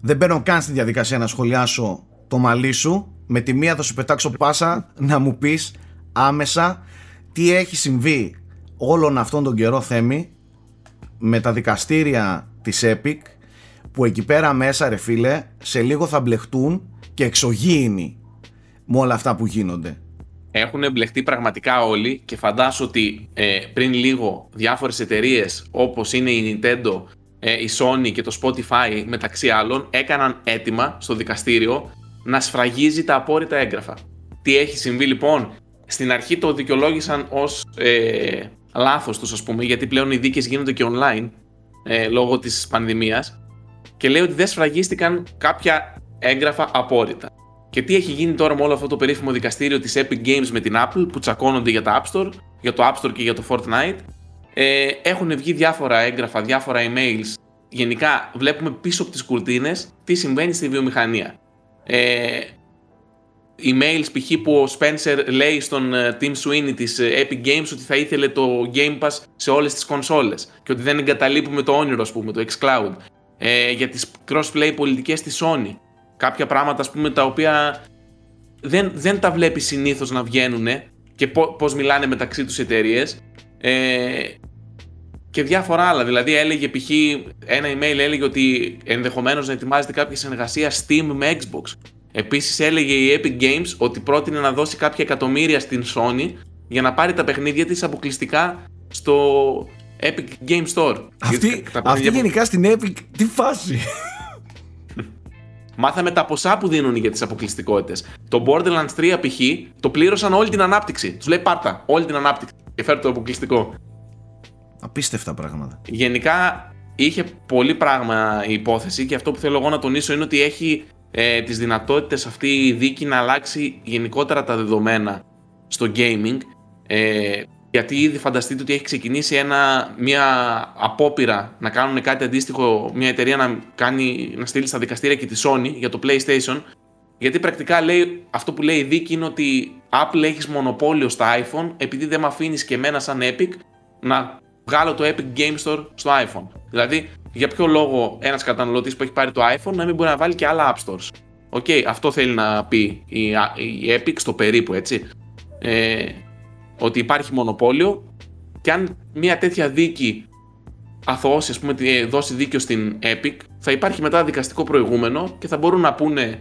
δεν μπαίνω καν στη διαδικασία να σχολιάσω το μαλλί σου. Με τη μία θα σου πετάξω πάσα να μου πεις άμεσα τι έχει συμβεί όλον αυτόν τον καιρό Θέμη με τα δικαστήρια της Epic που εκεί πέρα μέσα ρε φίλε σε λίγο θα μπλεχτούν και εξωγήινοι με όλα αυτά που γίνονται. Έχουν μπλεχτεί πραγματικά όλοι και φαντάσου ότι ε, πριν λίγο διάφορες εταιρείες όπως είναι η Nintendo, ε, η Sony και το Spotify μεταξύ άλλων έκαναν έτοιμα στο δικαστήριο να σφραγίζει τα απόρριτα έγγραφα. Τι έχει συμβεί λοιπόν, στην αρχή το δικαιολόγησαν ως ε, λάθος τους ας πούμε γιατί πλέον οι δίκες γίνονται και online ε, λόγω της πανδημίας και λέει ότι δεν σφραγίστηκαν κάποια έγγραφα απόρριτα. Και τι έχει γίνει τώρα με όλο αυτό το περίφημο δικαστήριο της Epic Games με την Apple που τσακώνονται για το App Store, για το App Store και για το Fortnite; Ε, έχουν βγει διάφορα έγγραφα, διάφορα emails. Γενικά βλέπουμε πίσω από τις κουρτίνες τι συμβαίνει στη βιομηχανία. Ε, emails π.χ. που ο Spencer λέει στον ε, Tim Sweeney της ε, Epic Games ότι θα ήθελε το Game Pass σε όλες τις κονσόλες και ότι δεν εγκαταλείπουμε το όνειρο ας πούμε, το xCloud ε, για τις crossplay πολιτικές της Sony κάποια πράγματα ας πούμε τα οποία δεν, δεν τα βλέπει συνήθως να βγαίνουν και πώς μιλάνε μεταξύ τους εταιρείες. Ε, και διάφορα άλλα. Δηλαδή έλεγε π.χ. ένα email έλεγε ότι ενδεχομένως να ετοιμάζεται κάποια συνεργασία Steam με Xbox. Επίσης έλεγε η Epic Games ότι πρότεινε να δώσει κάποια εκατομμύρια στην Sony για να πάρει τα παιχνίδια της αποκλειστικά στο Epic Game Store. Αυτή, αυτή γενικά στην Epic, τι φάση. Μάθαμε τα ποσά που δίνουν για τις αποκλειστικότητες. Το Borderlands 3 π.χ. το πλήρωσαν όλη την ανάπτυξη. Τους λέει πάρτα όλη την ανάπτυξη και φέρει το αποκλειστικό. Απίστευτα πράγματα. Γενικά είχε πολύ πράγμα η υπόθεση και αυτό που θέλω εγώ να τονίσω είναι ότι έχει ε, τις δυνατότητες αυτή η δίκη να αλλάξει γενικότερα τα δεδομένα στο gaming ε, γιατί ήδη φανταστείτε ότι έχει ξεκινήσει ένα, μια απόπειρα να κάνουν κάτι αντίστοιχο, μια εταιρεία να, κάνει, να στείλει στα δικαστήρια και τη Sony για το PlayStation. Γιατί πρακτικά λέει, αυτό που λέει η δίκη είναι ότι Apple έχεις μονοπώλιο στα iPhone επειδή δεν με αφήνεις και εμένα σαν Epic να βγάλω το Epic Game Store στο iPhone. Δηλαδή, για ποιο λόγο ένας καταναλωτής που έχει πάρει το iPhone να μην μπορεί να βάλει και άλλα App Stores. OK, okay, αυτό θέλει να πει η, η Epic στο περίπου έτσι. Ε, ότι υπάρχει μονοπώλιο και αν μια τέτοια δίκη αθωώσει, ας πούμε, δώσει δίκιο στην Epic, θα υπάρχει μετά δικαστικό προηγούμενο και θα μπορούν να πούνε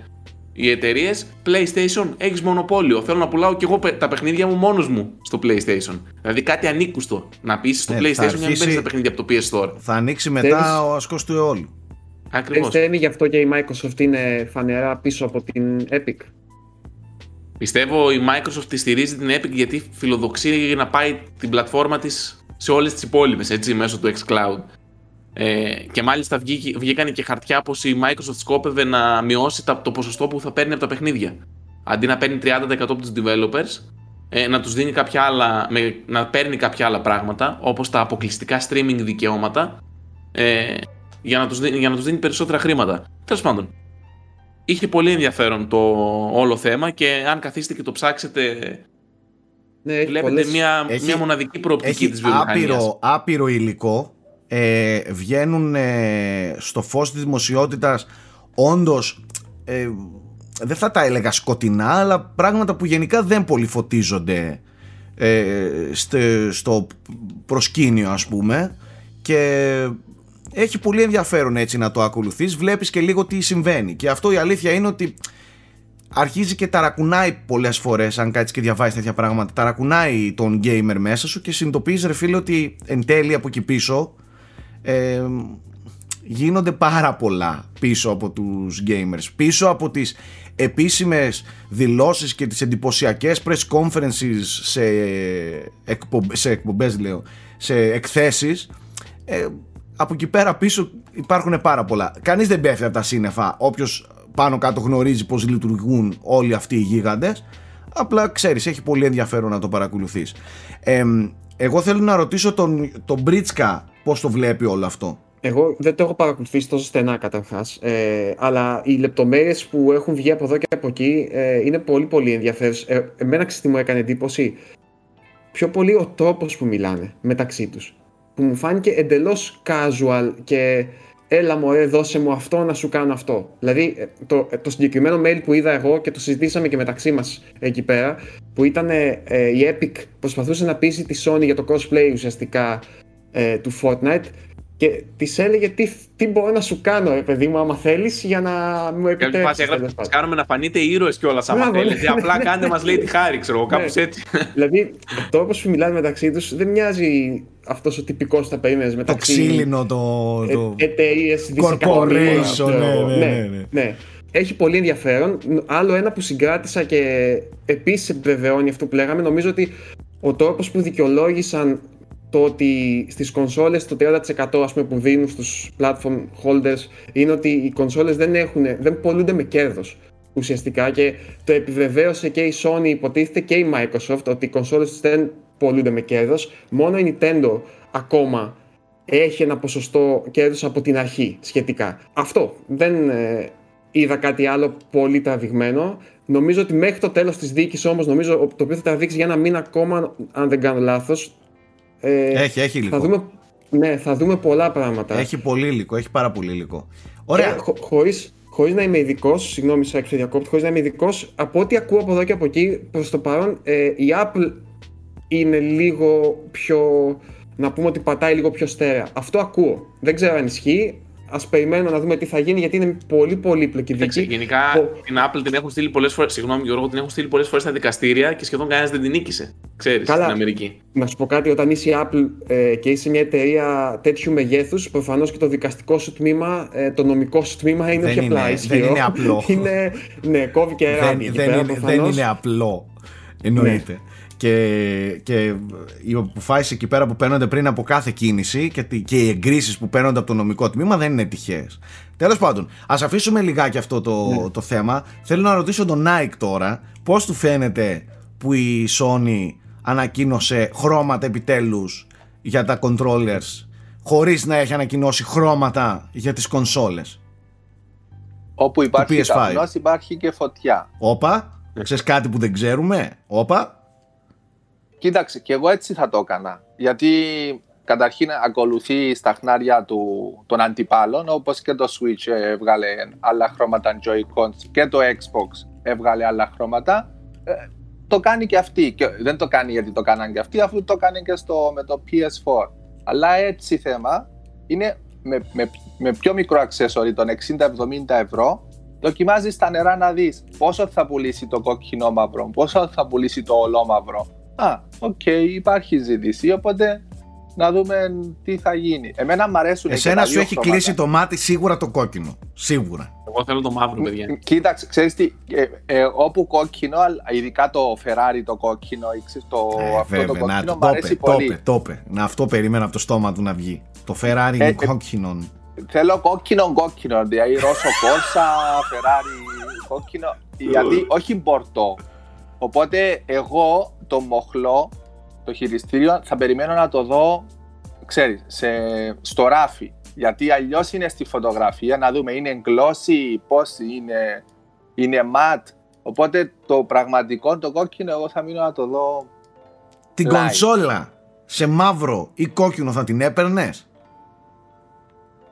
οι εταιρείες PlayStation, έχεις μονοπόλιο. Θέλω να πουλάω και εγώ τα παιχνίδια μου μόνος μου στο PlayStation. Δηλαδή κάτι ανήκουστο να πεις στο ναι, PlayStation για να μην παίρνεις τα παιχνίδια από το PS Store. Θα ανοίξει μετά ο ασκός του αιώλου. Ακριβώς. Δεν γι' αυτό και η Microsoft είναι φανερά πίσω από την Epic. Πιστεύω η Microsoft τη στηρίζει την Epic γιατί φιλοδοξεί να πάει την πλατφόρμα της σε όλες τις υπόλοιπες, έτσι, μέσω του xCloud. Ε, και μάλιστα βγήκε, βγήκαν και χαρτιά πως η Microsoft σκόπευε να μειώσει το ποσοστό που θα παίρνει από τα παιχνίδια. Αντί να παίρνει 30% από τους developers, ε, να τους δίνει κάποια άλλα, με, να παίρνει κάποια άλλα πράγματα, όπως τα αποκλειστικά streaming δικαιώματα, ε, για, να τους, για να τους δίνει περισσότερα χρήματα. Τέλος πάντων, είχε πολύ ενδιαφέρον το όλο θέμα και αν καθίσετε και το ψάξετε ναι, βλέπετε μια, μια μοναδική προοπτική έχει της βιομηχανίας. Άπειρο, άπειρο υλικό ε, βγαίνουν ε, στο φως της δημοσιότητας όντως ε, δεν θα τα έλεγα σκοτεινά αλλά πράγματα που γενικά δεν πολύ φωτίζονται ε, στο προσκήνιο ας πούμε και έχει πολύ ενδιαφέρον έτσι να το ακολουθείς βλέπεις και λίγο τι συμβαίνει. Και αυτό η αλήθεια είναι ότι αρχίζει και ταρακουνάει πολλές φορές αν κάτσεις και διαβάζεις τέτοια πράγματα ταρακουνάει τον gamer μέσα σου και συνειδητοποιείς ρε φίλε ότι εν τέλει από εκεί πίσω ε, γίνονται πάρα πολλά πίσω από τους gamers. Πίσω από τις επίσημες δηλώσεις και τις εντυπωσιακές press conferences σε, εκπομπές, σε εκπομπές λέω σε εκθέσεις ε, από εκεί πέρα πίσω υπάρχουν πάρα πολλά. Κανείς δεν πέφτει από τα σύννεφα. Όποιος πάνω κάτω γνωρίζει πώς λειτουργούν όλοι αυτοί οι γίγαντες. Απλά ξέρεις, έχει πολύ ενδιαφέρον να το παρακολουθείς. Ε, εγώ θέλω να ρωτήσω τον, τον Μπρίτσκα πώς το βλέπει όλο αυτό. Εγώ δεν το έχω παρακολουθήσει τόσο στενά καταρχάς. Ε, αλλά οι λεπτομέρειες που έχουν βγει από εδώ και από εκεί ε, είναι πολύ πολύ ενδιαφέρουσες. Ε, εμένα ξέρετε μου έκανε εντύπωση. Πιο πολύ ο τρόπο που μιλάνε μεταξύ τους που μου φάνηκε εντελώς casual και έλα μωρέ δώσε μου αυτό να σου κάνω αυτό. Δηλαδή ε, το, ε, το συγκεκριμένο mail που είδα εγώ και το συζητήσαμε και μεταξύ μας εκεί πέρα που ήταν ε, η Epic προσπαθούσε να πείσει τη Sony για το crossplay ουσιαστικά ε, του Fortnite και της έλεγε τι, τι μπορώ να σου κάνω, ρε παιδί μου, άμα θέλεις, για να μου επιτρέψεις. Θα κάνουμε να φανείτε ήρωες κιόλας, άμα θέλετε. Απλά κάντε μας λέει τη χάρη, ξέρω εγώ, κάπως ναι. έτσι. δηλαδή, το όπως μιλάνε μεταξύ τους δεν μοιάζει αυτός ο τυπικός θα περίμενες μεταξύ. Το ξύλινο, το. Ε, το... Εταιρείε Corporation, ναι ναι, ναι, ναι, ναι. Έχει πολύ ενδιαφέρον. Άλλο ένα που συγκράτησα και επίσης επιβεβαιώνει αυτό που λέγαμε, νομίζω ότι ο τρόπος που δικαιολόγησαν το ότι στις κονσόλες το 30% ας πούμε, που δίνουν στους platform holders είναι ότι οι κονσόλες δεν, έχουν, δεν πολλούνται με κέρδος ουσιαστικά και το επιβεβαίωσε και η Sony υποτίθεται και η Microsoft ότι οι κονσόλες δεν πολλούνται με κέρδος μόνο η Nintendo ακόμα έχει ένα ποσοστό κέρδος από την αρχή σχετικά. Αυτό δεν ε, είδα κάτι άλλο πολύ τραβηγμένο. Νομίζω ότι μέχρι το τέλος της δίκης όμως, νομίζω το οποίο θα τραβήξει για ένα μήνα ακόμα, αν δεν κάνω λάθος, ε, έχει, έχει υλικό. Θα δούμε, ναι, θα δούμε πολλά πράγματα. Έχει πολύ υλικό, έχει πάρα πολύ υλικό. Ωραία. χω, χωρίς, χωρίς να είμαι ειδικός, συγγνώμη σε διακόπτη, χωρίς να είμαι ειδικός, από ό,τι ακούω από εδώ και από εκεί, προς το παρόν ε, η Apple είναι λίγο πιο, να πούμε ότι πατάει λίγο πιο στέρεα. Αυτό ακούω. Δεν ξέρω αν ισχύει, Α περιμένουμε να δούμε τι θα γίνει γιατί είναι πολύ πολύπλοκη δίκη. Γενικά την Apple την έχουν στείλει πολλές φορές. Συγγνώμη, Γιώργο, την έχουν στείλει πολλές φορές στα δικαστήρια και σχεδόν κανένας δεν την νίκησε. Ξέρεις στην Αμερική. Να σου πω κάτι, όταν είσαι η Apple ε, και είσαι μια εταιρεία τέτοιου μεγέθους, προφανώς και το δικαστικό σου τμήμα, ε, το νομικό σου τμήμα είναι όχι απλά ισχυρό. Δεν είναι απλό. είναι, ναι, κόβει και ράμι. Δεν, δεν, είναι, δεν είναι απλό. Εννοείται. Ναι και, και οι αποφάσεις εκεί πέρα που παίρνονται πριν από κάθε κίνηση και, και οι εγκρίσεις που παίρνονται από το νομικό τμήμα δεν είναι τυχαίες. Τέλος πάντων, ας αφήσουμε λιγάκι αυτό το, ναι. το θέμα. Θέλω να ρωτήσω τον Nike τώρα πώς του φαίνεται που η Sony ανακοίνωσε χρώματα επιτέλους για τα controllers χωρίς να έχει ανακοινώσει χρώματα για τις κονσόλες; Όπου υπάρχει καπνός υπάρχει και φωτιά. Όπα, ξέρεις κάτι που δεν ξέρουμε; Όπα. Κοίταξε, και εγώ έτσι θα το έκανα. Γιατί καταρχήν ακολουθεί στα χνάρια του, των αντιπάλων, όπως και το Switch έβγαλε άλλα χρώματα Joy-Cons και το Xbox έβγαλε άλλα χρώματα. Ε, το κάνει και αυτή. Και δεν το κάνει γιατί το κάναν και αυτοί, αφού το κάνει και στο, με το PS4. Αλλά έτσι θέμα είναι με, με, με πιο μικρό accessory, των 60-70 ευρώ, δοκιμάζεις τα νερά να δεις πόσο θα πουλήσει το κόκκινο μαύρο, πόσο θα πουλήσει το ολόμαυρο, Α, OK, okay, υπάρχει ζήτηση, οπότε να δούμε τι θα γίνει. Εμένα μου αρέσουν Εσένα σου έχει κλείσει το μάτι σίγουρα το κόκκινο. Σίγουρα. Εγώ θέλω το μαύρο, παιδιά. Κοίταξε, ξέρεις τι, ε, ε, όπου κόκκινο, ειδικά το Ferrari το κόκκινο, το, ε, αυτό βέβαια, το κόκκινο, να, μου αρέσει το, πολύ. Το, το, να αυτό περίμενα από το στόμα του να βγει. Το Ferrari ε, κόκκινο. Θέλω κόκκινο κόκκινο, δηλαδή Rosso Corsa, Ferrari κόκκινο, γιατί όχι μπορντό. Οπότε εγώ το μοχλό, το χειριστήριο, θα περιμένω να το δω, ξέρεις, σε, στο ράφι. Γιατί αλλιώς είναι στη φωτογραφία, να δούμε είναι glossy, πώς είναι, είναι matte. Οπότε το πραγματικό, το κόκκινο, εγώ θα μείνω να το δω Την live. κονσόλα σε μαύρο ή κόκκινο θα την έπαιρνες;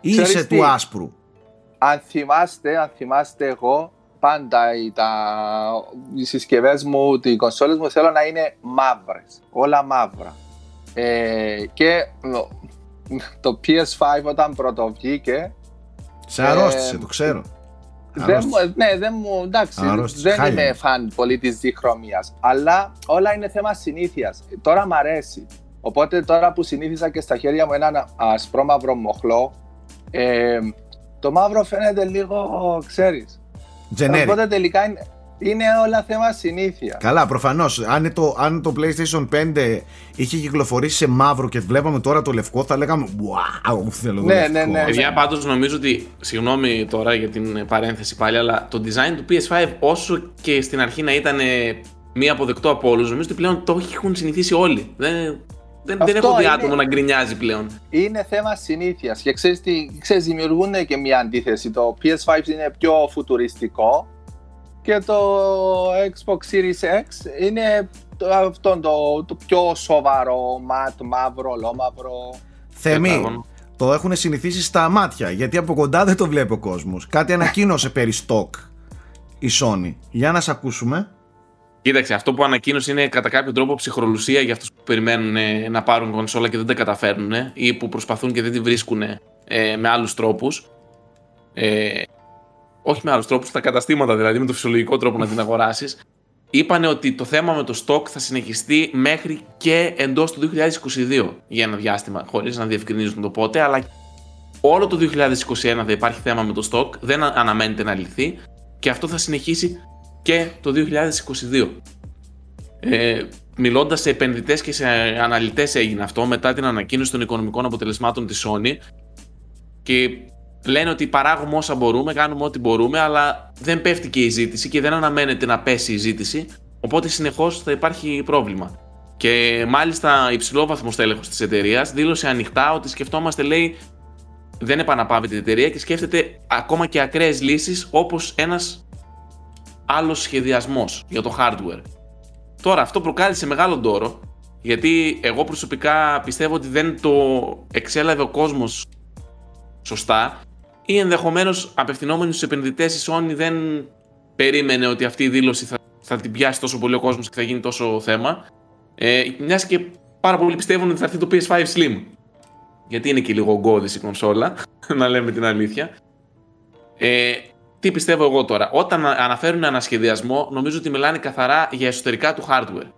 Ή είσαι του άσπρου. Αν θυμάστε, αν θυμάστε εγώ, πάντα οι, τα, οι συσκευές μου, οι κονσόλες μου θέλω να είναι μαύρες. Όλα μαύρα. Ε, και το PS5 όταν πρώτο βγήκε. Σε αρρώστησε, ε, το ξέρω. Δεν μου, ναι, δεν μου, εντάξει, δεν είμαι φαν πολύ τη διχρωμίας. Αλλά όλα είναι θέμα συνήθειας. Τώρα μ' αρέσει. Οπότε τώρα που συνήθισα και στα χέρια μου ένα ασπρό μαύρο μοχλό, ε, το μαύρο φαίνεται λίγο, ξέρεις, Generic. Οπότε τελικά είναι, είναι όλα θέμα συνήθεια. Καλά, προφανώς. Αν, το, αν το PlayStation 5 είχε κυκλοφορήσει σε μαύρο και βλέπαμε τώρα το λευκό, θα λέγαμε Wow, θέλω ναι, λευκό. Ναι, ναι, Παιδιά, πάντως νομίζω ότι. Συγγνώμη τώρα για την παρένθεση πάλι, αλλά το design του PS5, όσο και στην αρχή να ήταν μη αποδεκτό από όλους, νομίζω ότι πλέον το έχουν συνηθίσει όλοι. Δεν, δεν, δεν έχω δει είναι... άτομο να γκρινιάζει πλέον. Είναι θέμα συνήθειας. Και ξέρεις τι, ξέρεις, δημιουργούν και μια αντίθεση. Το PS5 είναι πιο φουτουριστικό και το Xbox Series X είναι το, αυτό το, το πιο σοβαρό, ματ, μαύρο, λόμαυρο. Θέμη, Το έχουν συνηθίσει στα μάτια, γιατί από κοντά δεν το βλέπει ο κόσμος. Κάτι ανακοίνωσε περί stock η Sony. Για να σε ακούσουμε. Κοίταξε, αυτό που ανακοίνωσε είναι κατά κάποιο τρόπο ψυχρολουσία για αυτούς που περιμένουν ε, να πάρουν κονσόλα και δεν τα καταφέρνουν ε, ή που προσπαθούν και δεν τη βρίσκουν ε, με άλλους τρόπους. Ε, όχι με άλλους τρόπους, στα καταστήματα δηλαδή, με το φυσιολογικό τρόπο να την αγοράσεις. Είπανε ότι το θέμα με το stock θα συνεχιστεί μέχρι και εντός του 2022 για ένα διάστημα, χωρίς να διευκρινίζουν το πότε, αλλά όλο το 2021 θα υπάρχει θέμα με το stock, δεν αναμένεται να λυθεί και αυτό θα συνεχίσει και το 2022. Ε, Μιλώντας σε επενδυτές και σε αναλυτές, έγινε αυτό μετά την ανακοίνωση των οικονομικών αποτελεσμάτων της Sony. Και λένε ότι παράγουμε όσα μπορούμε, κάνουμε ό,τι μπορούμε, αλλά δεν πέφτει και η ζήτηση και δεν αναμένεται να πέσει η ζήτηση. Οπότε συνεχώς θα υπάρχει πρόβλημα. Και μάλιστα υψηλό βαθμό τέλεχο της εταιρείας δήλωσε ανοιχτά ότι σκεφτόμαστε, λέει, δεν επαναπάβει την εταιρεία και σκέφτεται ακόμα και ακραίες λύσεις όπως ένας άλλος σχεδιασμός για το hardware. Τώρα αυτό προκάλεσε μεγάλο ντόρο γιατί εγώ προσωπικά πιστεύω ότι δεν το εξέλαβε ο κόσμος σωστά ή ενδεχομένως απευθυνόμενοι στους επενδυτές η Sony δεν περίμενε ότι αυτή η δήλωση θα, θα την πιάσει τόσο πολύ ο κόσμος και θα γίνει τόσο θέμα. Ε, Μιας και πάρα πολλοί πιστεύουν ότι θα έρθει το PS5 Slim. Γιατί είναι και λίγο ογκώδης η κονσόλα, να λέμε την αλήθεια. Ε, τι πιστεύω εγώ τώρα. Όταν αναφέρουν ανασχεδιασμό, νομίζω ότι μιλάνε καθαρά για εσωτερικά του hardware.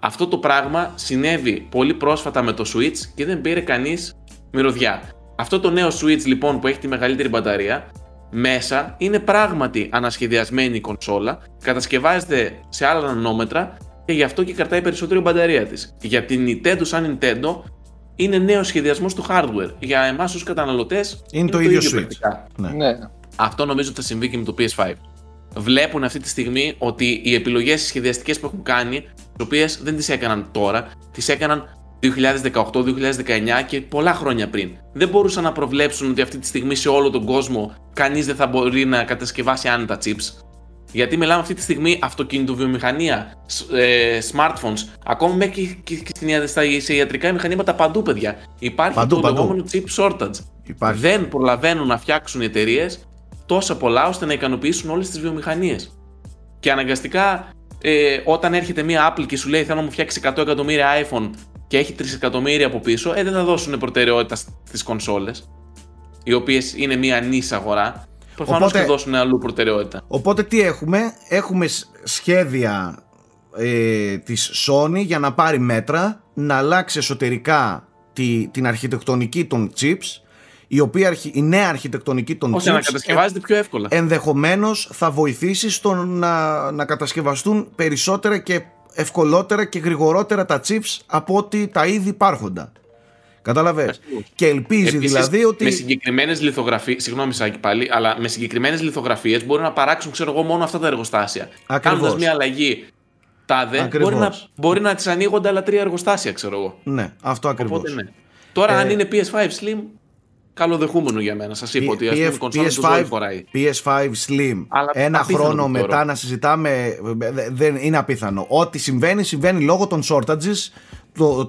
Αυτό το πράγμα συνέβη πολύ πρόσφατα με το Switch και δεν πήρε κανείς μυρωδιά. Αυτό το νέο Switch λοιπόν που έχει τη μεγαλύτερη μπαταρία, μέσα είναι πράγματι ανασχεδιασμένη η κονσόλα, κατασκευάζεται σε άλλα νανόμετρα και γι' αυτό και κρατάει περισσότερο η μπαταρία της. Για την Nintendo σαν Nintendo είναι νέος σχεδιασμός του hardware. Για εμάς ως καταναλωτές είναι, είναι το, ίδιο, Switch. Ναι. ναι. Αυτό νομίζω ότι θα συμβεί και με το PS5. Βλέπουν αυτή τη στιγμή ότι οι επιλογές σχεδιαστικές που έχουν κάνει, τις οποίες δεν τις έκαναν τώρα, τις έκαναν 2018-2019 και πολλά χρόνια πριν. Δεν μπορούσαν να προβλέψουν ότι αυτή τη στιγμή σε όλο τον κόσμο κανείς δεν θα μπορεί να κατασκευάσει άνετα chips. Γιατί μιλάμε αυτή τη στιγμή αυτοκινητοβιομηχανία, ε, smartphones, ακόμα μέχρι και, και σε ιατρικά μηχανήματα παντού, παιδιά. Υπάρχει παντού, το παντού. λεγόμενο chip shortage. Υπάρχει. Δεν προλαβαίνουν να φτιάξουν εταιρείες τόσα πολλά ώστε να ικανοποιήσουν όλες τις βιομηχανίες. Και αναγκαστικά ε, όταν έρχεται μία Apple και σου λέει θέλω να μου φτιάξει 100 εκατομμύρια iPhone και έχει 3 εκατομμύρια από πίσω, ε, δεν θα δώσουν προτεραιότητα στις κονσόλες, οι οποίες είναι μία νη αγορά. Προφανώς θα δώσουν αλλού προτεραιότητα. Οπότε τι έχουμε, έχουμε σχέδια ε, της Sony για να πάρει μέτρα, να αλλάξει εσωτερικά τη, την αρχιτεκτονική των chips η, οποία, η νέα αρχιτεκτονική των chips να κατασκευάζεται πιο εύκολα. ενδεχομένως θα βοηθήσει στο να, να κατασκευαστούν περισσότερα και ευκολότερα και γρηγορότερα τα chips από ότι τα ήδη υπάρχοντα. Κατάλαβε. Και ελπίζει δηλαδή ότι. Με συγκεκριμένες λιθογραφίε. Συγγνώμη, Σάκη πάλι, αλλά με συγκεκριμένες λιθογραφίες μπορούν να παράξουν, ξέρω εγώ, μόνο αυτά τα εργοστάσια. Κάνοντας μια αλλαγή τάδε, μπορεί να, μπορεί να τις ανοίγονται άλλα τρία εργοστάσια, ξέρω εγώ. Ναι, αυτό ακριβώς. Ναι. Τώρα, ε... αν είναι PS5 Slim, καλοδεχούμενο για μένα. Σας είπα ότι η κονσόλα PS5, φοράει. PS5 Slim. Αλλά ένα χρόνο μετά να συζητάμε δεν είναι απίθανο. Ό,τι συμβαίνει, συμβαίνει λόγω των shortages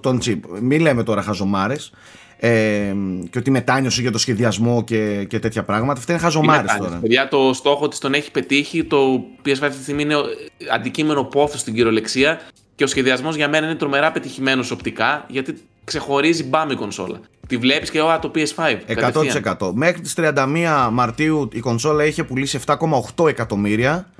των chip. Μην λέμε τώρα χαζομάρες. Ε, και ότι μετάνιωσε για το σχεδιασμό και, και τέτοια πράγματα. Αυτά είναι χαζομάρες τώρα. Παιδιά, το στόχο της τον έχει πετύχει. Το PS5 αυτή τη στιγμή είναι αντικείμενο πόθου στην κυριολεξία και ο σχεδιασμός για μένα είναι τρομερά πετυχημένος οπτικά γιατί ξεχωρίζει μπάμ η κονσόλα. Τη βλέπεις και όλα το PS5. 100%. Μέχρι τις 31 Μαρτίου η κονσόλα είχε πουλήσει 7,8 εκατομμύρια.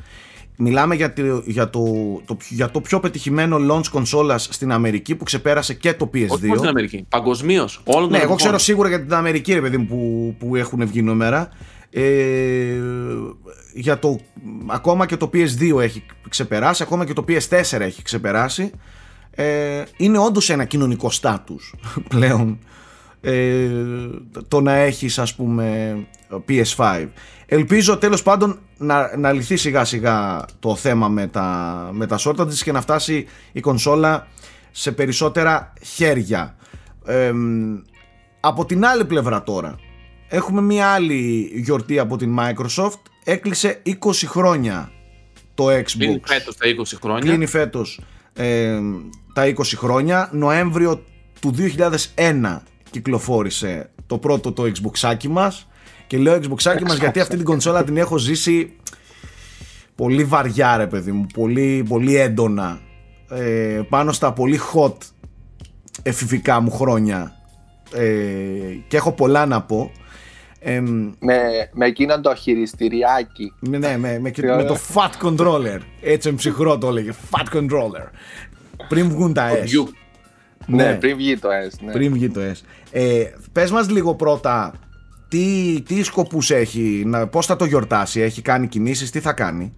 Μιλάμε για, το, για, το, το, για το πιο πετυχημένο launch κονσόλας στην Αμερική που ξεπέρασε και το PS2. Όχι στην Αμερική. Παγκοσμίως. Ναι, εγώ ξέρω σίγουρα για την Αμερική, ρε παιδί μου, που, που έχουν βγει νούμερα. Ε, για το, ακόμα και το PS2 έχει ξεπεράσει, ακόμα και το PS4 έχει ξεπεράσει. Ε, είναι όντως ένα κοινωνικό στάτους πλέον ε, το να έχεις ας πούμε PS5 ελπίζω τέλος πάντων να, να λυθεί σιγά σιγά το θέμα με τα, με τα shortages και να φτάσει η κονσόλα σε περισσότερα χέρια. Ε, από την άλλη πλευρά τώρα έχουμε μια άλλη γιορτή από την Microsoft. Έκλεισε 20 χρόνια το Xbox. Κλείνει φέτος τα 20 χρόνια. Κλείνει φέτος. Ε, τα 20 χρόνια Νοέμβριο του 2001 κυκλοφόρησε το πρώτο το Xboxάκι μας. Και λέω Xboxάκι μας γιατί αυτή την κονσόλα την έχω ζήσει πολύ βαριά ρε παιδί μου, πολύ, πολύ έντονα ε, πάνω στα πολύ hot εφηβικά μου χρόνια. Ε, και έχω πολλά να πω. Ε, Με, με εκείνον το χειριστηριάκι. ναι, με, με, με, με το fat controller. Έτσι ψυχρό το έλεγε fat controller πριν βγουν τα S View. Ναι, πριν βγει το S. Ναι. πριν βγει το S ε, πες μας λίγο πρώτα τι, τι σκοπούς έχει, να, πώς θα το γιορτάσει, έχει κάνει κινήσεις, τι θα κάνει;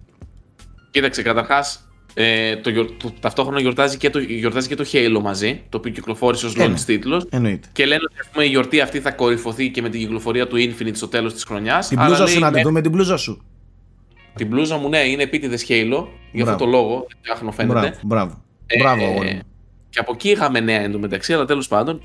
Κοίταξε, καταρχάς, ε, το, γιορ- το- ταυτόχρονα γιορτάζει και, το, γιορτάζει και το Halo μαζί, το οποίο κυκλοφόρησε ως Ένα. launch τίτλος. εννοείται Και λένε ότι ας πούμε, η γιορτή αυτή θα κορυφωθεί και με την κυκλοφορία του Infinite στο τέλος της χρονιάς. την μπλούζα σου να τη δούμε την μπλούζα σου Την μπλούζα μου, ναι, είναι επίτηδες Halo. Για αυτό Μπράβο. το λόγο, φτιάχνω φαίνεται. μπράβο, μπράβο, Ε, μπράβο αγόρι μου. Και από εκεί είχαμε νέα εντωμεταξύ, αλλά τέλος πάντων.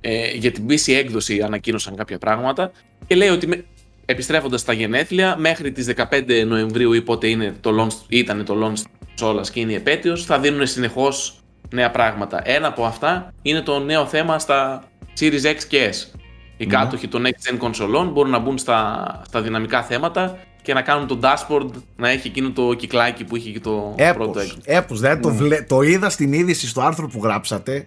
Ε, για την PC έκδοση ανακοίνωσαν κάποια πράγματα και λέει ότι με, επιστρέφοντας στα γενέθλια μέχρι τις 15 Νοεμβρίου ή πότε είναι το launch, ήταν το launch της όλας και είναι η επέτειος θα δίνουν συνεχώς νέα πράγματα. Ένα από αυτά είναι το νέο θέμα στα Series X και S. Οι Ναι. κάτοχοι των next gen κονσολών μπορούν να μπουν στα, στα δυναμικά θέματα και να κάνουν το dashboard να έχει εκείνο το κυκλάκι που είχε και το πρώτο Έπος, Xbox. έπος, δηλαδή το, βλέ- το είδα στην είδηση στο άρθρο που γράψατε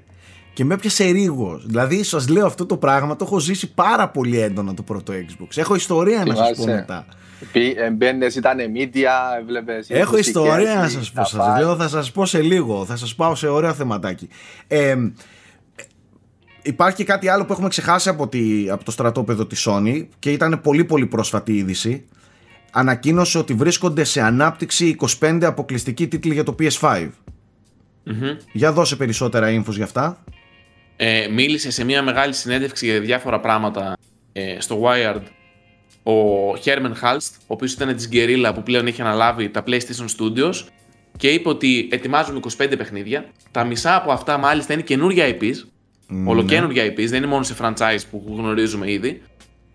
και με έπιασε ρίγος. Δηλαδή σας λέω αυτό το πράγμα, το έχω ζήσει πάρα πολύ έντονα το πρώτο Xbox. Έχω ιστορία να σας πω Θυμάσαι. μετά. Πι- ε, Μπαίνες, ήταν media, έβλεπες Έχω μουσικές, ιστορία να ή σας πω. τα Σας files. λέω, θα σας πω σε λίγο. Θα σας πάω σε ωραίο θεματάκι. Ε, υπάρχει κάτι άλλο που έχουμε ξεχάσει από, τη, από το στρατόπεδο της Sony και ήταν πολύ πολύ πρόσφατη είδηση. Ανακοίνωσε ότι βρίσκονται σε ανάπτυξη 25 αποκλειστικοί τίτλοι για το PS5. Μμμ. Για δώσε περισσότερα infos για αυτά. ε, μίλησε σε μια μεγάλη συνέντευξη για διάφορα πράγματα ε, στο Wired ο Herman Halst, ο οποίος ήταν της Guerrilla που πλέον έχει αναλάβει τα PlayStation Studios και είπε ότι ετοιμάζουμε 25 παιχνίδια. Τα μισά από αυτά μάλιστα είναι καινούργια IPs, ολοκένουργια IPs, δεν είναι μόνο σε franchise που γνωρίζουμε ήδη.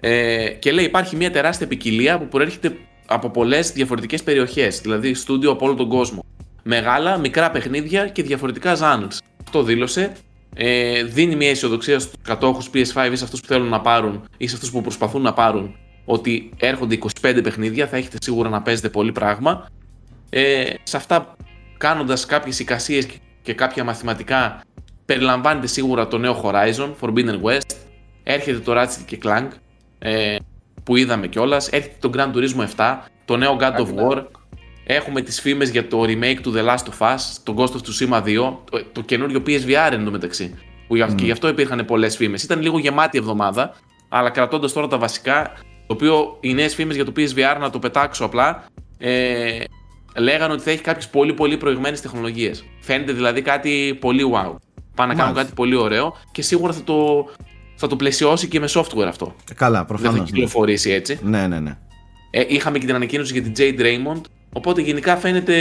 Ε, και λέει υπάρχει μια τεράστια ποικιλία που προέρχεται από πολλές διαφορετικές περιοχές, δηλαδή στούντιο από όλο τον κόσμο. Μεγάλα, μικρά παιχνίδια και διαφορετικά genres. Αυτό δήλωσε. Ε, δίνει μια αισιοδοξία στους κατόχους PS5 ή σε αυτούς που θέλουν να πάρουν ή σε αυτούς που προσπαθούν να πάρουν ότι έρχονται 25 παιχνίδια, θα έχετε σίγουρα να παίζετε πολύ πράγμα. Ε, σε αυτά κάνοντας κάποιες εικασίες και- και κάποια μαθηματικά περιλαμβάνεται σίγουρα το νέο Horizon, Forbidden West, έρχεται το Ratchet και Clank ε, που είδαμε κιόλας, έρχεται το Gran Turismo 7, το νέο God of War, έχουμε τις φήμες για το remake του The Last of Us, το Ghost of Tsushima 2, το, το καινούριο PSVR εντωμεταξύ, που γι' και γι' αυτό υπήρχαν πολλές φήμες. Ήταν λίγο γεμάτη εβδομάδα, αλλά κρατώντας τώρα τα βασικά, το οποίο οι νέες φήμες για το PSVR, να το πετάξω απλά, ε, λέγανε ότι θα έχει κάποιες πολύ πολύ προηγμένες τεχνολογίες. Φαίνεται δηλαδή κάτι πολύ wow. Πάνε να κάνουν Μάλιστα. κάτι πολύ ωραίο και σίγουρα θα το, θα το πλαισιώσει και με software αυτό. Ε, Καλά, Δεν θα προφανώς. Ναι. κυκλοφορήσει έτσι. ναι, ναι, ναι. Ε, είχαμε και την ανακοίνωση για την Jade Raymond. Οπότε γενικά φαίνεται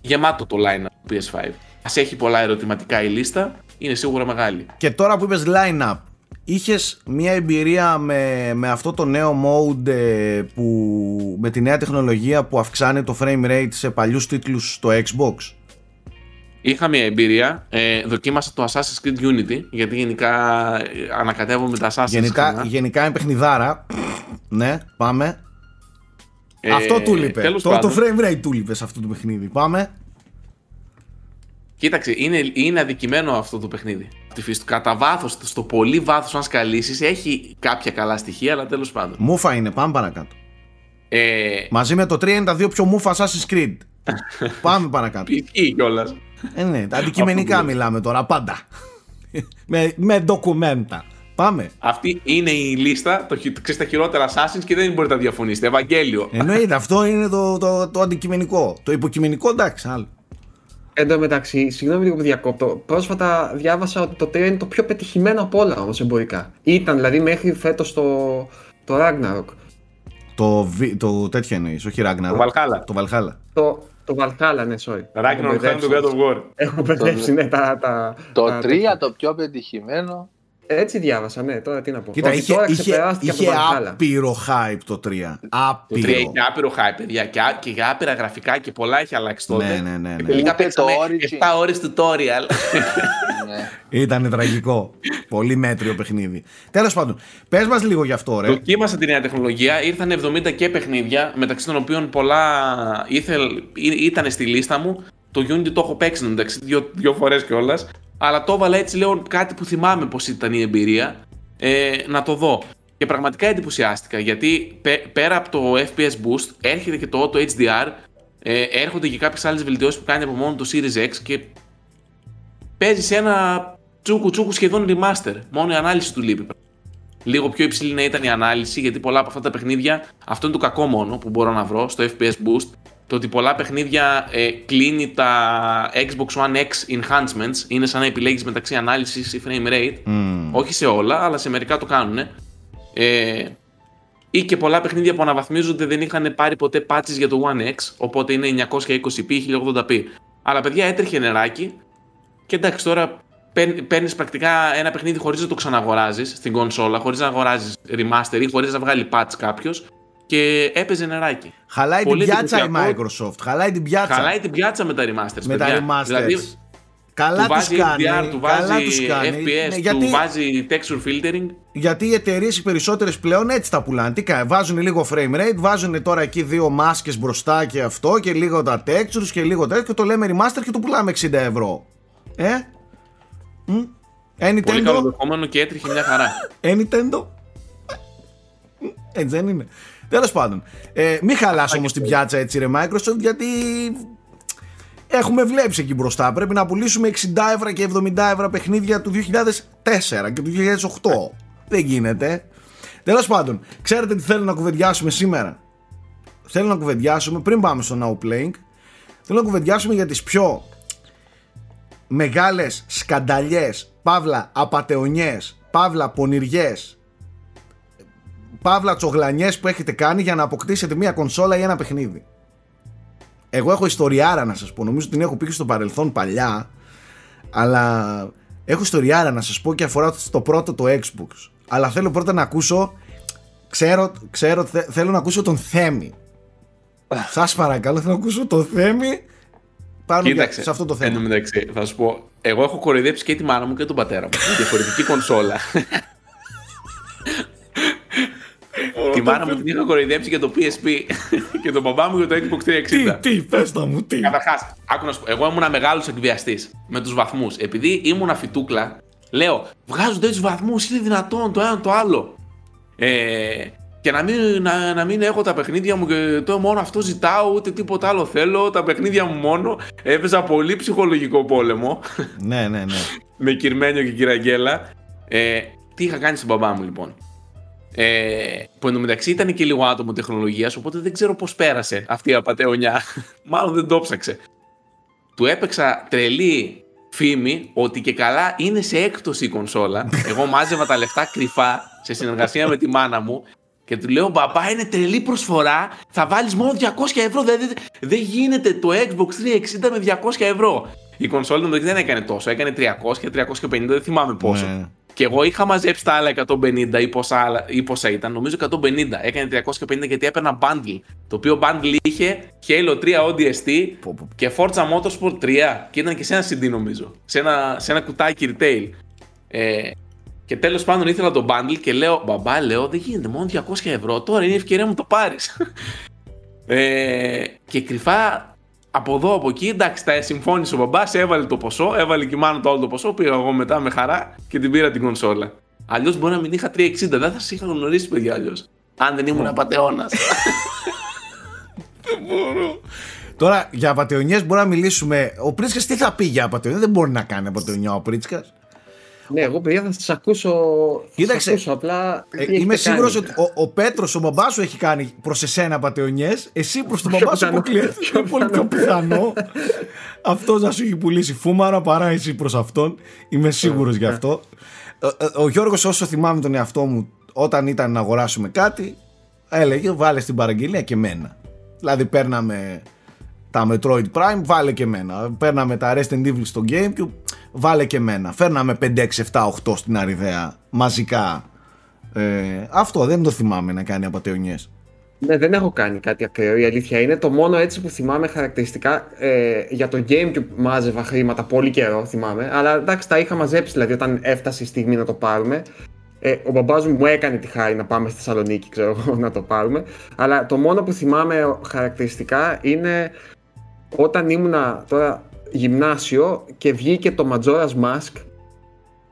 γεμάτο το line του PS5. Α έχει πολλά ερωτηματικά η λίστα. Είναι σίγουρα μεγάλη. Και τώρα που είπες line-up, είχες μια εμπειρία με, με αυτό το νέο mode ε, που, με τη νέα τεχνολογία που αυξάνει το frame rate σε παλιούς τίτλους στο Xbox; Είχα μια εμπειρία. Ε, δοκίμασα το Assassin's Creed Unity. Γιατί γενικά ε, ανακατεύομαι τα Assassin's Γενικά, συχνά. γενικά είναι παιχνιδάρα. ναι, πάμε. Ε, αυτό του λείπε. τέλος Το, το πάντων, frame rate του λείπε σε αυτό το παιχνίδι. Πάμε. Κοίταξε, είναι, είναι αδικημένο αυτό το παιχνίδι. Τη φύση του. Κατά βάθος, στο πολύ βάθος, αν σκαλίσεις, έχει κάποια καλά στοιχεία, αλλά τέλος πάντων. Μούφα είναι, πάμε παρακάτω. Ε, Μαζί με το 3 είναι τα δύο πιο μούφα Assassin's Creed. πάμε παρακάτω. Ισχύει κιόλας. Ε, ναι, τα αντικειμενικά Αυτό που μιλάμε τώρα, πάντα. με, με ντοκουμέντα. Πάμε. Αυτή είναι η λίστα, το, χει- ξέρεις, τα χειρότερα Assassins και δεν μπορείτε να διαφωνήσετε. Ευαγγέλιο. Εννοείται, αυτό είναι το, το, το αντικειμενικό. Το υποκειμενικό, εντάξει, άλλο. Εν τω μεταξύ, συγγνώμη λίγο που διακόπτω. Πρόσφατα διάβασα ότι το 3 είναι το πιο πετυχημένο από όλα όμως εμπορικά. Ήταν δηλαδή μέχρι φέτος το, το Ragnarok. Το, βι- το τέτοιο εννοείς, όχι Ragnarok. Το Valhalla. Το Valhalla. Το, το Valhalla, ναι, sorry. Έχω Ragnarok είναι μπερδέψει. το God of War. Έχω μπερδέψει, ναι, τα. τα Το τα 3 τέτοια. το πιο πετυχημένο. Έτσι διάβασα, ναι, τώρα τι να πω. Κοίτα, Ότι είχε, τώρα είχε, ξεπεράστηκε είχε από το Valhalla. άπειρο hype το 3. Το 3 Άπειρο. έχει άπειρο hype, παιδιά. Και, α- και για άπειρα γραφικά και πολλά έχει αλλάξει τότε. Ναι, ναι, ναι, ναι. Και τελικά Ούτε παίξαμε το Origin. 7 ώρες tutorial. ναι. Ήταν τραγικό. Πολύ μέτριο παιχνίδι. Τέλος πάντων, πες μας λίγο γι' αυτό, ρε. Δοκίμασα τη νέα τεχνολογία. Ήρθαν 70 και παιχνίδια, μεταξύ των οποίων πολλά ήθελ, ήταν στη λίστα μου. Το Unity το έχω παίξει μεταξύ δύο, δύο φορές κιόλας. Αλλά το έβαλα έτσι, λέω κάτι που θυμάμαι πώς ήταν η εμπειρία. Ε, να το δω. Και πραγματικά εντυπωσιάστηκα γιατί πέρα από το FPS Boost έρχεται και το Auto HDR. Ε, έρχονται και κάποιες άλλες βελτιώσεις που κάνει από μόνο το Series X και παίζει σε ένα τσούκου τσούκου σχεδόν remaster. Μόνο η ανάλυση του λείπει. Λίγο πιο υψηλή να ήταν η ανάλυση, γιατί πολλά από αυτά τα παιχνίδια, αυτό είναι το κακό μόνο που μπορώ να βρω στο FPS Boost. Το ότι πολλά παιχνίδια ε, κλείνει τα Xbox One X enhancements, είναι σαν να επιλέγεις μεταξύ ανάλυσης ή frame rate. Όχι σε όλα, αλλά σε μερικά το κάνουν. Ε, ή και πολλά παιχνίδια που αναβαθμίζονται δεν είχαν πάρει ποτέ patches για το One X, οπότε είναι 920p, 1080p. Αλλά παιδιά έτρεχε νεράκι και εντάξει τώρα παίρνεις πρακτικά ένα παιχνίδι χωρίς να το ξαναγοράζεις στην κονσόλα, χωρίς να αγοράζεις remaster ή χωρίς να βγάλει patch κάποιος και έπαιζε νεράκι. Χαλάει Πολύ την πιάτσα η Microsoft. Χαλάει την πιάτσα. Χαλάει την πιάτσα με τα remasters. Με παιδιά. τα remasters. Δηλαδή, Καλά του βάζει κάνει. HDR, του βάζει κάνει. FPS, Ναι, γιατί, του βάζει texture filtering. γιατί οι εταιρείες οι περισσότερες πλέον έτσι τα πουλάνε. Τι κάνει, βάζουν λίγο frame rate, βάζουν τώρα εκεί δύο μάσκες μπροστά και αυτό και λίγο τα textures και λίγο τέτοιο και το λέμε remaster και το πουλάμε 60 ευρώ. Ε, Mm. Ε, Πολύ καλό δεχόμενο και έτρεχε μια χαρά. Ε, Nintendo. Έτσι δεν είναι. Τέλος πάντων. Ε, μην χαλάσω όμως την πιάτσα έτσι, ρε Microsoft, γιατί έχουμε βλέψει εκεί μπροστά. Πρέπει να πουλήσουμε 60 ευρώ και 70 ευρώ παιχνίδια του 2004 και του 2008. Δεν γίνεται. Τέλος πάντων, ξέρετε τι θέλω να κουβεντιάσουμε σήμερα; Θέλω να κουβεντιάσουμε πριν πάμε στο Now Playing. Θέλω να κουβεντιάσουμε για τις πιο μεγάλες σκανταλιές, παύλα απατεωνιές, παύλα πονηριές, παύλα τσογλανιές που έχετε κάνει για να αποκτήσετε μια κονσόλα ή ένα παιχνίδι. Εγώ έχω ιστοριάρα να σας πω, νομίζω ότι την έχω πει στο παρελθόν παλιά, αλλά έχω ιστοριάρα να σας πω και αφορά στο πρώτο το Xbox. Αλλά θέλω πρώτα να ακούσω, ξέρω, ξέρω θέλω να ακούσω τον Θέμη. Σας παρακαλώ, θέλω να ακούσω τον Θέμη πάνω Κοίταξε, σε αυτό το θέμα. Εν μεταξύ, θα σου πω, εγώ έχω κοροϊδέψει και τη μάνα μου και τον πατέρα μου. διαφορετική κονσόλα. τη μάνα μου την είχα κοροϊδέψει για το PSP και τον μπαμπά μου για το Xbox 360. Τι, τι, πες τα μου, τι. Καταρχάς, άκου να σου πω, εγώ ήμουν μεγάλος εκβιαστής με τους βαθμούς. Επειδή ήμουν φιτούκλα, λέω, βγάζουν τέτοιους βαθμούς, είναι δυνατόν το ένα το άλλο. Ε, και να μην, να, να μην έχω τα παιχνίδια μου και το μόνο αυτό ζητάω, ούτε τίποτα άλλο θέλω. Τα παιχνίδια μου μόνο. Έπαιζα πολύ ψυχολογικό πόλεμο. Ναι, ναι, ναι. με Κυρμένιο και Κυραγγέλα. Ε, τι είχα κάνει στον μπαμπά μου λοιπόν. Ε, που εντωμεταξύ ήταν και λίγο άτομο τεχνολογίας, οπότε δεν ξέρω πώς πέρασε αυτή η απαταιωνιά. Μάλλον δεν το ψάξε. Του έπαιξα τρελή φήμη ότι και καλά είναι σε έκπτωση η κονσόλα. Εγώ μάζευα τα λεφτά κρυφά σε συνεργασία με τη μάνα μου και του λέω, μπαμπά, είναι τρελή προσφορά. Θα βάλεις μόνο 200 ευρώ. Δεν, δεν, δεν γίνεται το Xbox 360 με 200 ευρώ. Η κονσόλα δεν έκανε τόσο. Έκανε 300, 350, δεν θυμάμαι πόσο. Ναι. Και εγώ είχα μαζέψει τα άλλα 150 ή πόσα, άλλα, ή πόσα ήταν. Νομίζω 150. Έκανε 350 γιατί έπαιρνα bundle. Το οποίο bundle είχε Halo 3 ODST και Forza Motorsport 3. Και ήταν και σε ένα CD νομίζω. Σε ένα, σε ένα κουτάκι retail. Ε, και τέλος πάντων ήθελα το bundle και λέω, μπαμπά, λέω, δεν γίνεται, μόνο 200 ευρώ. Τώρα είναι η ευκαιρία μου το πάρεις. ε, και κρυφά από εδώ, από εκεί, εντάξει, τα συμφώνησε ο μπαμπάς, έβαλε το ποσό, έβαλε και μάλλον το όλο το ποσό. Πήγα εγώ μετά με χαρά και την πήρα την κονσόλα. Αλλιώς μπορεί να μην είχα 360, δεν θα σα είχα γνωρίσει, παιδιά, αλλιώς. Αν δεν ήμουν απαταιώνα. δεν μπορώ. Τώρα για απαταιωνιέ μπορεί να μιλήσουμε. Ο Πρίτσκα τι θα πει για απαταιωνιέ, δεν μπορεί να κάνει απαταιωνιά ο Πρίτσκα. Ναι, εγώ παιδιά θα σας ακούσω. Κοίταξε. Ακούσω, απλά ε, είμαι σίγουρος ότι ο, ο Πέτρος, ο μπαμπάς σου έχει κάνει προς εσένα πατεωνιές. Εσύ προς τον μπαμπά σου αποκλείεται. Είναι πολύ πιο πιθανό αυτό να σου έχει πουλήσει φούμαρα παρά εσύ προς αυτόν. Είμαι σίγουρος γι' αυτό. Ο, ε, ο Γιώργος, όσο θυμάμαι τον εαυτό μου, όταν ήταν να αγοράσουμε κάτι, έλεγε βάλε στην παραγγελία και μένα. Δηλαδή παίρναμε τα Metroid Prime, βάλε και μένα. Παίρναμε τα Resident Evil στο GameCube, βάλε και μένα. Φέρναμε 5, 6, 7, 8 στην Αριδέα μαζικά. Ε, αυτό δεν το θυμάμαι να κάνει απαταιωνιές. Ναι, δεν έχω κάνει κάτι ακραίο. Η αλήθεια είναι το μόνο έτσι που θυμάμαι χαρακτηριστικά ε, για το GameCube μάζευα χρήματα πολύ καιρό, θυμάμαι. Αλλά εντάξει, τα είχα μαζέψει δηλαδή όταν έφτασε η στιγμή να το πάρουμε. Ε, ο μπαμπάς μου μου έκανε τη χάρη να πάμε στη Θεσσαλονίκη, ξέρω εγώ, να το πάρουμε. Αλλά το μόνο που θυμάμαι χαρακτηριστικά είναι όταν ήμουνα τώρα γυμνάσιο και βγήκε το Majora's Mask.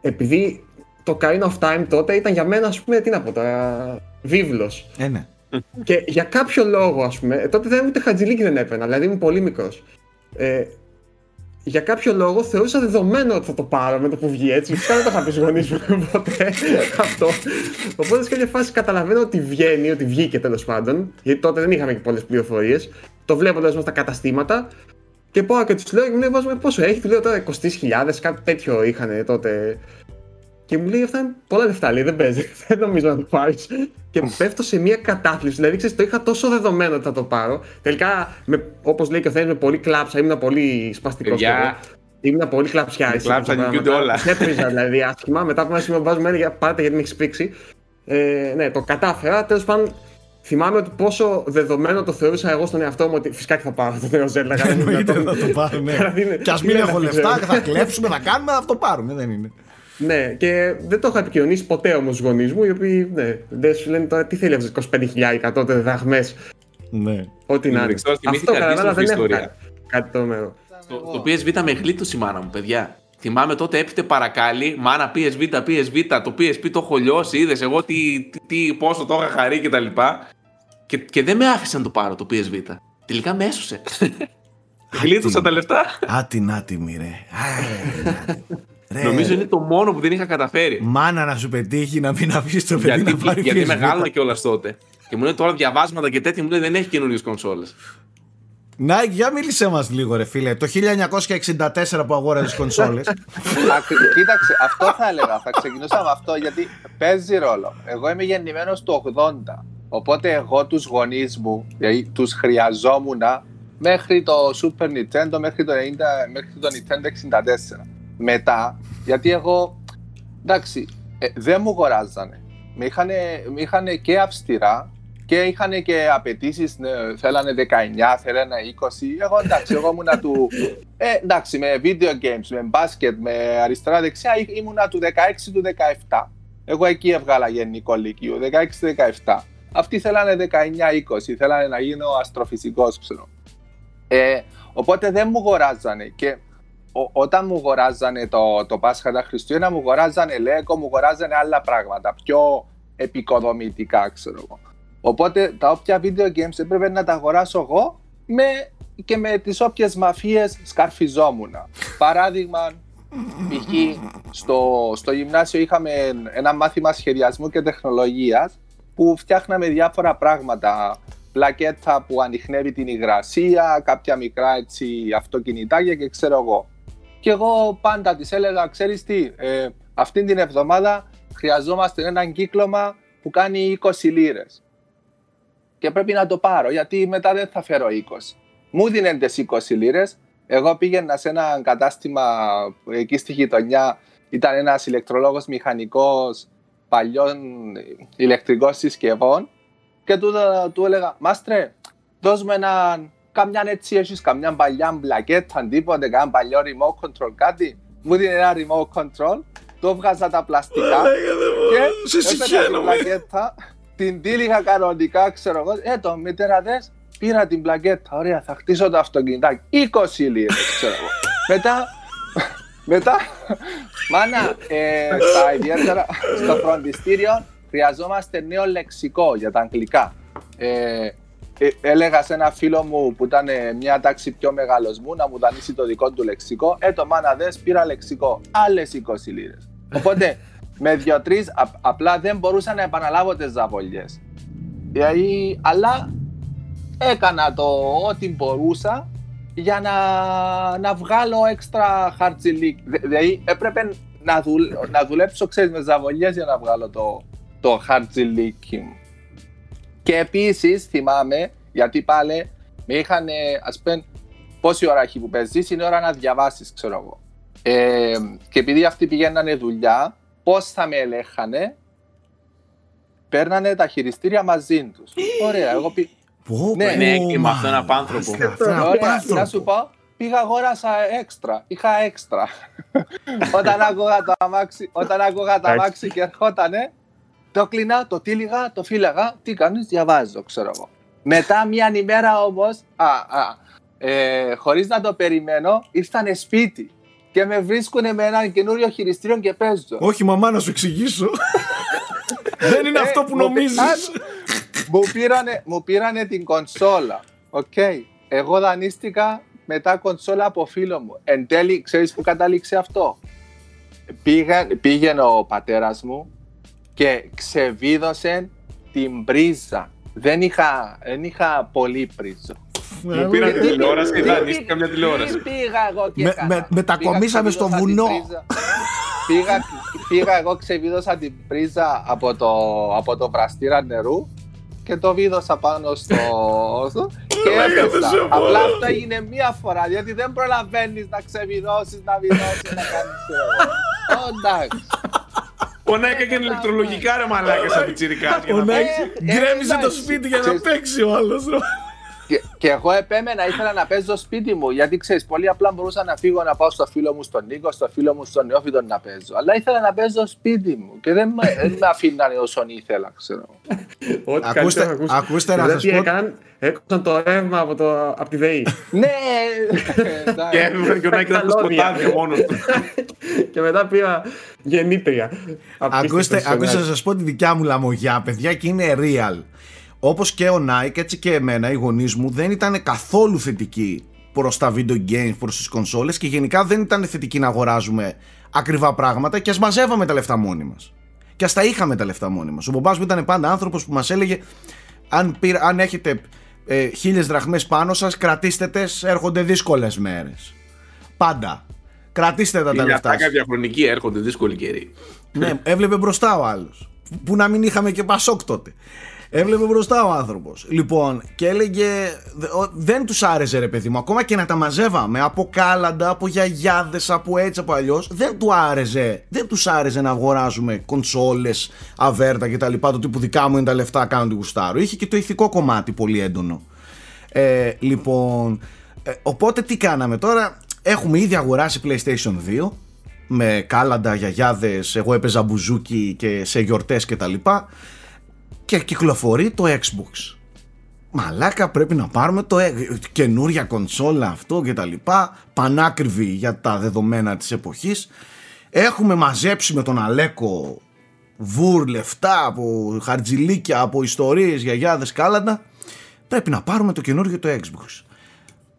Επειδή το Kind of Time τότε ήταν για μένα, ας πούμε, τι να πω τώρα, βίβλος. Ε, ναι. Και για κάποιο λόγο, ας πούμε, ε, τότε δεν ούτε χατζηλίκι δεν έπαιρνα, δηλαδή ήμουν πολύ μικρός. Ε, για κάποιο λόγο θεωρούσα δεδομένο ότι θα το πάρω με το που βγει έτσι. Φυσικά δεν το είχα πει στους γονείς μου ποτέ αυτό. Οπότε σε κάποια φάση καταλαβαίνω ότι βγαίνει, ότι βγήκε τέλος πάντων. Γιατί τότε δεν είχαμε και πολλές πληροφορίες. Το βλέπω τέλος στα καταστήματα. Και πάω και τους λέω, μου λέει, βάζουμε πόσο έχει. Του λέω τώρα 20.000, κάτι τέτοιο είχαν τότε και μου λέει αυτά είναι πολλά λεφτά, λέει, δεν παίζει, δεν νομίζω να το πάρεις. και πέφτω σε μια κατάθλιψη. Δηλαδή, ξέρεις, το είχα τόσο δεδομένο ότι θα το πάρω. Τελικά, όπως λέει και ο Θέμη, με πολύ κλάψα, ήμουν πολύ σπαστικός. Παιδιά, Ήμουν πολύ κλαψιά. Κλάψα, νικούνται όλα. Έπριζα δηλαδή άσχημα. Μετά από ένα σημείο βάζουμε για πάτε γιατί με έχει πήξει. Ε, ναι, το κατάφερα. Τέλος πάντων, θυμάμαι ότι πόσο δεδομένο το θεωρούσα εγώ στον εαυτό μου ότι φυσικά και θα πάρω το νέο Zelda. Εννοείται θα το πάρουμε. Κι ας μην έχω λεφτά, θα κλέψουμε, θα κάνουμε, θα το πάρουμε. Δεν είναι. Ναι, και δεν το έχω επικοινωνήσει ποτέ όμως στους γονείς μου, οι οποίοι ναι, δεν σου λένε τώρα τι θέλει αυτός 25.000 τότε δραχμέ. Ναι. Ό,τι να είναι. Αυτό καταλαβαίνω δεν έχω κάτι, κάτι το μέρο. Το, το PSV με γλίτωσε η μάνα μου, παιδιά. Θυμάμαι τότε έπειτε παρακάλι, μάνα PSV, PSV, το PSP το έχω λιώσει, είδες εγώ τι, τι, τι, πόσο το είχα χαρεί κτλ. Και, και δεν με άφησαν το πάρω το PSV. Τελικά με έσωσε. Γλίτωσα τα λεφτά. Άτι άτιμη ρε. Ρε. Νομίζω είναι το μόνο που δεν είχα καταφέρει. Μάνα να σου πετύχει να μην αφήσει το παιδί γιατί, να πάρει Γιατί μεγάλωνα κιόλας τότε. Και μου λέει τώρα διαβάσματα και τέτοια μου λέει δεν έχει καινούριες κονσόλες. Να, για μίλησέ μας λίγο, ρε φίλε. Το 1964 που αγόρασε κονσόλες. Κοίταξε, αυτό θα έλεγα. Θα ξεκινούσα με αυτό γιατί παίζει ρόλο. Εγώ είμαι γεννημένος του 80. Οπότε εγώ τους γονείς μου, δηλαδή τους χρειαζόμουν μέχρι το Super Nintendo, μέχρι το, 90, μέχρι το Nintendo 64 μετά, γιατί εγώ, εντάξει, ε, δεν μου αγοράζανε. Με είχαν, και αυστηρά και είχαν και απαιτήσεις, ναι, θέλανε 19, θέλανε 20. Εγώ εντάξει, εγώ ήμουνα του. Ε, εντάξει, με video games, με μπάσκετ, με αριστερά-δεξιά, ήμουνα του 16 του 17. Εγώ εκεί έβγαλα γενικό λύκειο, 16-17. Αυτοί θέλανε 19-20, θέλανε να γίνω αστροφυσικός, ξέρω. Ε, οπότε δεν μου αγοράζανε και όταν μου αγοράζανε το, το Πάσχα τα Χριστούγεννα, μου αγοράζανε Λέκο, μου αγοράζανε άλλα πράγματα, πιο επικοδομητικά, ξέρω εγώ. Οπότε τα όποια video games έπρεπε να τα αγοράσω εγώ με, και με τις όποιες μαφίες σκαρφιζόμουν. Παράδειγμα, π.χ. Στο, στο γυμνάσιο είχαμε ένα μάθημα σχεδιασμού και τεχνολογίας που φτιάχναμε διάφορα πράγματα πλακέτα που ανοιχνεύει την υγρασία, κάποια μικρά έτσι, αυτοκινητάκια και ξέρω εγώ. Και εγώ πάντα της έλεγα, ξέρεις τι, ε, αυτήν την εβδομάδα χρειαζόμαστε έναν κύκλωμα που κάνει 20 λίρες. Και πρέπει να το πάρω, γιατί μετά δεν θα φέρω 20. Μου δίνουν τις 20 λίρες. Εγώ πήγαινα σε ένα κατάστημα εκεί στη γειτονιά. Ήταν ένας ηλεκτρολόγος μηχανικός παλιών ηλεκτρικών συσκευών. Και του, του έλεγα, Μάστρε, δώσ' μου έναν καμιά έτσι έχεις καμιά παλιά μπλακέτα, τίποτε, καμιά παλιό remote control κάτι. Μου δίνει ένα remote control, το βγάζα τα πλαστικά και έπαιρνα την πλακέτα, την τύλιγα κανονικά, ξέρω εγώ, ε, το μητέρα δες, πήρα την πλακέτα, ωραία, θα χτίσω το αυτοκινητάκι, 20 λίρες, ξέρω εγώ. Μετά, μετά, μάνα, ε, στα ιδιαίτερα, στο φροντιστήριο, χρειαζόμαστε νέο λεξικό για τα αγγλικά. Ε, ε, έλεγα σε ένα φίλο μου που ήταν μια τάξη πιο μεγάλος μου να μου δανείσει το δικό του λεξικό. Ε, το μάνα δες πήρα λεξικό. Άλλες 20 λίρες. Οπότε με δύο-τρει απλά δεν μπορούσα να επαναλάβω τις ζαβολιέ. Δηλαδή, αλλά έκανα το ό,τι μπορούσα για να, να βγάλω έξτρα χαρτζιλίκ. Δηλαδή έπρεπε να, δουλ, να δουλέψω ξέρεις, με ζαβολιές για να βγάλω το, το χαρτζιλίκι μου. Και επίσης θυμάμαι, γιατί πάλι με είχαν, ας πούμε, πόση ώρα έχει που παίζεις, είναι ώρα να διαβάσεις, ξέρω εγώ. Ε, και επειδή αυτοί πηγαίνανε δουλειά, πώς θα με ελέγχανε, παίρνανε τα χειριστήρια μαζί τους. Ωραία, εγώ πει. Πω, Ναι, πω, είναι έγκλημα μα, αυτό, ένα απάνθρωπο. αυτό, ένα Ωραία, απάνθρωπο. να σου πω, πήγα αγόρασα έξτρα. Είχα έξτρα. όταν άκουγα το αμάξι, όταν άκουγα το Έτσι. αμάξι και ερχότανε, το κλείνα, το τύλιγα, το φύλαγα. Τι κάνεις, διαβάζω, ξέρω εγώ. Μετά μια ημέρα όμως, α, α, ε, χωρίς να το περιμένω, ήρθανε σπίτι και με βρίσκουν με έναν καινούριο χειριστήριο και παίζω. Όχι μαμά να σου εξηγήσω. Δεν είναι Ε, αυτό που μου πει- νομίζεις. Α, μου, πήρανε, μου πήρανε την κονσόλα. Οκ. Εγώ δανείστηκα μετά κονσόλα από φίλο μου. Εν τέλει, ξέρεις που κατάληξε αυτό; Πήγα, πήγαινε ο πατέρας μου και ξεβίδωσε την πρίζα. Δεν είχα, δεν είχα πολύ πρίζα. Μου πήραν Ε, τη τηλεόραση και Τι δανείστηκα μια Τι τηλεόραση. πήγα εγώ και Με- έκανα. με- μετακομίσαμε Πήγα, στο ξεβίδωσα την βουνό. πρίζα. Πήγα, πήγα εγώ, ξεβίδωσα την πρίζα από το, από το βραστήρα νερού και το βίδωσα πάνω στο... στο και έπεσα. Απλά αυτό έγινε μία φορά, διότι δεν προλαβαίνεις να ξεβιδώσεις, να βιδώσεις, να κάνεις ξέρω εγώ. Ω, Εντάξει. Πονάει και ηλεκτρολογικά ρε μαλάκα σαν πιτσιρικάς για Ο να Νάικ παίξει. Ε, γκρέμιζε το εντάξει. σπίτι για να Ξέρεις- παίξει ο άλλος. Ρε. Και, και εγώ επέμενα, ήθελα να παίζω σπίτι μου. Γιατί ξέρεις, πολύ απλά μπορούσα να φύγω να πάω στο φίλο μου στον Νίκο, στο φίλο μου στον Νεόφιτο να παίζω. Αλλά ήθελα να παίζω σπίτι μου και δεν με, δεν με αφήνανε όσον ήθελα, ξέρω. Ό,τι Ακούστε- καλύτερο να ακούσει. ακούστε να Και σας τι πω- έκαναν, έκοψαν το ρεύμα από, το, από τη ΔΕΗ. ναι! Και εντάξει. έφευγε και ο Νάικ ήταν στο Καλώδια. σκοτάδι μόνος του. και μετά πήρα γεννήτρια. Ακούστε, Απίστευτο ακούστε να σενάριο. σας πω τη δικιά μου λαμογιά, παιδιά, και είναι real. Όπως και ο Nike, έτσι και εμένα, οι γονείς μου δεν ήταν καθόλου θετικοί προς τα video games, προς τις κονσόλες και γενικά δεν ήταν θετικοί να αγοράζουμε ακριβά πράγματα και ας μαζεύαμε τα λεφτά μόνοι μας. Και ας τα είχαμε τα λεφτά μόνοι μας. Ο μπαμπάς μου ήταν πάντα άνθρωπος που μας έλεγε αν, πήρα, αν έχετε ε, χίλιες δραχμές πάνω σας, κρατήστε τες, έρχονται δύσκολες μέρες. Πάντα. Κρατήστε τα, τα Για λεφτά αυτά σας. διαχρονική έρχονται δύσκολοι καιροί. Ναι, έβλεπε μπροστά ο άλλος. Που να μην είχαμε και πασόκ τότε. Έβλεπε μπροστά ο άνθρωπος. Λοιπόν, και έλεγε. δε- ο- Δεν τους άρεσε ρε παιδί μου. Ακόμα και να τα μαζεύαμε από κάλαντα, από γιαγιάδες, από έτσι, από αλλιώς. Δεν του άρεσε. Δεν τους άρεσε να αγοράζουμε κονσόλες, αβέρτα κτλ. Το τύπου δικά μου είναι τα λεφτά, κάνω τη γουστάρω. Είχε και το ηθικό κομμάτι πολύ έντονο. Ε, λοιπόν, ε, οπότε τι κάναμε τώρα. Έχουμε ήδη αγοράσει PlayStation 2 με κάλαντα, γιαγιάδες, εγώ έπαιζα μπουζούκι και σε γιορτές και τα λοιπά και κυκλοφορεί το Xbox. Μαλάκα πρέπει να πάρουμε το ε, καινούρια κονσόλα αυτό και τα λοιπά πανάκριβη για τα δεδομένα της εποχής. Έχουμε μαζέψει με τον Αλέκο βουρ λεφτά από χαρτζιλίκια από ιστορίες γιαγιάδες κάλαντα. Πρέπει να πάρουμε το καινούργιο το Xbox.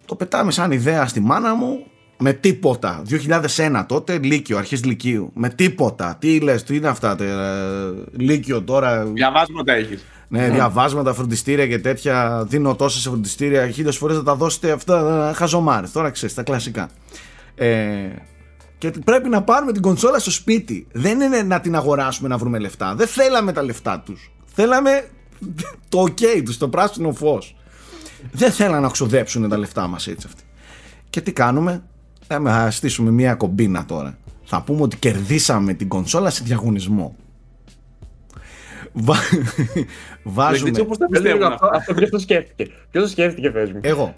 Το πετάμε σαν ιδέα στη μάνα μου με τίποτα. 2001 τότε, Λύκειο, αρχές Λυκείου. Με τίποτα. Τι λες, τι είναι αυτά, τε, ε, Λύκειο τώρα; Διαβάσματα έχεις. Ναι, διαβάσματα, φροντιστήρια και τέτοια. Δίνω τόσα σε φροντιστήρια. Χίλιες φορές θα τα δώσετε αυτά ε, χαζομάρες. Τώρα ξέρεις, τα κλασικά. Ε, και πρέπει να πάρουμε την κονσόλα στο σπίτι. Δεν είναι να την αγοράσουμε να βρούμε λεφτά. Δεν θέλαμε τα λεφτά τους. Θέλαμε το ok τους, το πράσινο φως. Δεν θέλανε να ξοδέψουν τα λεφτά μας έτσι αυτοί. Και τι κάνουμε, Λέμε, θα στήσουμε μια κομπίνα τώρα. Θα πούμε ότι κερδίσαμε την κονσόλα σε διαγωνισμό. Βα... Βάζουμε. Έτσι όπως τα Πες λίγο πιστεύουν αυτό, αυτά. αυτό ποιος το σκέφτηκε; Ποιος το σκέφτηκε, πες μου; Εγώ.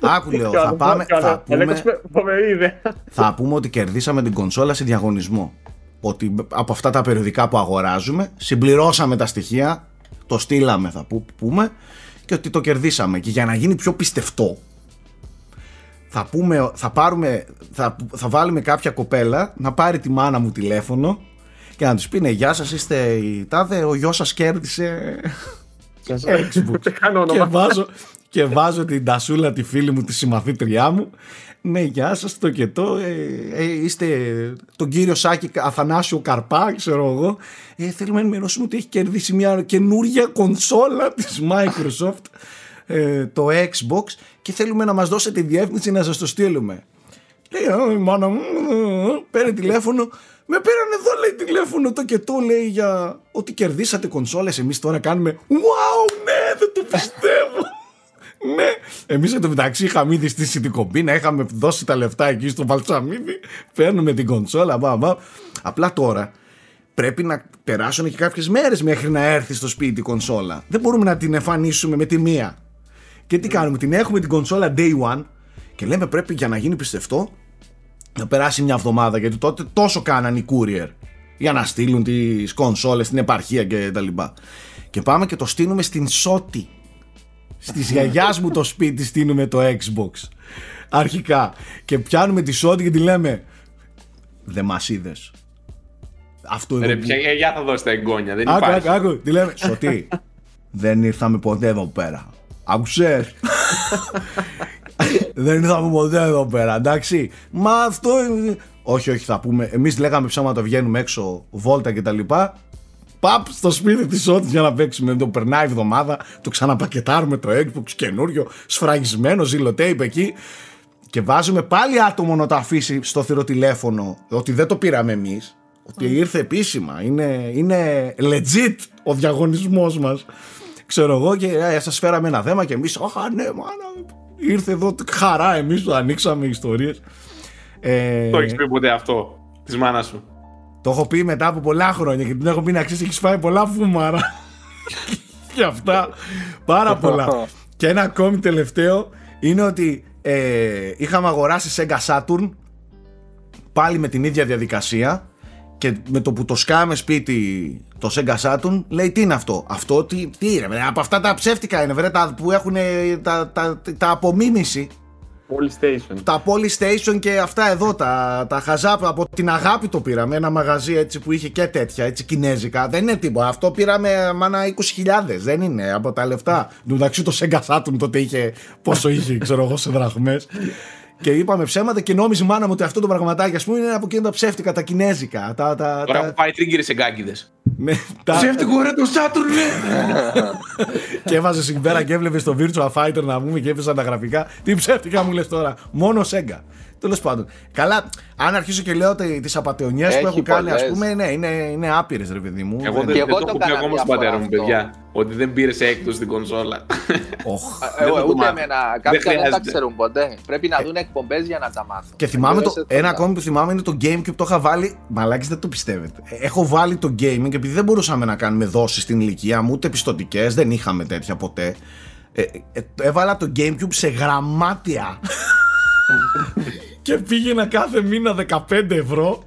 Άκου λέω, θα πάμε, θα πούμε, Φοβερή ιδέα. θα πούμε ότι κερδίσαμε την κονσόλα σε διαγωνισμό. Ότι από αυτά τα περιοδικά που αγοράζουμε, συμπληρώσαμε τα στοιχεία, το στείλαμε θα που- πούμε και ότι το κερδίσαμε. Και για να γίνει πιο πιστευτό, θα, πούμε, θα, πάρουμε, θα, θα βάλουμε κάποια κοπέλα να πάρει τη μάνα μου τηλέφωνο και να τους πει ναι γεια σας είστε η τάδε ο γιος σας κέρδισε Xbox. Δεν κάνω και, όνομα. βάζω, και βάζω την Τασούλα τη φίλη μου τη συμμαθήτριά μου ναι γεια σας το και το ε, ε, είστε τον κύριο Σάκη Αθανάσιο Καρπά ξέρω εγώ ε, θέλουμε να ενημερώσουμε ότι έχει κερδίσει μια καινούρια κονσόλα της Microsoft ε, το Xbox και θέλουμε να μας δώσετε τη διεύθυνση να σας το στείλουμε Λέει, «Α, η μάνα μου, ε, παίρνει τηλέφωνο. Με πήραν εδώ, λέει τηλέφωνο το και το, λέει για ότι κερδίσατε κονσόλες. Εμείς τώρα κάνουμε, wow, ναι, δεν το πιστεύω. ναι, εμείς εν τω μεταξύ είχαμε ήδη στήσει την κομπίνα, είχαμε δώσει τα λεφτά εκεί στο Βαλτσαμίδι, παίρνουμε την κονσόλα, μπα, μπα. Απλά τώρα, πρέπει να περάσουν και κάποιες μέρες μέχρι να έρθει στο σπίτι η κονσόλα. Δεν μπορούμε να την εμφανίσουμε με τη μία. Και τι κάνουμε, την έχουμε την κονσόλα day one και λέμε πρέπει για να γίνει πιστευτό να περάσει μια εβδομάδα γιατί τότε τόσο κάναν οι courier για να στείλουν τις κονσόλες στην επαρχία και τα λοιπά. Και πάμε και το στείλουμε στην Σότη. Στις γιαγιάς μου το σπίτι στείλουμε το Xbox. Αρχικά. Και πιάνουμε τη Σότη και τη λέμε δεν μας είδες. Αυτό Ρε, εδώ που- ποια γιαγιά θα δώσει τα εγγόνια, δεν Άκου, υπάρχει. άκου, άκου. Τι λέμε. Σωτή. δεν ήρθαμε ποτέ εδώ πέρα. Άκουσες; δεν ήρθαμε ποτέ εδώ πέρα, εντάξει. Μα αυτό. είναι- Όχι, όχι, θα πούμε. Εμείς λέγαμε ψέματα, βγαίνουμε έξω, βόλτα κτλ. Παπ στο σπίτι της Σότη για να παίξουμε. Το περνάει η εβδομάδα, το ξαναπακετάρουμε το Xbox καινούριο, σφραγισμένο, ζηλοτέιπ εκεί. Και βάζουμε πάλι άτομο να το αφήσει στο θηροτηλέφωνο ότι δεν το πήραμε εμείς. Ότι ήρθε επίσημα. Είναι, είναι legit ο διαγωνισμός μας. Ξέρω εγώ και ε, σας φέραμε ένα δέμα και εμείς «Αχ ναι μάνα, ήρθε εδώ χαρά εμείς το ανοίξαμε ιστορίες». Ε, Το έχεις πει ποτέ αυτό της μάνας σου. το έχω πει μετά από πολλά χρόνια και την έχω πει να ξέρεις έχεις φάει πολλά φούμαρα. και αυτά πάρα πολλά. και ένα ακόμη τελευταίο είναι ότι ε, είχαμε αγοράσει Sega Saturn πάλι με την ίδια διαδικασία και με το που το σκάμε σπίτι το Sega Saturn λέει τι είναι αυτό; Αυτό τι, τι είναι, βρε, από αυτά τα ψεύτικα είναι, βρε, τα που έχουν τα, τα, τα απομίμηση Polystation. τα Polystation και αυτά εδώ, τα, τα χαζά από την αγάπη το πήραμε. Ένα μαγαζί έτσι που είχε και τέτοια, έτσι κινέζικα. Δεν είναι τίποτα. Αυτό πήραμε μάνα 20.000. Δεν είναι από τα λεφτά. Του μεταξύ το Sega Saturn τότε είχε πόσο είχε, ξέρω εγώ, σε δραχμές. Και είπαμε ψέματα και νόμιζε η μάνα μου ότι αυτό το πραγματάκι, ας πούμε, είναι από εκείνα τα ψεύτικα, τα κινέζικα. Τα, τα, Τώρα τα, που πάει τρίγκυρη σε γκάγκιδες. με, τα, Ψεύτικο ρε το Saturn, ναι! και έβαζε εκεί πέρα και έβλεπες το Virtua Fighter να πούμε και έπαιζαν τα γραφικά. Τι ψεύτικα μου λες τώρα. Μόνο Sega. Τέλος πάντων. Καλά, αν αρχίσω και λέω τις απαταιωνιές που Έχει έχουν κάνει, ας πολλές. πούμε, ναι, είναι, είναι άπειρες, ρε παιδί μου. Εγώ δεν, Δεν- Και δεν εγώ το το έχω πει έκανα ακόμα μια στον πατέρα φορά μου, αυτό. παιδιά. Ότι δεν πήρε έκπτωση στην κονσόλα. Οχ. Δεν Εγώ, θα το ούτε μάθω. εμένα. Δεν Κάποια δεν τα χρειάζεται. ξέρουν ποτέ. Πρέπει να δουν εκπομπές για να τα μάθουν. Και θυμάμαι Εγώ το. είσαι Ένα τώρα. ακόμη που θυμάμαι είναι το Gamecube. Το είχα βάλει. Μαλάκι δεν το πιστεύετε. Έχω βάλει το gaming επειδή δεν μπορούσαμε να κάνουμε δόσεις στην ηλικία μου, ούτε πιστοτικές, δεν είχαμε τέτοια ποτέ. Ε, ε, έβαλα το Gamecube σε γραμμάτια. και πήγαινα κάθε μήνα 15 ευρώ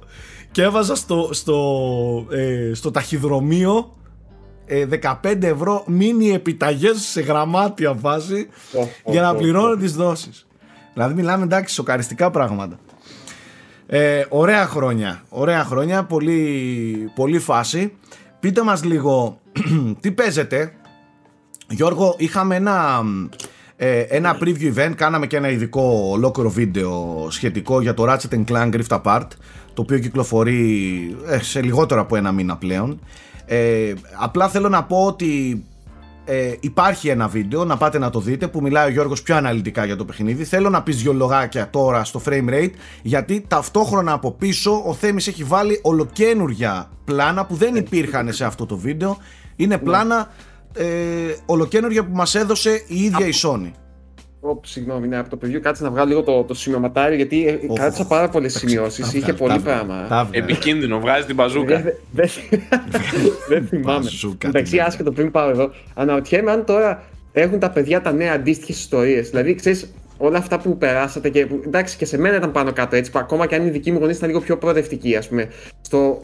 και έβαζα στο, στο, ε, στο ταχυδρομείο ε, 15 ευρώ μίνι επιταγές σε γραμμάτια βάση για να πληρώνω τις δόσεις. Δηλαδή μιλάμε εντάξει σοκαριστικά πράγματα. Ε, ωραία χρόνια, ωραία χρόνια, πολύ, πολύ φάση. Πείτε μας λίγο τι παίζετε; Γιώργο, είχαμε ένα, ε, ένα preview event, κάναμε και ένα ειδικό ολόκληρο βίντεο σχετικό για το Ratchet Clank Rift Apart, το οποίο κυκλοφορεί ε, σε λιγότερο από ένα μήνα πλέον. Ε, απλά θέλω να πω ότι ε, υπάρχει ένα βίντεο, να πάτε να το δείτε, που μιλάει ο Γιώργος πιο αναλυτικά για το παιχνίδι. Θέλω να πεις δυο λογάκια τώρα στο frame rate, γιατί ταυτόχρονα από πίσω ο Θέμης έχει βάλει ολοκένουργια πλάνα που δεν υπήρχαν σε αυτό το βίντεο. Είναι πλάνα ε, ολοκένουργια που μας έδωσε η ίδια η Sony. Ωπ, συγγνώμη, ναι, από το preview κάτσε να βγάλω λίγο το, το σημειωματάρι γιατί ε, Οχ, κράτησα πάρα πολλές σημειώσεις. Τα Είχε βγάλε, πολύ τα βγάλε, πράγμα. τα βγάλε. Επικίνδυνο, βγάζει την μπαζούκα. Δεν δεν- δεν θυμάμαι. Μπαζούκα, Εντάξει, τι λέτε. άσχετο πριν πάω εδώ. Αναρωτιέμαι αν τώρα έχουν τα παιδιά τα νέα αντίστοιχες ιστορίες. Δηλαδή, ξέρεις, όλα αυτά που περάσατε και που, εντάξει και σε μένα ήταν πάνω κάτω έτσι, που ακόμα και αν οι δικοί μου γονείς ήταν λίγο πιο προοδευτικοί, ας πούμε, στο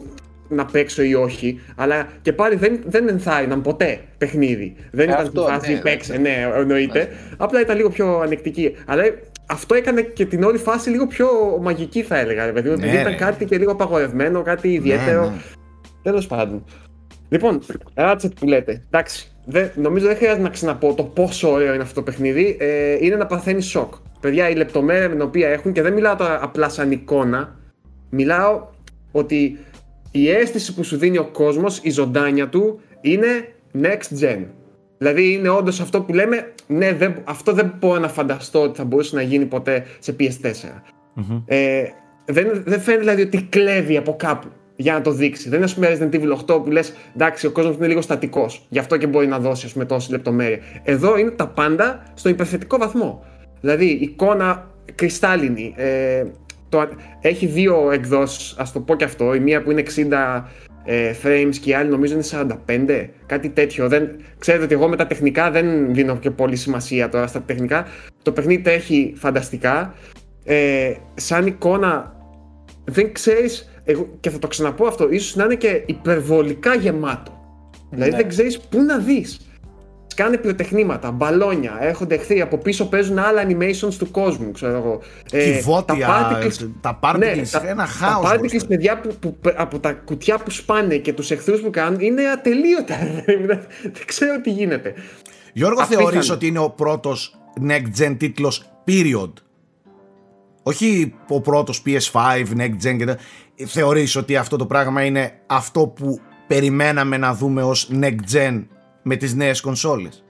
να παίξω ή όχι. Αλλά και πάλι δεν, δεν ενθάρρυναν ποτέ παιχνίδι. Δεν Ε, ήταν αυτό, στη φάση ναι, παίξε, ναι, εννοείται. Απλά ήταν λίγο πιο ανεκτική. Αλλά αυτό έκανε και την όλη φάση λίγο πιο μαγική, θα έλεγα. ρε παιδί μου, Ναι, επειδή ήταν ρε. κάτι και λίγο απαγορευμένο, κάτι ιδιαίτερο. Ναι, ναι. Τέλος πάντων. Λοιπόν, Ratchet που λέτε. Εντάξει, δεν, νομίζω δεν χρειάζεται να ξαναπώ το πόσο ωραίο είναι αυτό το παιχνίδι. Ε, είναι να παθαίνει σοκ. Παιδιά, η λεπτομέρεια με την οποία έχουν, και δεν μιλάω τώρα απλά σαν εικόνα, μιλάω ότι η αίσθηση που σου δίνει ο κόσμος, η ζωντάνια του, είναι next gen. Δηλαδή είναι όντως αυτό που λέμε, ναι, δεν, αυτό δεν μπορώ να φανταστώ ότι θα μπορούσε να γίνει ποτέ σε PS4. Ε, δεν, δεν φαίνεται δηλαδή ότι κλέβει από κάπου για να το δείξει. Δεν είναι ας πούμε Resident Evil 8 που λες εντάξει, ο κόσμος είναι λίγο στατικός. Γι' αυτό και μπορεί να δώσει ας πούμε, τόση λεπτομέρεια. Εδώ είναι τα πάντα στο υπερθετικό βαθμό. Δηλαδή, εικόνα κρυστάλλινη. Ε, το, έχει δύο εκδόσεις, ας το πω και αυτό. Η μία που είναι 60 ε, frames και οι άλλοι νομίζω είναι 45, κάτι τέτοιο. Δεν, ξέρετε ότι εγώ με τα τεχνικά δεν δίνω και πολύ σημασία τώρα στα τεχνικά. Το παιχνίδι τα έχει φανταστικά. Ε, σαν εικόνα δεν ξέρεις, εγώ, και θα το ξαναπώ αυτό, ίσως να είναι και υπερβολικά γεμάτο. Δηλαδή Ναι. δεν ξέρεις πού να δεις. Σκάνε πυροτεχνήματα, μπαλόνια, έρχονται εχθροί, από πίσω παίζουν άλλα animations του κόσμου, ξέρω εγώ. Ε, Κυβότια, particles- τα particles, τα- ένα τα χάος particles, μπροστά. παιδιά, που, που, από τα κουτιά που σπάνε και τους εχθρούς που κάνουν είναι ατελείωτα. δεν ξέρω τι γίνεται. Γιώργο, Απίθανο. θεωρείς ότι είναι ο πρώτος next gen τίτλος period; Όχι ο πρώτος PS5, next gen και τα... Θεωρείς ότι αυτό το πράγμα είναι αυτό που περιμέναμε να δούμε ως next gen με τις νέες κονσόλες.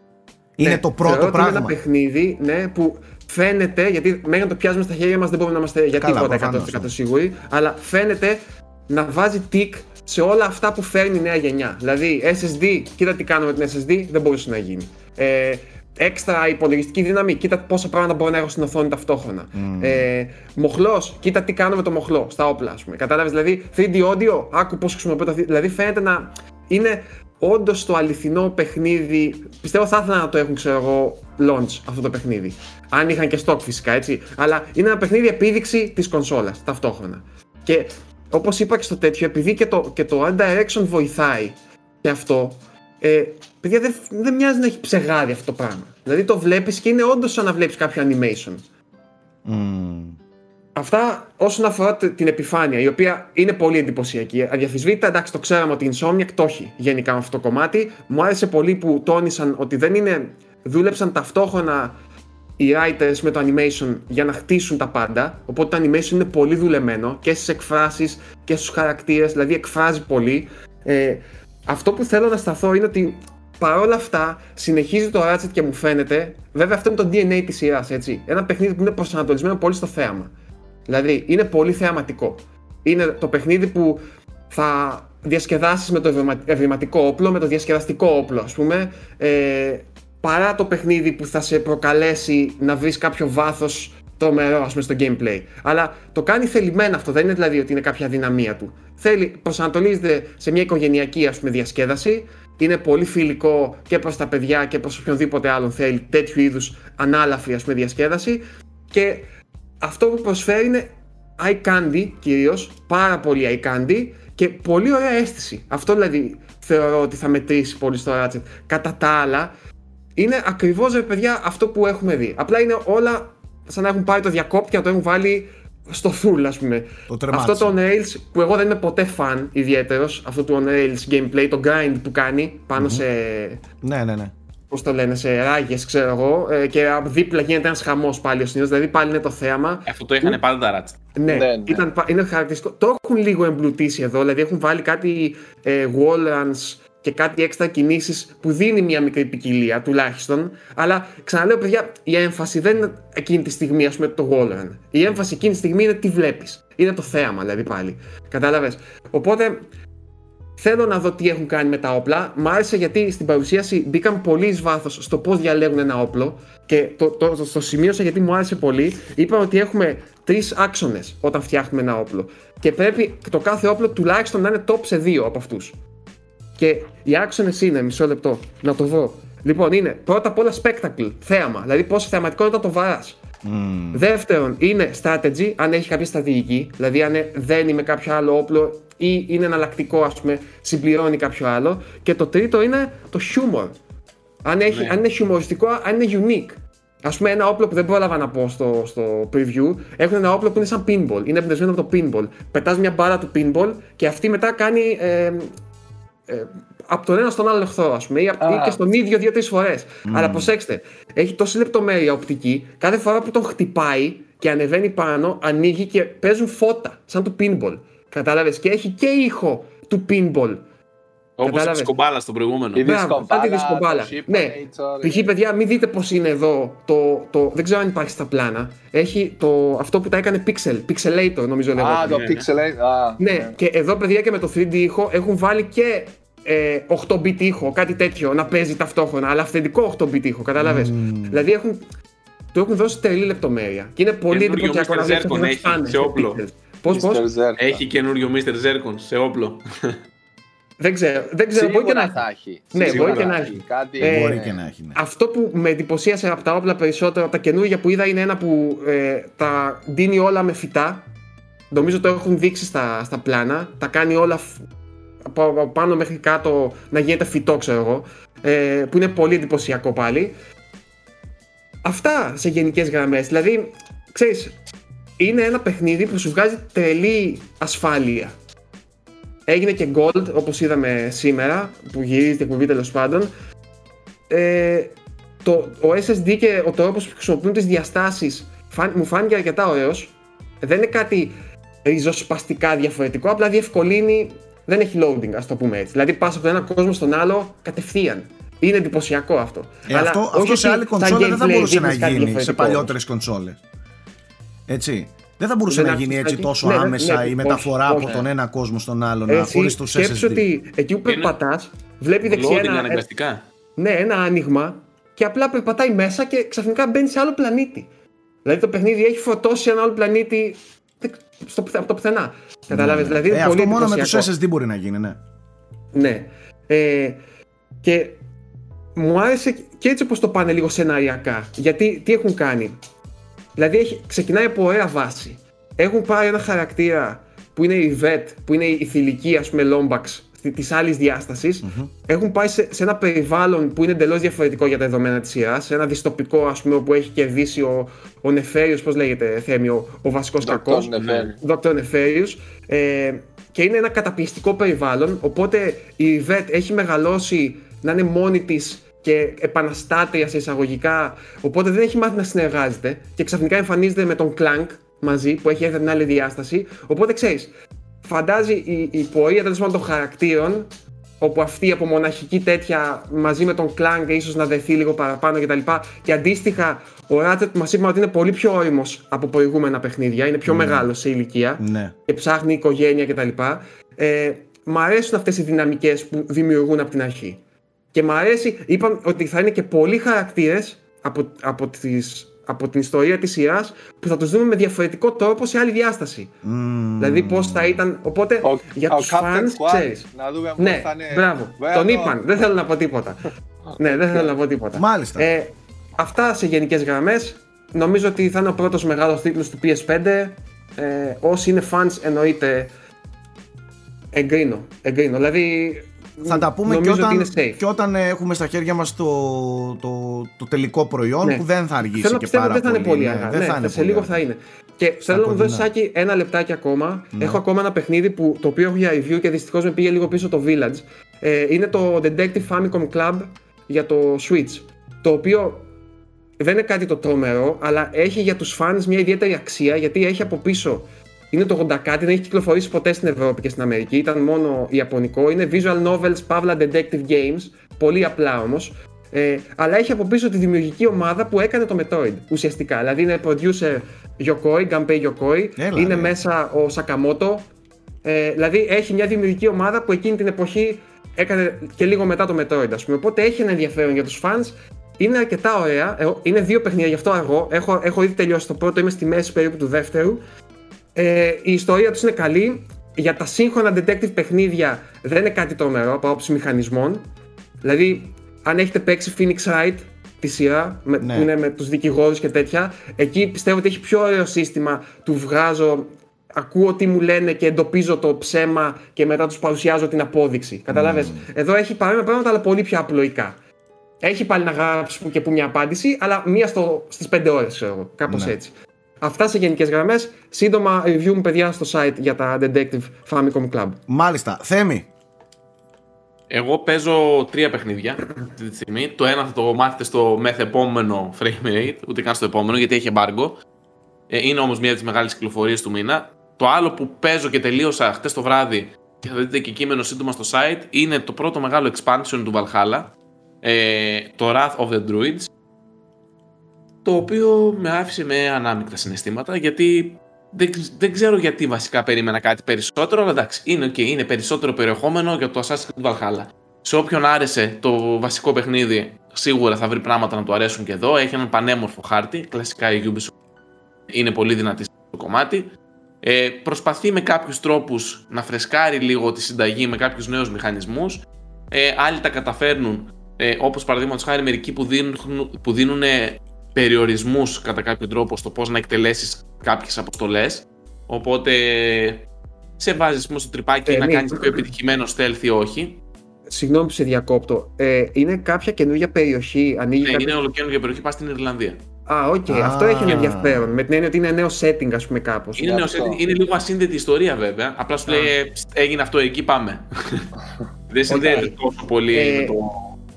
Είναι Ναι, το θεωρώ πρώτο ότι Είναι πράγμα. ένα παιχνίδι ναι, που φαίνεται, γιατί μέχρι να το πιάσουμε στα χέρια μας δεν μπορούμε να είμαστε για Καλά, τίποτα προφανώς, 100% ναι. σίγουροι, αλλά φαίνεται να βάζει τικ σε όλα αυτά που φέρνει η νέα γενιά. Δηλαδή SSD, κοίτα τι κάνουμε με την SSD, δεν μπορούσε να γίνει. Ε, έξτρα υπολογιστική δύναμη, κοίτα πόσα πράγματα μπορώ να έχω στην οθόνη ταυτόχρονα. Ε, μοχλός, κοίτα τι κάνω με το μοχλό στα όπλα, ας πούμε. Κατάλαβες, δηλαδή 3D audio, άκου πώς χρησιμοποιώ το 3D. Δηλαδή φαίνεται να είναι όντως το αληθινό παιχνίδι. Πιστεύω θα ήθελα να το έχουν, ξέρω εγώ, launch αυτό το παιχνίδι. Αν είχαν και stock φυσικά, έτσι. Αλλά είναι ένα παιχνίδι επίδειξη της κονσόλας ταυτόχρονα. Και όπως είπα και στο τέτοιο, επειδή και το, και το Art Direction βοηθάει και αυτό, ε, παιδιά δεν, δεν μοιάζει να έχει ψεγάδι αυτό το πράγμα. Δηλαδή το βλέπεις και είναι όντως σαν να βλέπεις κάποιο animation. Μμμ. Αυτά όσον αφορά τε- την επιφάνεια, η οποία είναι πολύ εντυπωσιακή. Αδιαφυσβήτητα, εντάξει, το ξέραμε ότι η Insomniac το έχει γενικά με αυτό το κομμάτι. Μου άρεσε πολύ που τόνισαν ότι δεν είναι. δούλεψαν ταυτόχρονα οι writers με το animation για να χτίσουν τα πάντα. Οπότε το animation είναι πολύ δουλεμένο και στις εκφράσεις και στους χαρακτήρες, δηλαδή εκφράζει πολύ. Ε, αυτό που θέλω να σταθώ είναι ότι παρόλα αυτά συνεχίζει το Ratchet και μου φαίνεται. Βέβαια, αυτό είναι το DNA της σειράς, έτσι. Ένα παιχνίδι που είναι προσανατολισμένο πολύ στο θέαμα. Δηλαδή, είναι πολύ θεαματικό. Είναι το παιχνίδι που θα διασκεδάσεις με το ευρημα- ευρηματικό όπλο, με το διασκεδαστικό όπλο, ας πούμε, ε, παρά το παιχνίδι που θα σε προκαλέσει να βρεις κάποιο βάθος τρομερό, ας πούμε, στο gameplay. Αλλά το κάνει θελημένα αυτό, δεν είναι δηλαδή ότι είναι κάποια δυναμία του. Θέλει, προσανατολίζεται σε μια οικογενειακή, ας πούμε, διασκέδαση, είναι πολύ φιλικό και προς τα παιδιά και προς οποιονδήποτε άλλον θέλει τέτοιου είδους ανάλαφρη, ας πούμε, διασκέδαση και αυτό που προσφέρει είναι eye candy κυρίως, πάρα πολύ eye candy και πολύ ωραία αίσθηση. Αυτό δηλαδή θεωρώ ότι θα μετρήσει πολύ στο Ratchet. Κατά τα άλλα, είναι ακριβώς ρε παιδιά αυτό που έχουμε δει. Απλά είναι όλα σαν να έχουν πάρει το διακόπτη και να το έχουν βάλει στο full ας πούμε. Το τερμάτισε. αυτό το on-rails που εγώ δεν είμαι ποτέ fan ιδιαίτερος, αυτό του on-rails gameplay, το grind που κάνει πάνω σε Ναι, ναι, ναι. Πώς το λένε, σε ράγε, ξέρω εγώ, ε, και από δίπλα γίνεται ένας χαμός πάλι ο συνήθως. Δηλαδή πάλι είναι το θέαμα. Αυτό το είχαν πάντα τα Ratchet. Ναι, Ναι, ναι. Ήταν, πα- είναι χαρακτηριστικό. Το έχουν λίγο εμπλουτίσει εδώ, δηλαδή έχουν βάλει κάτι ε, wall runs και κάτι έξτρα κινήσεις που δίνει μια μικρή ποικιλία τουλάχιστον. Αλλά ξαναλέω, παιδιά, η έμφαση δεν είναι εκείνη τη στιγμή, ας πούμε, το wall run. Η έμφαση εκείνη τη στιγμή είναι τι βλέπεις. Είναι το θέαμα, δηλαδή πάλι. Κατάλαβες. Οπότε Θέλω να δω τι έχουν κάνει με τα όπλα. Μ' άρεσε γιατί στην παρουσίαση μπήκαν πολύ εις βάθος στο πώς διαλέγουν ένα όπλο και το, το, το, το σημείωσα γιατί μου άρεσε πολύ. Είπαν ότι έχουμε τρεις άξονες όταν φτιάχνουμε ένα όπλο και πρέπει το κάθε όπλο τουλάχιστον να είναι top σε δύο από αυτούς. Και οι άξονες είναι, μισό λεπτό, να το βρω. Λοιπόν, είναι πρώτα απ' όλα spectacle, θέαμα, δηλαδή πόσο θεαματικό είναι όταν το βαράς. Δεύτερον, είναι strategy, αν έχει κάποια στρατηγική, δηλαδή αν δένει με κάποιο άλλο όπλο ή είναι εναλλακτικό, ας πούμε, συμπληρώνει κάποιο άλλο. Και το τρίτο είναι το humor. Αν, έχει, Ναι. αν είναι χιουμοριστικό, αν είναι unique. Α πούμε, ένα όπλο που δεν πρόλαβα να πω στο, στο preview, έχουν ένα όπλο που είναι σαν pinball. Είναι εμπνευσμένο από το pinball. Πετάς μια μπάρα του pinball και αυτή μετά κάνει ε, ε, από τον ένα στον άλλο εχθρό, ας πούμε, ή, απ- Α. ή και στον ίδιο δύο-τρεις φορές. Αλλά προσέξτε, έχει τόση λεπτομέρεια οπτική, κάθε φορά που τον χτυπάει και ανεβαίνει πάνω, ανοίγει και παίζουν φώτα, σαν του pinball. Κατάλαβες; Και έχει και ήχο του pinball. Όπως η Κατάλαβες; δισκομπάλα στο προηγούμενο. Η Μπράβο, δισκομπάλα, σαν τη δισκομπάλα. το Ship Ναι, Nature. π.χ. παιδιά, μην δείτε πώς είναι εδώ το, το. Δεν ξέρω αν υπάρχει στα πλάνα. Έχει το, αυτό που τα έκανε Pixel, Pixelator νομίζω Α, λέγεται. το ναι, ναι. Pixel. Α, Ναι, και εδώ παιδιά και με το 3D ήχο έχουν βάλει και ε, 8-bit ήχο, κάτι τέτοιο να παίζει ταυτόχρονα, αλλά αυθεντικό 8-bit ήχο, κατάλαβες. Δηλαδή έχουν, το έχουν δώσει τρελή λεπτομέρεια. Και είναι πολύ Καινούριο εντυπωσιακό Mr. να βλέπεις Zircon ότι έχει φτάνε σε όπλο. pixels. Πώς, πώς; Mr. Zerka. Έχει καινούριο Mr. Zerkon σε όπλο. Δεν ξέρω, δεν ξέρω μπορεί και να Σίγουρα θα έχει. Ναι, Σίγουρα μπορεί και θα να έχει. Κάτι, Ε, Μπορεί ναι. και να έχει. Ναι. Αυτό που με εντυπωσίασε από τα όπλα περισσότερο, από τα καινούργια που είδα, είναι ένα που ε, τα δίνει όλα με φυτά. Νομίζω το έχουν δείξει στα, στα πλάνα. Τα κάνει όλα φ- από, από πάνω μέχρι κάτω να γίνεται φυτό, ξέρω εγώ. Ε, που είναι πολύ εντυπωσιακό πάλι. Αυτά σε γενικές γραμμές. Δηλαδή, ξέρεις, είναι ένα παιχνίδι που σου βγάζει τρελή ασφάλεια. Έγινε και gold, όπως είδαμε σήμερα, που γυρίζει την εκπομπή τέλος πάντων. Ε, το, ο SSD και ο τρόπος που χρησιμοποιούν τις διαστάσεις φαν- μου φάνηκε αρκετά ωραίος. Δεν είναι κάτι ριζοσπαστικά διαφορετικό, απλά διευκολύνει, δεν έχει loading, ας το πούμε έτσι. Δηλαδή πας από τον ένα κόσμο στον άλλο κατευθείαν. Είναι εντυπωσιακό αυτό. Ε, αυτό όχι αυτό σε ότι άλλη στα κονσόλα δεν θα gameplay μπορούσε να δείχνεις κάτι γίνει σε διαφορετικό. παλιότερες κονσόλες. Έτσι. Δεν θα μπορούσε Δεν να άκουσα γίνει έτσι εκεί. τόσο Ναι, ναι, άμεσα ναι, η μεταφορά όχι, από όχι. τον ένα κόσμο στον άλλο Ε, να εσύ χωρίς τους σκέψου SSD. ότι εκεί που περπατάς, βλέπει δεξιά Loading ένα, αναγκαστικά. ναι, ένα άνοιγμα και απλά περπατάει μέσα και ξαφνικά μπαίνει σε άλλο πλανήτη. Δηλαδή το παιχνίδι έχει φορτώσει ένα άλλο πλανήτη στο, πουθε- από το πουθενά. Καταλάβες, δηλαδή είναι Ε, πολύ αυτό μόνο με τους εντυπωσιακό. SSD μπορεί να γίνει, ναι. Ναι. Ε, και μου άρεσε και έτσι όπως το πάνε λίγο σεναριακά. Γιατί τι έχουν κάνει. Δηλαδή έχει, ξεκινάει από ωραία βάση. Έχουν πάρει ένα χαρακτήρα που είναι η Βετ, που είναι η θηλυκή ας πούμε Λόμπαξ της άλλης διάστασης. Έχουν πάει σε, σε ένα περιβάλλον που είναι εντελώς διαφορετικό για τα δεδομένα της σειράς. Σε ένα δυστοπικό ας πούμε όπου έχει κερδίσει ο, ο Νεφέριος, πώς λέγεται Θέμιο, ο βασικός Dr. κακός. Nefarious. Dr. Nefarious ε, και είναι ένα καταπιεστικό περιβάλλον οπότε η Βετ έχει μεγαλώσει να είναι μόνη της και επαναστάτρια σε εισαγωγικά οπότε δεν έχει μάθει να συνεργάζεται και ξαφνικά εμφανίζεται με τον Clank μαζί που έχει έρθει από την άλλη διάσταση οπότε ξέρεις φαντάζει η, η πορεία τέλος πάντων των χαρακτήρων όπου αυτή από μοναχική τέτοια μαζί με τον Clank ίσως να δεθεί λίγο παραπάνω κτλ. Και, και αντίστοιχα ο Ratchet μας είπαμε ότι είναι πολύ πιο όριμος από προηγούμενα παιχνίδια, είναι πιο μεγάλος σε ηλικία Ναι. και ψάχνει οικογένεια κτλ. Ε, μ' αρέσουν αυτές οι δυναμικές που δημιουργούν από την αρχή. Και μ' αρέσει, είπαμε ότι θα είναι και πολλοί χαρακτήρες από, από, τις, από την ιστορία της σειράς που θα τους δούμε με διαφορετικό τρόπο σε άλλη διάσταση. Μμμ. Δηλαδή πώς θα ήταν, οπότε Ο, για ο τους Captain fans Squad, ξέρεις. να δούμε πώς Ναι, θα είναι. μπράβο. Βέβαια, Τον το- είπαν. Δεν θέλω να πω τίποτα. ναι, δεν θέλω να πω τίποτα. Μάλιστα. Ε, αυτά σε γενικές γραμμές. Νομίζω ότι θα είναι ο πρώτος μεγάλος τίτλος του PS5. Ε, όσοι είναι fans εννοείται εγκρίνω. εγκρίνω. Δηλαδή. Θα τα πούμε και νομίζω ότι όταν, είναι safe. και όταν ε, έχουμε στα χέρια μας το, το, το τελικό προϊόν Ναι. που δεν θα αργήσει Θέλω να και πιστεύω πάρα ότι δεν θα είναι πολύ ναι, αργά. δεν Ναι, θα είναι σε πολύ λίγο αργά. θα είναι. Και θέλω να μου κοντινά. δώσει Σάκη ένα λεπτάκι ακόμα. Ναι. Έχω ακόμα ένα παιχνίδι που, το οποίο έχω για review και δυστυχώς με πήγε λίγο πίσω το Village. Ε, είναι το Detective Famicom Club για το Switch. Το οποίο δεν είναι κάτι το τρομερό, αλλά έχει για τους fans μια ιδιαίτερη αξία γιατί έχει από πίσω. Είναι το 80 κάτι, δεν έχει κυκλοφορήσει ποτέ στην Ευρώπη και στην Αμερική, ήταν μόνο ιαπωνικό. Είναι visual novels, παύλα detective games, πολύ απλά όμως. Ε, αλλά έχει από πίσω τη δημιουργική ομάδα που έκανε το Metroid ουσιαστικά. Δηλαδή είναι producer Yokoi, Gunpei Yokoi, Έλα, είναι ρε. μέσα ο Sakamoto. Ε, δηλαδή έχει μια δημιουργική ομάδα που εκείνη την εποχή έκανε και λίγο μετά το Metroid, ας πούμε. Οπότε έχει ένα ενδιαφέρον για τους fans. Είναι αρκετά ωραία. Ε, Είναι δύο παιχνίδια, γι' αυτό αργό. Έχω, έχω ήδη τελειώσει το πρώτο, είμαι στη μέση περίπου του δεύτερου. Ε, η ιστορία τους είναι καλή. Για τα σύγχρονα detective παιχνίδια δεν είναι κάτι τρομερό από άποψη μηχανισμών. Δηλαδή, αν έχετε παίξει Phoenix Wright τη σειρά, με, Ναι. που είναι με τους δικηγόρους και τέτοια, εκεί πιστεύω ότι έχει πιο ωραίο σύστημα του βγάζω, ακούω τι μου λένε και εντοπίζω το ψέμα και μετά τους παρουσιάζω την απόδειξη. Καταλάβες; Εδώ έχει παρόμοια πράγματα αλλά πολύ πιο απλοϊκά. Έχει πάλι να γράψει που και που μια απάντηση, αλλά μία στο, στις 5 ώρες, ξέρω εγώ. Κάπως Ναι. έτσι. Αυτά σε γενικές γραμμές. Σύντομα review μου, παιδιά, στο site για τα Detective Famicom Club. Μάλιστα. Θέμη. Εγώ παίζω τρία παιχνίδια αυτή τη στιγμή. Το ένα θα το μάθετε στο μεθεπόμενο frame rate, ούτε καν στο επόμενο γιατί έχει embargo. Ε, είναι όμως μία από τις μεγάλες κυκλοφορίες του μήνα. Το άλλο που παίζω και τελείωσα χτες το βράδυ και θα δείτε και κείμενο σύντομα στο site είναι το πρώτο μεγάλο expansion του Valhalla. Ε, το Wrath of the Druids. Το οποίο με άφησε με ανάμεικτα συναισθήματα γιατί δεν, δεν ξέρω γιατί βασικά περίμενα κάτι περισσότερο, αλλά εντάξει, είναι, okay, είναι περισσότερο περιεχόμενο για το Assassin's Creed Valhalla. Σε όποιον άρεσε το βασικό παιχνίδι, σίγουρα θα βρει πράγματα να του αρέσουν και εδώ. Έχει έναν πανέμορφο χάρτη, κλασικά η Ubisoft είναι πολύ δυνατή στο κομμάτι. Ε, προσπαθεί με κάποιους τρόπους να φρεσκάρει λίγο τη συνταγή με κάποιους νέους μηχανισμούς. Ε, άλλοι τα καταφέρνουν, ε, όπως παραδείγματος χάρη μερικοί που δίνουν, που δίνουν περιορισμούς κατά κάποιο τρόπο στο πώς να εκτελέσεις κάποιες αποστολές. Οπότε σε βάζεις στο τρυπάκι ε, να ναι. κάνεις πιο επιτυχημένο stealth ή όχι. Συγγνώμη που σε διακόπτω. Ε, είναι κάποια καινούργια περιοχή. Ανοίγει ναι, κάποια... είναι ολοκαινούργια περιοχή, πας στην Ιρλανδία. Α, OK. Okay. Αυτό έχει ένα ενδιαφέρον. Με την έννοια ότι είναι νέο setting, ας πούμε, κάπως. Είναι νέο setting. Είναι λίγο ασύνδετη ιστορία, βέβαια. Απλά σου λέει, ε, έγινε αυτό εκεί, πάμε. Δεν συνδέεται τόσο πολύ ε, με το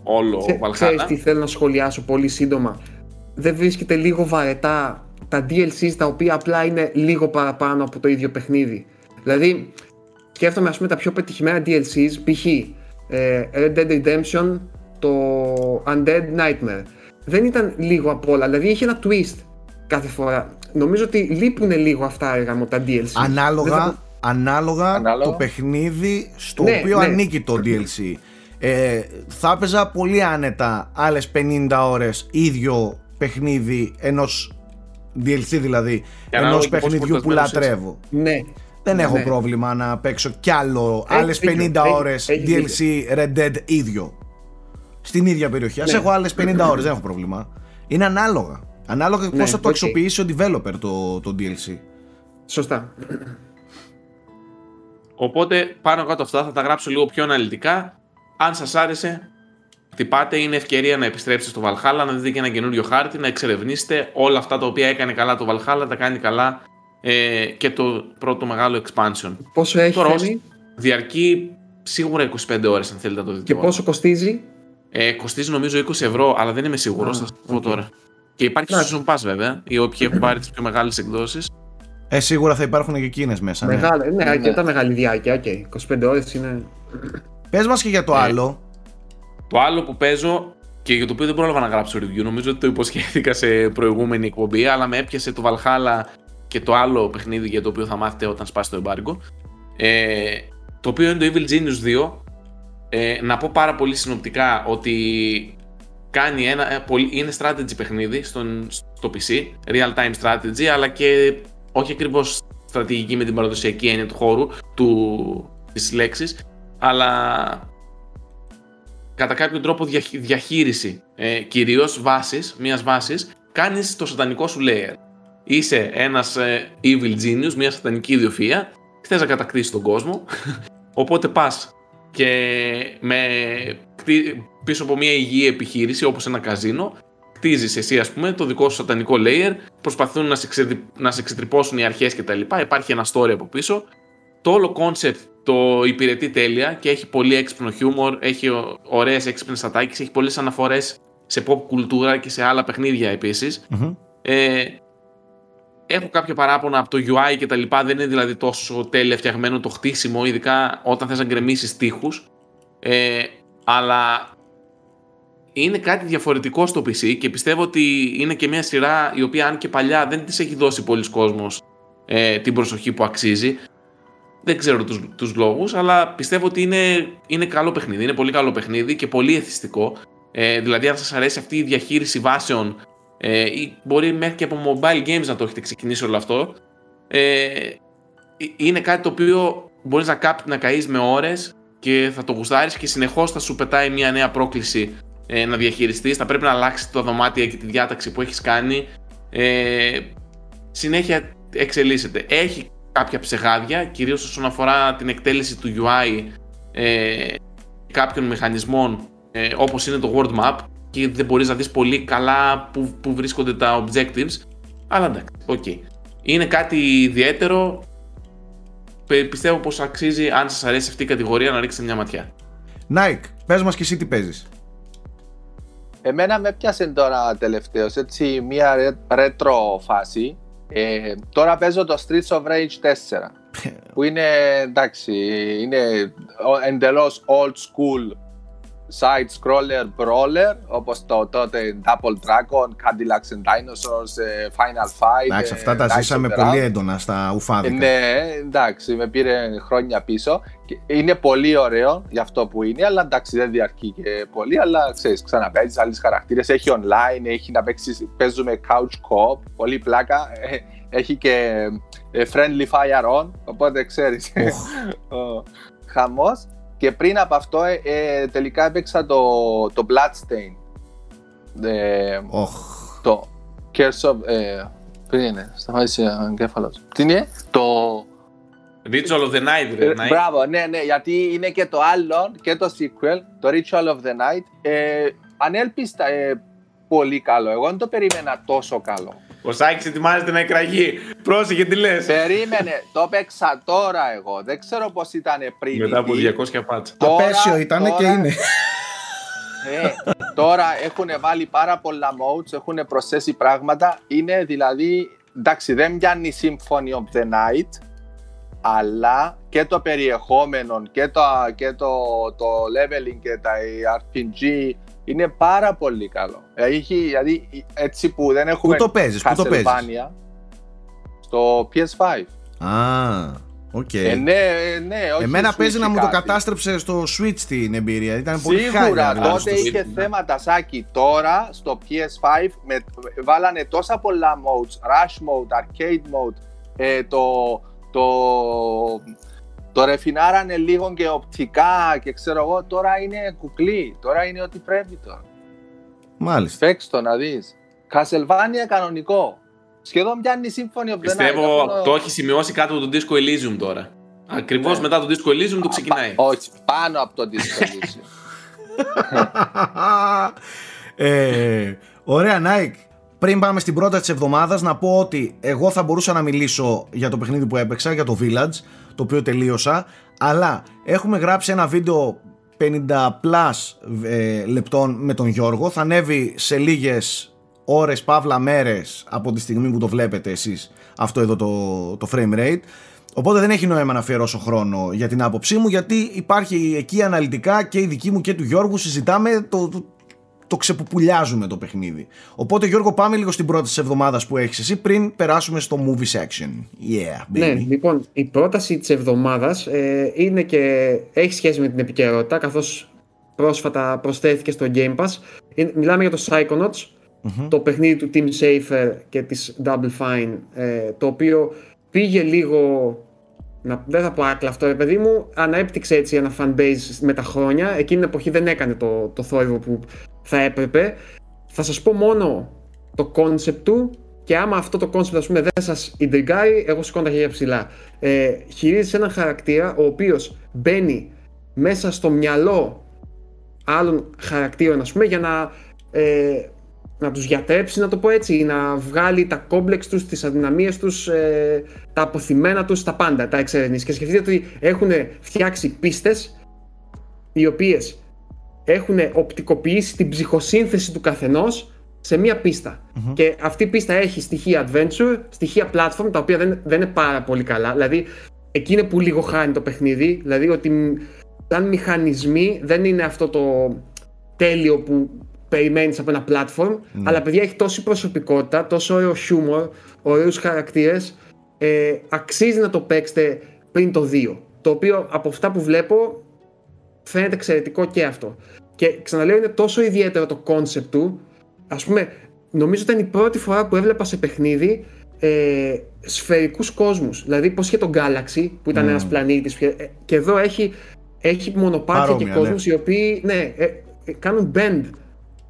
όλο Valhalla. Ξέρεις τι θέλω να σχολιάσω πολύ σύντομα. Δεν βρίσκετε λίγο βαρετά τα DLCs τα οποία απλά είναι λίγο παραπάνω από το ίδιο παιχνίδι. Δηλαδή, σκέφτομαι ας πούμε τα πιο πετυχημένα DLCs, π.χ. Ε, Red Dead Redemption, το Undead Nightmare δεν ήταν λίγο απ' όλα. Δηλαδή είχε ένα twist κάθε φορά. Νομίζω ότι λείπουν λίγο αυτά έργα μου τα DLC. Ανάλογα, ανάλογα, το παιχνίδι στο ναι, οποίο ναι. ανήκει το DLC. Ε, θα έπαιζα πολύ άνετα άλλες 50 ώρες ίδιο παιχνίδι ενός DLC δηλαδή ενός παιχνιδιού που λατρεύω. Ναι. Δεν έχω ναι. πρόβλημα να παίξω κι άλλο άλλες 50 ώρες DLC Red Dead ίδιο στην ίδια περιοχή. Α ναι. έχω άλλες 50 ώρες, δεν έχω πρόβλημα. Είναι ανάλογα. Ανάλογα ναι, πώς θα το okay. αξιοποιήσει ο developer το, το DLC. Σωστά. Οπότε πάνω κάτω αυτά θα τα γράψω λίγο πιο αναλυτικά. Αν σας άρεσε, χτυπάτε, είναι ευκαιρία να επιστρέψετε στο Valhalla, να δείτε και ένα καινούριο χάρτη, να εξερευνήσετε όλα αυτά τα οποία έκανε καλά το Valhalla, τα κάνει καλά ε, και το πρώτο μεγάλο expansion. Πόσο έχει Τώρα, Διαρκεί σίγουρα 25 ώρες αν θέλετε να το δείτε. Και πόσο κοστίζει; Ε, κοστίζει νομίζω 20 ευρώ, αλλά δεν είμαι σίγουρος. Θα σα πω τώρα. Και υπάρχει και στο Season Pass βέβαια, οι όποιοι έχουν πάρει τις πιο μεγάλες εκδόσεις. Ε, σίγουρα θα υπάρχουν και εκείνες μέσα. Ναι, Μεγάλη, ναι, ναι, αρκετά μεγάλη διάρκεια. Okay. 25 ώρες είναι. Πες μας και για το ε, άλλο. Το άλλο που παίζω και για το οποίο δεν πρόλαβα να γράψω review, νομίζω ότι το υποσχέθηκα σε προηγούμενη εκπομπή, αλλά με έπιασε το Valhalla και το άλλο παιχνίδι για το οποίο θα μάθετε όταν σπάσει το embargo. Ε, το οποίο είναι το Evil Genius 2, ε, να πω πάρα πολύ συνοπτικά ότι κάνει ένα, ε, είναι strategy παιχνίδι στον, στο PC, real time strategy, αλλά και όχι ακριβώς στρατηγική με την παραδοσιακή έννοια του χώρου, του, της λέξης, αλλά κατά κάποιο τρόπο διαχείριση ε, κυρίως βάσης, μιας βάσης, κάνεις το σατανικό σου layer. Είσαι ένας ε, evil genius, μια σατανική ιδιοφυΐα, θες να κατακτήσεις τον κόσμο, οπότε πας και με, πίσω από μια υγιή επιχείρηση όπως ένα καζίνο κτίζεις εσύ ας πούμε το δικό σου σατανικό layer προσπαθούν να σε, ξεδι... να σε ξετρυπώσουν οι αρχές και τα λοιπά υπάρχει ένα story από πίσω το όλο concept το υπηρετεί τέλεια και έχει πολύ έξυπνο χιούμορ έχει ωραίες έξυπνες ατάκες έχει πολλές αναφορές σε pop κουλτούρα και σε άλλα παιχνίδια ε, Έχω κάποια παράπονα από το UI και τα λοιπά, δεν είναι δηλαδή τόσο τέλεια φτιαγμένο το χτίσιμο, ειδικά όταν θες να γκρεμίσεις τείχους. Ε, αλλά είναι κάτι διαφορετικό στο PC και πιστεύω ότι είναι και μια σειρά η οποία αν και παλιά δεν της έχει δώσει πολλοί κόσμος ε, την προσοχή που αξίζει. Δεν ξέρω τους, τους λόγους, αλλά πιστεύω ότι είναι, είναι καλό παιχνίδι. Είναι πολύ καλό παιχνίδι και πολύ εθιστικό. Ε, δηλαδή αν σας αρέσει αυτή η διαχείριση βάσεων ε, ή μπορεί μέχρι και από mobile games να το έχετε ξεκινήσει όλο αυτό. Ε, είναι κάτι το οποίο μπορείς να, κάπ, να καείς με ώρες και θα το γουστάρεις και συνεχώς θα σου πετάει μια νέα πρόκληση ε, να διαχειριστείς. Θα πρέπει να αλλάξεις το δωμάτιο και τη διάταξη που έχεις κάνει. Ε, συνέχεια εξελίσσεται. Έχει κάποια ψεγάδια, κυρίως όσον αφορά την εκτέλεση του UI ε, κάποιων μηχανισμών ε, όπως είναι το World Map και δεν μπορείς να δεις πολύ καλά που, που βρίσκονται τα objectives. Αλλά εντάξει, OK. Okay. Είναι κάτι ιδιαίτερο. Πιστεύω πως αξίζει, αν σας αρέσει αυτή η κατηγορία, να ρίξετε μια ματιά. Νίκο, πες μας και εσύ τι παίζεις. Εμένα μ' έπιασε τώρα τελευταίως, έτσι, μια retro φάση. Ε, τώρα παίζω το Streets of Rage 4, που είναι, εντάξει, είναι εντελώς old school side scroller brawler όπως το τότε Double Dragon, Cadillacs and Dinosaurs, ε, Final Fight. Εντάξει, αυτά τα ζήσαμε πολύ έντονα στα ουφάδικα. Ναι, εντάξει, με πήρε χρόνια πίσω. Είναι πολύ ωραίο για αυτό που είναι, αλλά εντάξει δεν διαρκεί και πολύ, αλλά ξέρεις, ξαναπέζεις άλλες χαρακτήρες, έχει online, έχει να παίξεις, παίζουμε couch co-op, πολύ πλάκα. Ε, έχει και ε, friendly fire on, οπότε ξέρεις, ο χαμός. Και πριν από αυτό ε, ε, τελικά έπαιξα το, το Bloodstain. Ε, Το Curse of... Ε, πριν είναι, σταμάτησε ο εγκέφαλος. Τι είναι, το... Ritual of the Night, ρε, night. Μπράβο, ναι, ναι, γιατί είναι και το άλλο και το sequel, το Ritual of the Night. Ε, ανέλπιστα ε, πολύ καλό. Εγώ δεν το περίμενα τόσο καλό. Ο Σάκης ετοιμάζεται να εκραγεί. Πρόσεχε τι λες. Περίμενε, το παίξα τώρα εγώ. Δεν ξέρω πώς ήταν πριν. Μετά από 200 πάτσα. Απέσιο ήταν και είναι. Ε, τώρα έχουν βάλει πάρα πολλά modes, έχουν προσθέσει πράγματα. Είναι δηλαδή, εντάξει δεν πιάνει Symphony of the Night, αλλά και το περιεχόμενο και το, και το, το leveling και τα RPG είναι πάρα πολύ καλό. Έχει, δηλαδή έτσι που δεν έχουμε Πού το παίζεις, πού το παίζεις; Στο PS5. Α, οκ. Ε, ναι, ε, ναι, όχι Εμένα Switch παίζει να ή μου το κάτι. κατάστρεψε στο Switch την εμπειρία. Ήταν πολύ Σίγουρα, χάλια. δηλαδή, τότε στο είχε Switch. θεματάκια. Τώρα στο PS5 με, βάλανε τόσα πολλά modes, rush mode, arcade mode, ε, το, το, το ρεφινάρανε λίγο και οπτικά και ξέρω εγώ, τώρα είναι κουκλί, τώρα είναι ό,τι πρέπει τώρα. Μάλιστα. Παίξ' το να δεις. Castlevania κανονικό. Σχεδόν πιάνει σύμφωνη από Πιστεύω το έχει σημειώσει κάτω από τον Disco Elysium τώρα. Ακριβώς Ναι. μετά τον Disco Elysium το ξεκινάει. Όχι, πάνω από το Disco Elysium. ε, ωραία, Nike. Πριν πάμε στην πρώτα της εβδομάδας να πω ότι εγώ θα μπορούσα να μιλήσω για το παιχνίδι που έπαιξα, για το Village, το οποίο τελείωσα, αλλά έχουμε γράψει ένα βίντεο 50 plus ε, λεπτών με τον Γιώργο, θα ανέβει σε λίγες ώρες, παύλα μέρες από τη στιγμή που το βλέπετε εσείς αυτό εδώ το, το frame rate. Οπότε δεν έχει νόημα να αφιερώσω χρόνο για την άποψή μου γιατί υπάρχει εκεί αναλυτικά και η δική μου και του Γιώργου συζητάμε το, το, το ξεπουπουλιάζουμε το παιχνίδι. Οπότε Γιώργο πάμε λίγο στην πρώτη της εβδομάδας που έχεις εσύ πριν περάσουμε στο movie section. Yeah, baby. Ναι, λοιπόν, η πρόταση της εβδομάδας ε, είναι και έχει σχέση με την επικαιρότητα, καθώς πρόσφατα προσθέθηκε στο Game Pass. Είναι- μιλάμε για το Psychonauts, το παιχνίδι του Team Safer και της Double Fine, ε, το οποίο πήγε λίγο, να, δεν θα πω άκλα αυτό, ρε παιδί μου, ανέπτυξε έτσι ένα fanbase με τα χρόνια. Εκείνη την εποχή δεν έκανε το, το θόρυβο που θα έπρεπε. Θα σας πω μόνο το concept του και άμα αυτό το concept ας πούμε δεν σας ιντριγκάρει, εγώ σηκώνω τα χέρια ψηλά. Ε, χειρίζεσαι έναν χαρακτήρα ο οποίος μπαίνει μέσα στο μυαλό άλλων χαρακτήρων ας πούμε για να, ε, να τους γιατρέψει να το πω έτσι, να βγάλει τα κόμπλεξ τους, τις αδυναμίες τους, ε, τα αποθυμένα τους, τα πάντα, τα εξερευνήσεις. Και σκεφτείτε ότι έχουν φτιάξει πίστες οι οποίες έχουν οπτικοποιήσει την ψυχοσύνθεση του καθενός σε μία πίστα. Και αυτή η πίστα έχει στοιχεία adventure, στοιχεία platform, τα οποία δεν, δεν είναι πάρα πολύ καλά. Δηλαδή, εκεί είναι που λίγο χάνει το παιχνίδι. Δηλαδή, ότι μ, σαν μηχανισμοί δεν είναι αυτό το τέλειο που περιμένεις από ένα platform, αλλά παιδιά έχει τόση προσωπικότητα, τόσο ωραίο χιούμορ, ωραίους χαρακτήρες, ε, αξίζει να το παίξετε πριν το 2. Το οποίο από αυτά που βλέπω φαίνεται εξαιρετικό και αυτό. Και ξαναλέω είναι τόσο ιδιαίτερο το κόνσεπτ του. Ας πούμε, νομίζω ήταν η πρώτη φορά που έβλεπα σε παιχνίδι ε, σφαιρικούς κόσμους. Δηλαδή πώς είχε το Galaxy που ήταν ένας πλανήτης ε, και εδώ έχει, έχει μονοπάτια Παρόμοια, και κόσμους ναι. οι οποίοι ναι, ε, ε, κάνουν bend.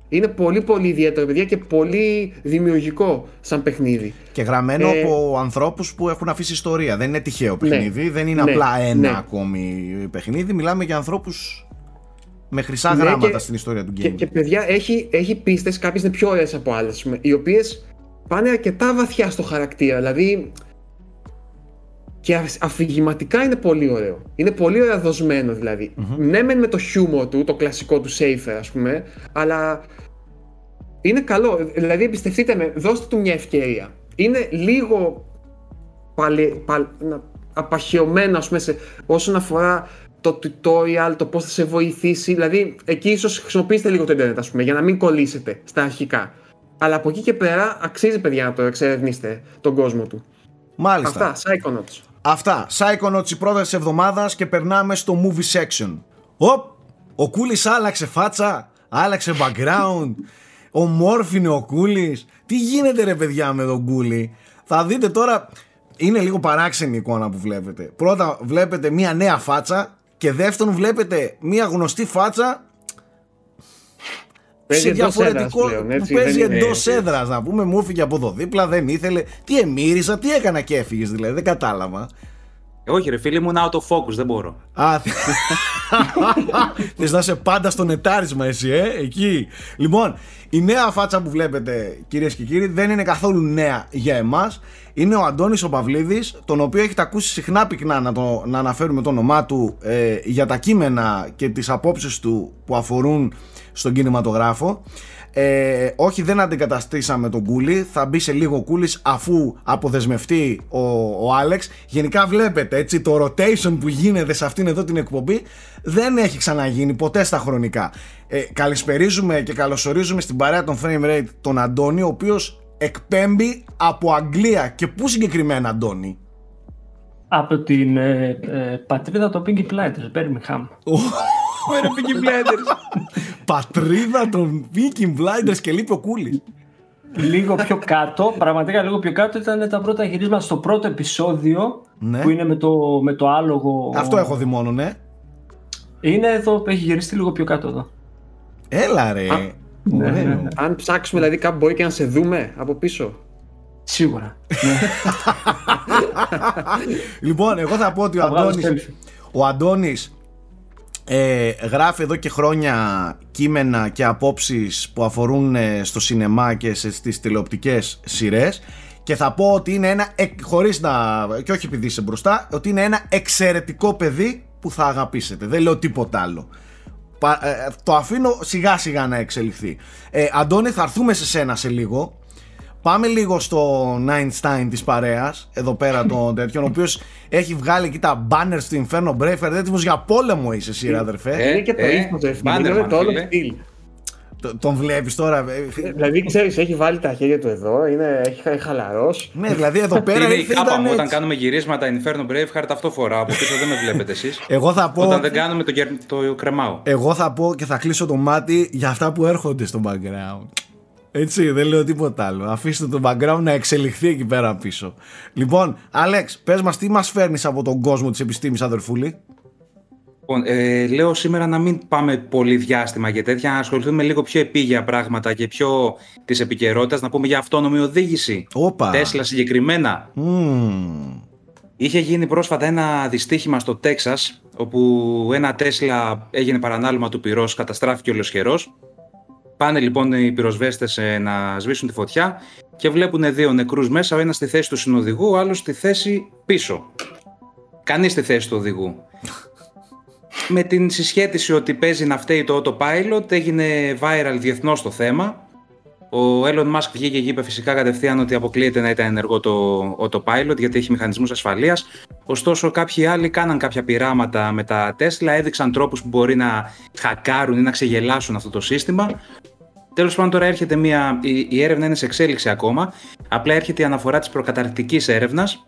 Είναι πολύ πολύ ιδιαίτερο παιδιά και πολύ δημιουργικό σαν παιχνίδι. Και γραμμένο Ε, από ανθρώπους που έχουν αφήσει ιστορία. Δεν είναι τυχαίο παιχνίδι, δεν είναι ναι, απλά ένα ναι. ακόμη παιχνίδι. Μιλάμε για ανθρώπους με χρυσά Ναι, γράμματα και- στην ιστορία του Και, gaming. και παιδιά, έχει, έχει πίστες, κάποιες είναι πιο ωραίες από άλλες, οι οποίες πάνε αρκετά βαθιά στο χαρακτήρα. Δηλαδή. Και αφ- αφηγηματικά είναι πολύ ωραίο. Είναι πολύ ωραία δοσμένο δηλαδή. Ναι, μεν με το χιούμορ του, το κλασικό του safer, ας πούμε, αλλά είναι καλό. Δηλαδή, εμπιστευτείτε με, δώστε του μια ευκαιρία. Είναι λίγο παλαι, παλ, να- απαχαιωμένο, ας πούμε, σε, όσον αφορά το tutorial, το πώς θα σε βοηθήσει. Δηλαδή, εκεί ίσως χρησιμοποιήσετε λίγο το internet, ας πούμε, για να μην κολλήσετε στα αρχικά. Αλλά από εκεί και πέρα, αξίζει, παιδιά, να το εξερευνήσετε τον κόσμο του. Μάλιστα. Αυτά, Psychonauts. Αυτά. Psychonauts η πρώτη της εβδομάδας και περνάμε στο movie section. Οπ! Ο Κούλης άλλαξε φάτσα, άλλαξε background, ομόρφινε ο Κούλης. Τι γίνεται ρε παιδιά με τον Κούλη; Θα δείτε τώρα, είναι λίγο παράξενη η εικόνα που βλέπετε. Πρώτα βλέπετε μια νέα φάτσα και δεύτερον βλέπετε μια γνωστή φάτσα Παίζει σε εντός διαφορετικό. έδρας πλέον, έτσι, που παίζει δεν είναι- εντός έδρας. Να πούμε, μου έφυγε από εδώ δίπλα, δεν ήθελε. Τι εμύρισα, τι έκανα και έφυγες δηλαδή, δεν κατάλαβα. Ε, όχι, ρε φίλε, ήμουν out of focus, δεν μπορώ. Α, θε- θες να είσαι πάντα στο νετάρισμα εσύ, ε, εκεί. Λοιπόν, η νέα φάτσα που βλέπετε, κυρίες και κύριοι, δεν είναι καθόλου νέα για εμάς. Είναι ο Αντώνης ο Παυλίδης, τον οποίο έχετε ακούσει συχνά πυκνά να, το, να αναφέρουμε το όνομά του ε, για τα κείμενα και τις απόψεις του που αφορούν στον κινηματογράφο. Ε, όχι δεν αντικαταστήσαμε τον Κούλι Θα μπει σε λίγο ο Κούλης αφού αποδεσμευτεί ο, ο Άλεξ Γενικά βλέπετε έτσι το rotation που γίνεται σε αυτήν εδώ την εκπομπή Δεν έχει ξαναγίνει ποτέ στα χρονικά ε, Καλησπερίζουμε και καλωσορίζουμε στην παρέα των Frame Rate τον Αντώνη Ο οποίος εκπέμπει από Αγγλία Και πού συγκεκριμένα Αντώνη; Από την ε, ε, πατρίδα των Pinky Blinders, Birmingham. Ωραία, Peaky Blinders. Πατρίδα των Viking Blinders και λείπει ο Κούλης λίγο πιο κάτω, πραγματικά λίγο πιο κάτω ήταν τα πρώτα γυρίσματα στο πρώτο επεισόδιο Ναι. που είναι με το, με το άλογο. Αυτό έχω δει μόνο ναι Είναι εδώ, έχει γυριστεί λίγο πιο κάτω εδώ. Έλα ρε ναι, ναι, ναι. Αν ψάξουμε δηλαδή κάπου μπορεί και να σε δούμε από πίσω. Σίγουρα. ναι. Λοιπόν, εγώ θα πω ότι ο Θα βγάλω Αντώνης, selfie. ο Αντώνης ε, γράφει εδώ και χρόνια κείμενα και απόψεις που αφορούν ε, στο σινεμά και σε, στις τηλεοπτικές σειρές και θα πω ότι είναι ένα, εκ- χωρίς να, και όχι επειδή είσαι μπροστά, ότι είναι ένα εξαιρετικό παιδί που θα αγαπήσετε. Δεν λέω τίποτα άλλο. Πα- ε, το αφήνω σιγά σιγά να εξελιχθεί. Ε, Αντώνη θα έρθουμε σε σένα σε λίγο. Πάμε λίγο στο Einstein της παρέας, εδώ πέρα τον τέτοιον, ο οποίος έχει βγάλει εκεί τα banners του Inferno Breaker, έτοιμος για πόλεμο είσαι εσύ ρε αδερφέ. Ε, είναι και το ε, ύφος, ρε φίλε, Bannerman, είναι το όλο φίλε. στυλ. Το- Τον βλέπεις τώρα. ε, Δηλαδή, ξέρεις, έχει βάλει τα χέρια του εδώ, είναι, έχει χαλαρός. Ναι, δηλαδή εδώ πέρα Είναι η ήρθε, κάπα ήταν μου, όταν έτσι. κάνουμε γυρίσματα Inferno Braveheart, αυτό φοράω. Από πίσω δεν με βλέπετε εσείς. Εγώ θα πω, Όταν δεν κάνουμε το, γερ- το κρεμάω. εγώ θα πω και θα κλείσω το μάτι για αυτά που έρχονται στο background. Έτσι, δεν λέω τίποτα άλλο. Αφήστε το background να εξελιχθεί εκεί πέρα πίσω. Λοιπόν, Άλεξ, πες μας τι μας φέρνεις από τον κόσμο της επιστήμης, αδερφούλη; Λοιπόν, ε, λέω σήμερα να μην πάμε πολύ διάστημα για τέτοια, να ασχοληθούμε λίγο πιο επίγεια πράγματα και πιο της επικαιρότητας, να πούμε για αυτόνομη οδήγηση. Όπα. Τέσλα συγκεκριμένα. Μμμ. Είχε γίνει πρόσφατα ένα δυστύχημα στο Τέξας, όπου ένα Τέσλα έγινε παρανάλωμα του πυρός, καταστράφηκε ολοσχερός. Πάνε λοιπόν οι πυροσβέστες ε, να σβήσουν τη φωτιά και βλέπουν δύο νεκρούς μέσα, ο ένας στη θέση του συνοδηγού, ο άλλος στη θέση πίσω. Κανείς στη θέση του οδηγού. Με την συσχέτιση ότι παίζει να φταίει το autopilot, έγινε viral διεθνώς το θέμα. Ο Elon Musk βγήκε και είπε φυσικά κατευθείαν ότι αποκλείεται να ήταν ενεργό το autopilot γιατί έχει μηχανισμούς ασφαλείας. Ωστόσο κάποιοι άλλοι κάναν κάποια πειράματα με τα Tesla, έδειξαν τρόπους που μπορεί να χακάρουν ή να ξεγελάσουν αυτό το σύστημα. Τέλος πάντων τώρα έρχεται μια, η, η έρευνα είναι σε εξέλιξη ακόμα, απλά έρχεται η αναφορά της προκαταρκτικής έρευνας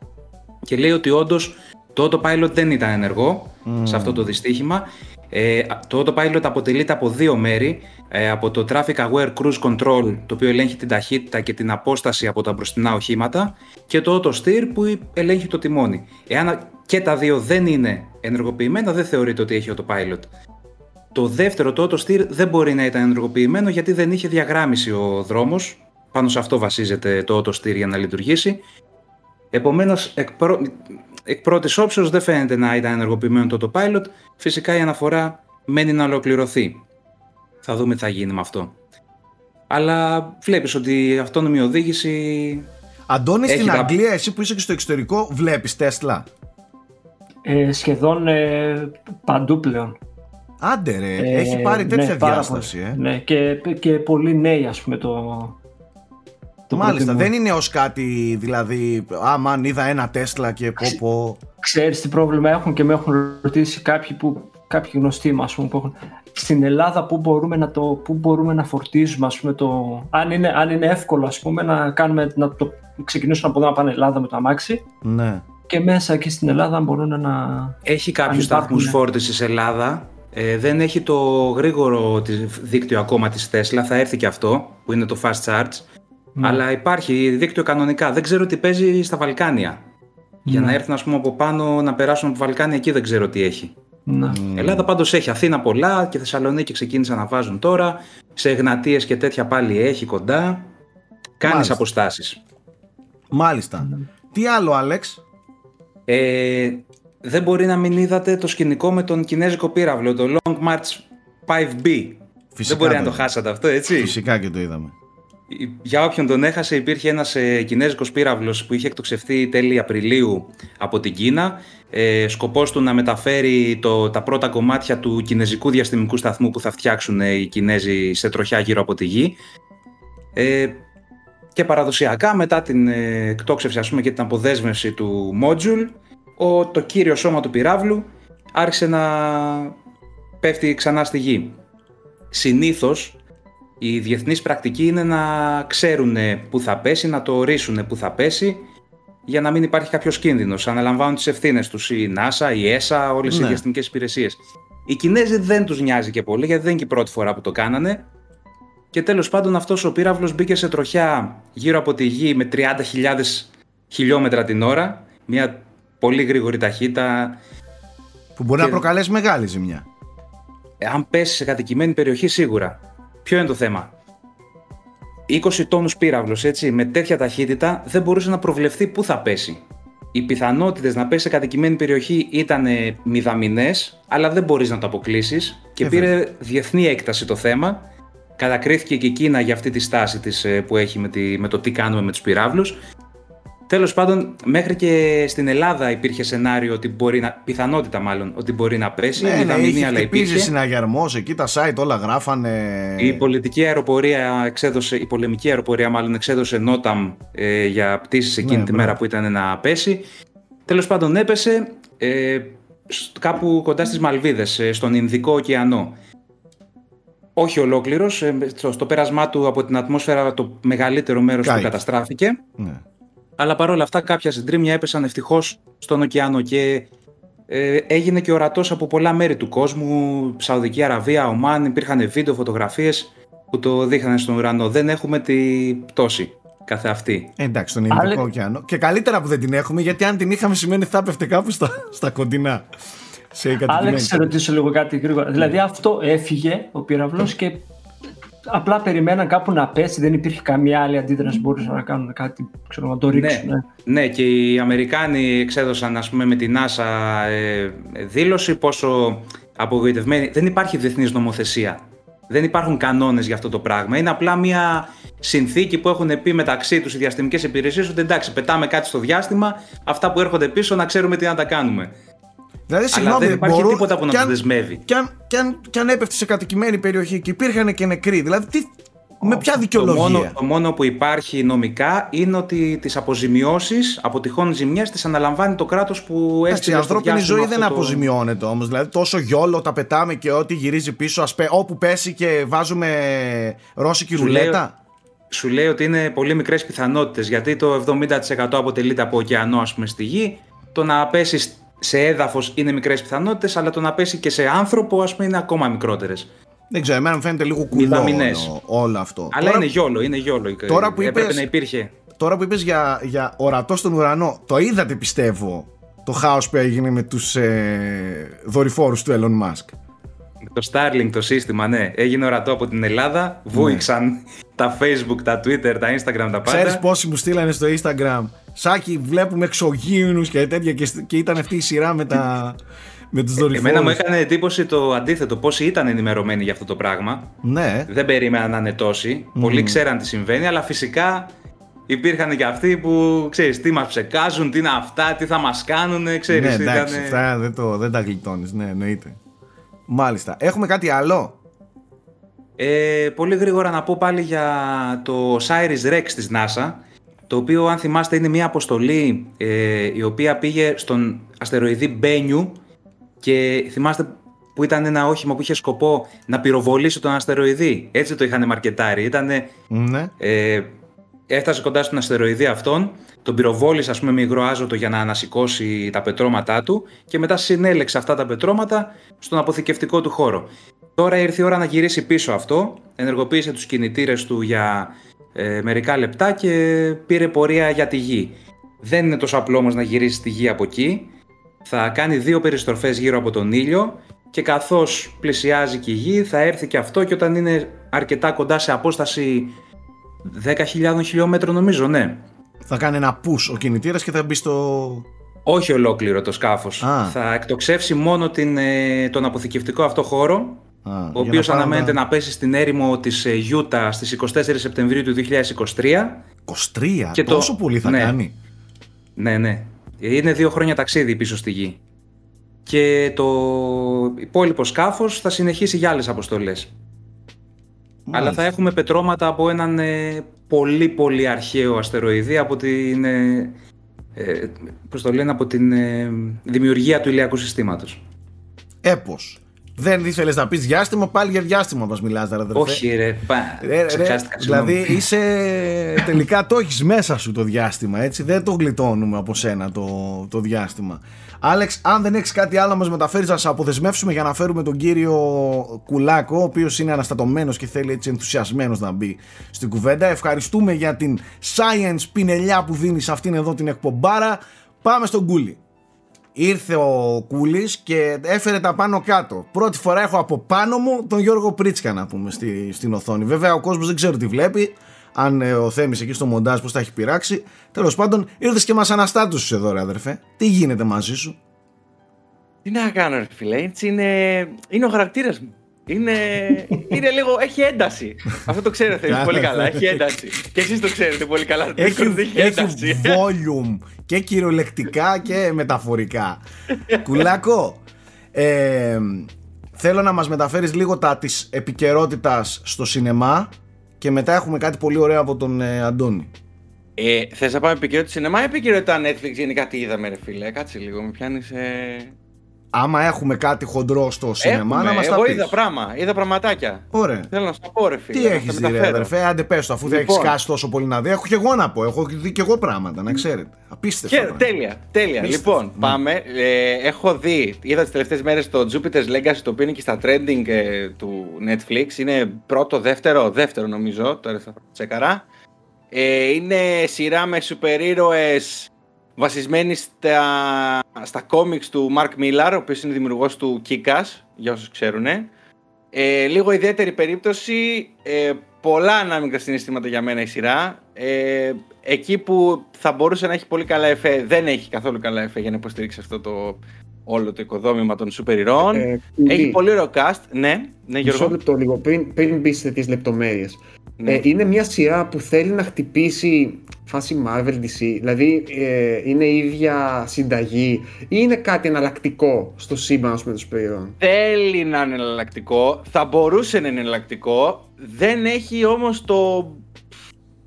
και λέει ότι όντως το autopilot δεν ήταν ενεργό σε αυτό το δυστύχημα. Ε, το autopilot αποτελείται από δύο μέρη. Ε, από το Traffic Aware Cruise Control, το οποίο ελέγχει την ταχύτητα και την απόσταση από τα μπροστινά οχήματα, και το Auto Steer που ελέγχει το τιμόνι. Εάν και τα δύο δεν είναι ενεργοποιημένα, δεν θεωρείται ότι έχει autopilot. Το δεύτερο, το Auto Steer, δεν μπορεί να ήταν ενεργοποιημένο γιατί δεν είχε διαγράμμιση ο δρόμος. Πάνω σε αυτό βασίζεται το Auto Steer για να λειτουργήσει. Επομένως, εκ, πρω... εκ πρώτης όψεως δεν φαίνεται να ήταν ενεργοποιημένο το autopilot. Φυσικά η αναφορά μένει να ολοκληρωθεί. Θα δούμε τι θα γίνει με αυτό. Αλλά βλέπεις ότι η αυτόνομη οδήγηση... Αντώνη, Έχει στην τα- Αγγλία, εσύ που είσαι και στο εξωτερικό, βλέπεις Τέσλα. Ε, σχεδόν ε, παντού πλέον. Άντε ρε, Ε, έχει πάρει τέτοια ναι, πάρα διάσταση. πολύ. Ε. Ναι, και, και πολύ νέοι ας πούμε το... το Μάλιστα, προτιμούν. δεν είναι ως κάτι, δηλαδή, άμα αν είδα ένα Τέσλα και πω πω. Ξέρεις τι πρόβλημα έχουν και με έχουν ρωτήσει κάποιοι, που, κάποιοι γνωστοί μας πούμε, που έχουν. Στην Ελλάδα πού μπορούμε να, το, πού μπορούμε να φορτίζουμε ας πούμε, το, αν, είναι, αν είναι εύκολο ας πούμε, να, κάνουμε, να το ξεκινήσουν από εδώ να πάνε Ελλάδα με το αμάξι Ναι. και μέσα εκεί στην Ελλάδα αν μπορούν να... Έχει κάποιους υπάρχουν, σταθμούς ναι. φόρτισης Ελλάδα. Ε, δεν έχει το γρήγορο της- δίκτυο ακόμα της Tesla. Θα έρθει και αυτό, που είναι το Fast Charge. Ναι. Αλλά υπάρχει δίκτυο κανονικά. Δεν ξέρω τι παίζει στα Βαλκάνια. Για Ναι. να έρθουν ας πούμε, από πάνω να περάσουν από Βαλκάνια εκεί δεν ξέρω τι έχει. Ναι. Ελλάδα πάντως έχει Αθήνα πολλά και Θεσσαλονίκη ξεκίνησαν να βάζουν τώρα. Σε Εγνατίες και τέτοια πάλι έχει κοντά. Κάνεις Μάλιστα. αποστάσεις. Μάλιστα. Τι άλλο, Άλεξ; Ε, δεν μπορεί να μην είδατε το σκηνικό με τον κινέζικο πύραυλο, το Long March 5B. Φυσικά δεν μπορεί να το το είδαμε. χάσατε αυτό, έτσι; Φυσικά και το είδαμε. Για όποιον τον έχασε, υπήρχε ένας ε, κινέζικος πύραυλος που είχε εκτοξευθεί τέλη Απριλίου από την Κίνα. Ε, σκοπός του να μεταφέρει το, τα πρώτα κομμάτια του κινέζικου διαστημικού σταθμού που θα φτιάξουν ε, οι Κινέζοι σε τροχιά γύρω από τη Γη. Ε, και παραδοσιακά μετά την ε, εκτόξευση ας πούμε, και την αποδέσμευση του module, ο, το κύριο σώμα του πυράβλου άρχισε να πέφτει ξανά στη Γη. Συνήθως η διεθνής πρακτική είναι να ξέρουν πού θα πέσει, να το ορίσουν πού θα πέσει για να μην υπάρχει κάποιος κίνδυνος. Αναλαμβάνουν τις ευθύνες τους η NASA, η ESA, όλες Ναι. οι διαστημικές υπηρεσίες. Οι Κινέζοι δεν τους νοιάζει και πολύ γιατί δεν είναι και η πρώτη φορά που το κάνανε και τέλος πάντων αυτός ο πύραυλος μπήκε σε τροχιά γύρω από τη Γη με 30.000 χιλιόμετρα την ώρα, μια πολύ γρήγορη ταχύτητα Που μπορεί Και- να προκαλέσει μεγάλη ζημιά. Ε, αν πέσει σε κατοικημένη περιοχή σίγουρα. Ποιο είναι το θέμα; 20 τόνους πύραυλος, έτσι, με τέτοια ταχύτητα δεν μπορούσε να προβλεφθεί πού θα πέσει. Οι πιθανότητες να πέσει σε κατοικημένη περιοχή ήταν ε, μηδαμινές, αλλά δεν μπορείς να το αποκλείσεις και Ε, πήρε διεθνή έκταση το θέμα. Κατακρίθηκε και η Κίνα για αυτή τη στάση της ε, που έχει με, τη, με το τι κάνουμε με τους πυράβλους. Τέλος πάντων, μέχρι και στην Ελλάδα υπήρχε σενάριο ότι μπορεί να, πιθανότητα μάλλον, ότι μπορεί να πέσει. Ναι, ναι, μηδαμινή, είχε αλλά χτυπήσει υπήρχε. συναγερμός, εκεί τα site όλα γράφανε... Η πολιτική αεροπορία εξέδωσε, η πολεμική αεροπορία μάλλον εξέδωσε νόταμ ε, για πτήσεις εκείνη Ναι, τη μπράβο. μέρα που ήταν να πέσει. Τέλος πάντων έπεσε ε, σ- κάπου κοντά στις Μαλβίδες, ε, στον Ινδικό ωκεανό. Όχι ολόκληρος, ε, στο, στο πέρασμά του από την ατμόσφαιρα το μεγαλύτερο μέρος του Κάηκε. καταστράφηκε. Ναι. Αλλά παρόλα αυτά κάποια συντρίμμια έπεσαν ευτυχώς στον ωκεανό και ε, έγινε και ορατός από πολλά μέρη του κόσμου, Σαουδική Αραβία, Ομάν, υπήρχαν βίντεο, φωτογραφίες που το δείχνανε στον ουρανό. Δεν έχουμε τη πτώση καθε αυτή. Ε, εντάξει, στον Ινδικό Άλε- ωκεανό. Και καλύτερα που δεν την έχουμε, γιατί αν την είχαμε σημαίνει θα έπεφτε κάπου στα, στα κοντινά. Σε κατοικημένη. Άλεξ, σε ρωτήσω λίγο κάτι γρήγορα. Δηλαδή αυτό έφυγε ο πύραυλος και απλά περιμέναν κάπου να πέσει, δεν υπήρχε καμία άλλη αντίδραση που μπορούσαν να κάνουν κάτι, ξέρω, να το ρίξουν. ε. Ναι, και οι Αμερικάνοι εξέδωσαν ας πούμε με την NASA ε, δήλωση πόσο απογοητευμένοι. Δεν υπάρχει διεθνής νομοθεσία. Δεν υπάρχουν κανόνες για αυτό το πράγμα. Είναι απλά μια συνθήκη που έχουν πει μεταξύ τους οι διαστημικές υπηρεσίες ότι εντάξει πετάμε κάτι στο διάστημα, αυτά που έρχονται πίσω να ξέρουμε τι να τα κάνουμε. Δηλαδή, Αλλά συγγνώμη, δεν υπάρχει μπορούν- τίποτα που να κι τους αν- δεσμεύει. Κι αν, κι, αν, κι αν έπεφτε σε κατοικημένη περιοχή και υπήρχαν και νεκροί, δηλαδή τι, με ποια Το δικαιολογία; μόνο, το μόνο που υπάρχει νομικά είναι ότι τις αποζημιώσεις από τυχόν ζημιές τις αναλαμβάνει το κράτος που Εντάξει, έστειλε η στο ανθρώπινη διάστημα ζωή δεν αυτό το- αποζημιώνεται όμως. Δηλαδή, τόσο γιόλο τα πετάμε και ό,τι γυρίζει πίσω, ας πέ, όπου πέσει και βάζουμε ρώσικη Σου λέει- ρουλέτα. σου λέει ότι είναι πολύ μικρές πιθανότητες γιατί το 70% αποτελείται από ωκεανό ας πούμε στη γη το να πέσεις σε έδαφος είναι μικρές πιθανότητες αλλά το να πέσει και σε άνθρωπο ας πούμε είναι ακόμα μικρότερες Δεν ξέρω, εμένα μου φαίνεται λίγο κουλό Μηδαμινές. όλο- όλο αυτό. αλλά Τώρα- είναι γιόλο, είναι γιόλο τώρα που έπρεπε είπες- να υπήρχε Τώρα που είπες για, για ορατό στον ουρανό, το είδατε πιστεύω το χάος που έγινε με τους ε, δορυφόρους του Elon Musk; το Starlink το σύστημα ναι έγινε ορατό από την Ελλάδα βούηξαν τα Facebook, τα Twitter, τα Instagram τα Ξέρεις πάντα πόσοι μου στείλανε στο Instagram Σάκη βλέπουμε εξωγήινους και τέτοια και, και ήταν αυτή η σειρά με, τα, με τους δορυφόρους. Εμένα μου έκανε εντύπωση το αντίθετο, πόσοι ήταν ενημερωμένοι για αυτό το πράγμα. Ναι, Δεν περίμεναν να είναι τόσοι. Πολλοί ξέραν τι συμβαίνει, αλλά φυσικά υπήρχαν και αυτοί που ξέρεις τι μας ψεκάζουν, τι είναι αυτά, τι θα μας κάνουν, ξέρεις. ναι εντάξει, ήτανε- αυτά δεν, το, δεν τα γλιτώνεις, ναι εννοείται. Μάλιστα. Έχουμε κάτι άλλο; Ε, πολύ γρήγορα να πω πάλι για το Osiris Rex της NASA, το οποίο αν θυμάστε είναι μια αποστολή ε, η οποία πήγε στον αστεροειδή Μπένιου και θυμάστε που ήταν ένα όχημα που είχε σκοπό να πυροβολήσει τον αστεροειδή. Έτσι το είχαν μαρκετάρει. Ήτανε Ναι. Ε, έφτασε κοντά στον αστεροειδή αυτόν, τον πυροβόλησε ας πούμε με υγρό άζωτο για να ανασηκώσει τα πετρώματά του και μετά συνέλεξε αυτά τα πετρώματα στον αποθηκευτικό του χώρο. Τώρα ήρθε η ώρα να γυρίσει πίσω αυτό, ενεργοποίησε τους κινητήρες του για ε, μερικά λεπτά και πήρε πορεία για τη γη. Δεν είναι τόσο απλό όμως να γυρίσει τη γη από εκεί. Θα κάνει δύο περιστροφές γύρω από τον ήλιο και καθώς πλησιάζει και η γη θα έρθει και αυτό και όταν είναι αρκετά κοντά σε απόσταση 10.000 χιλιόμετρων νομίζω, ναι. Θα κάνει ένα push ο κινητήρας και θα μπει στο... Όχι ολόκληρο το σκάφος. Α. Θα εκτοξεύσει μόνο την, ε, τον αποθηκευτικό αυτό χώρο, Α, ο για οποίος να πάμε αναμένεται να... να πέσει στην έρημο της ε, Utah στις 24 Σεπτεμβρίου του 2023. 23, Και το- τόσο πολύ θα ναι. κάνει; Ναι, ναι. Είναι δύο χρόνια ταξίδι πίσω στη γη. Και το υπόλοιπο σκάφος θα συνεχίσει για άλλες αποστολές. Αλλά Μάλιστα. θα έχουμε πετρώματα από έναν ε, πολύ πολύ αρχαίο αστεροειδή από την, ε, ε, πώς το λένε, από την ε, δημιουργία του ηλιακού συστήματος. Έπος. Δεν ήθελες να πεις διάστημα, πάλι για διάστημα μας μιλάς, ρε αδερφέ. Όχι ρε, πα, Ρε, ρε, ξεχάστηκα, συγγνώμη. δηλαδή είσαι τελικά το έχεις μέσα σου το διάστημα έτσι. Δεν το γλιτώνουμε από σένα το, το διάστημα. Άλεξ αν δεν έχεις κάτι άλλο να μας μεταφέρεις να σε αποδεσμεύσουμε για να φέρουμε τον κύριο Κουλάκο ο οποίος είναι αναστατωμένος και θέλει έτσι ενθουσιασμένος να μπει στην κουβέντα. Ευχαριστούμε για την science πινελιά που δίνεις σε αυτήν εδώ την εκπομπάρα. Πάμε στον Κούλι Ήρθε ο Κούλης και έφερε τα πάνω κάτω. Πρώτη φορά έχω από πάνω μου τον Γιώργο Πρίτσκα να πούμε στη, στην οθόνη. Βέβαια ο κόσμος δεν ξέρει τι βλέπει. Αν ε, ο Θέμης εκεί στο μοντάζ πώς τα έχει πειράξει. Τέλος πάντων ήρθες και μας αναστάτωσες εδώ ρε αδερφέ. Τι γίνεται μαζί σου; Τι να κάνω, ρε φίλε, έτσι είναι, είναι ο χαρακτήρας μου. Είναι, είναι λίγο, έχει ένταση. Αυτό το ξέρετε Καλά. πολύ καλά. Έχει ένταση. Και εσείς το ξέρετε πολύ καλά. Το Έχει, Discord έχει έχει ένταση. volume και κυριολεκτικά και μεταφορικά. Κουλάκο, ε, θέλω να μας μεταφέρεις λίγο τα της επικαιρότητας στο σινεμά και μετά έχουμε κάτι πολύ ωραίο από τον ε, Αντώνη. Ε, Θες να πάμε επικαιρότητα σινεμά ή επικαιρότητα Netflix γενικά τι είδαμε, ρε φίλε. Κάτσε λίγο, με πιάνεις. Ε... Άμα έχουμε κάτι χοντρό στο σινεμά να μας τα Εγώ πεις. είδα πράγμα, είδα πραγματάκια. Ωραία. Θέλω να σου τα πω, ρε φίλε. Τι να τα έχεις δει ρε μεταφέρω. αδερφέ, άντε πες το αφού δεν Λοιπόν. έχεις κάσει τόσο πολύ να δει. Έχω και εγώ να πω, έχω δει και εγώ πράγματα να ξέρετε. Απίστευτα. Και, πράγματα. τέλεια, τέλεια. Απίστευτο. Λοιπόν, Ναι. πάμε. Ε, έχω δει, είδα τις τελευταίες μέρες το Jupiter's Legacy, το οποίο είναι και στα trending ε, του Netflix. Είναι πρώτο, δεύτερο, δεύτερο νομίζω, τώρα θα τσεκαρά. Ε, είναι σειρά με σούπερ ήρωες βασισμένη στα, στα comics του Mark Millar, ο οποίος είναι δημιουργός του Kick-Ass, για όσους ξέρουν. Ε, λίγο ιδιαίτερη περίπτωση, ε, πολλά ανάμεικτα συναισθήματα για μένα η σειρά. Ε, εκεί που θα μπορούσε να έχει πολύ καλά εφέ, δεν έχει καθόλου καλά εφέ για να υποστηρίξει αυτό το όλο το οικοδόμημα των σούπερ ηρώων. Ε, έχει Κούλη, πολύ ωραίο cast, ναι, ναι Μισό Γιώργο. λεπτό λίγο, πριν, πριν μπεις σε τις λεπτομέρειες. Ναι. Ε, είναι μια σειρά που θέλει να χτυπήσει φάση Marvel DC, δηλαδή ε, είναι η ίδια συνταγή ή είναι κάτι εναλλακτικό στο σύμπαν ας πούμε των superheroών. Θέλει να είναι εναλλακτικό, θα μπορούσε να είναι εναλλακτικό, δεν έχει όμως το,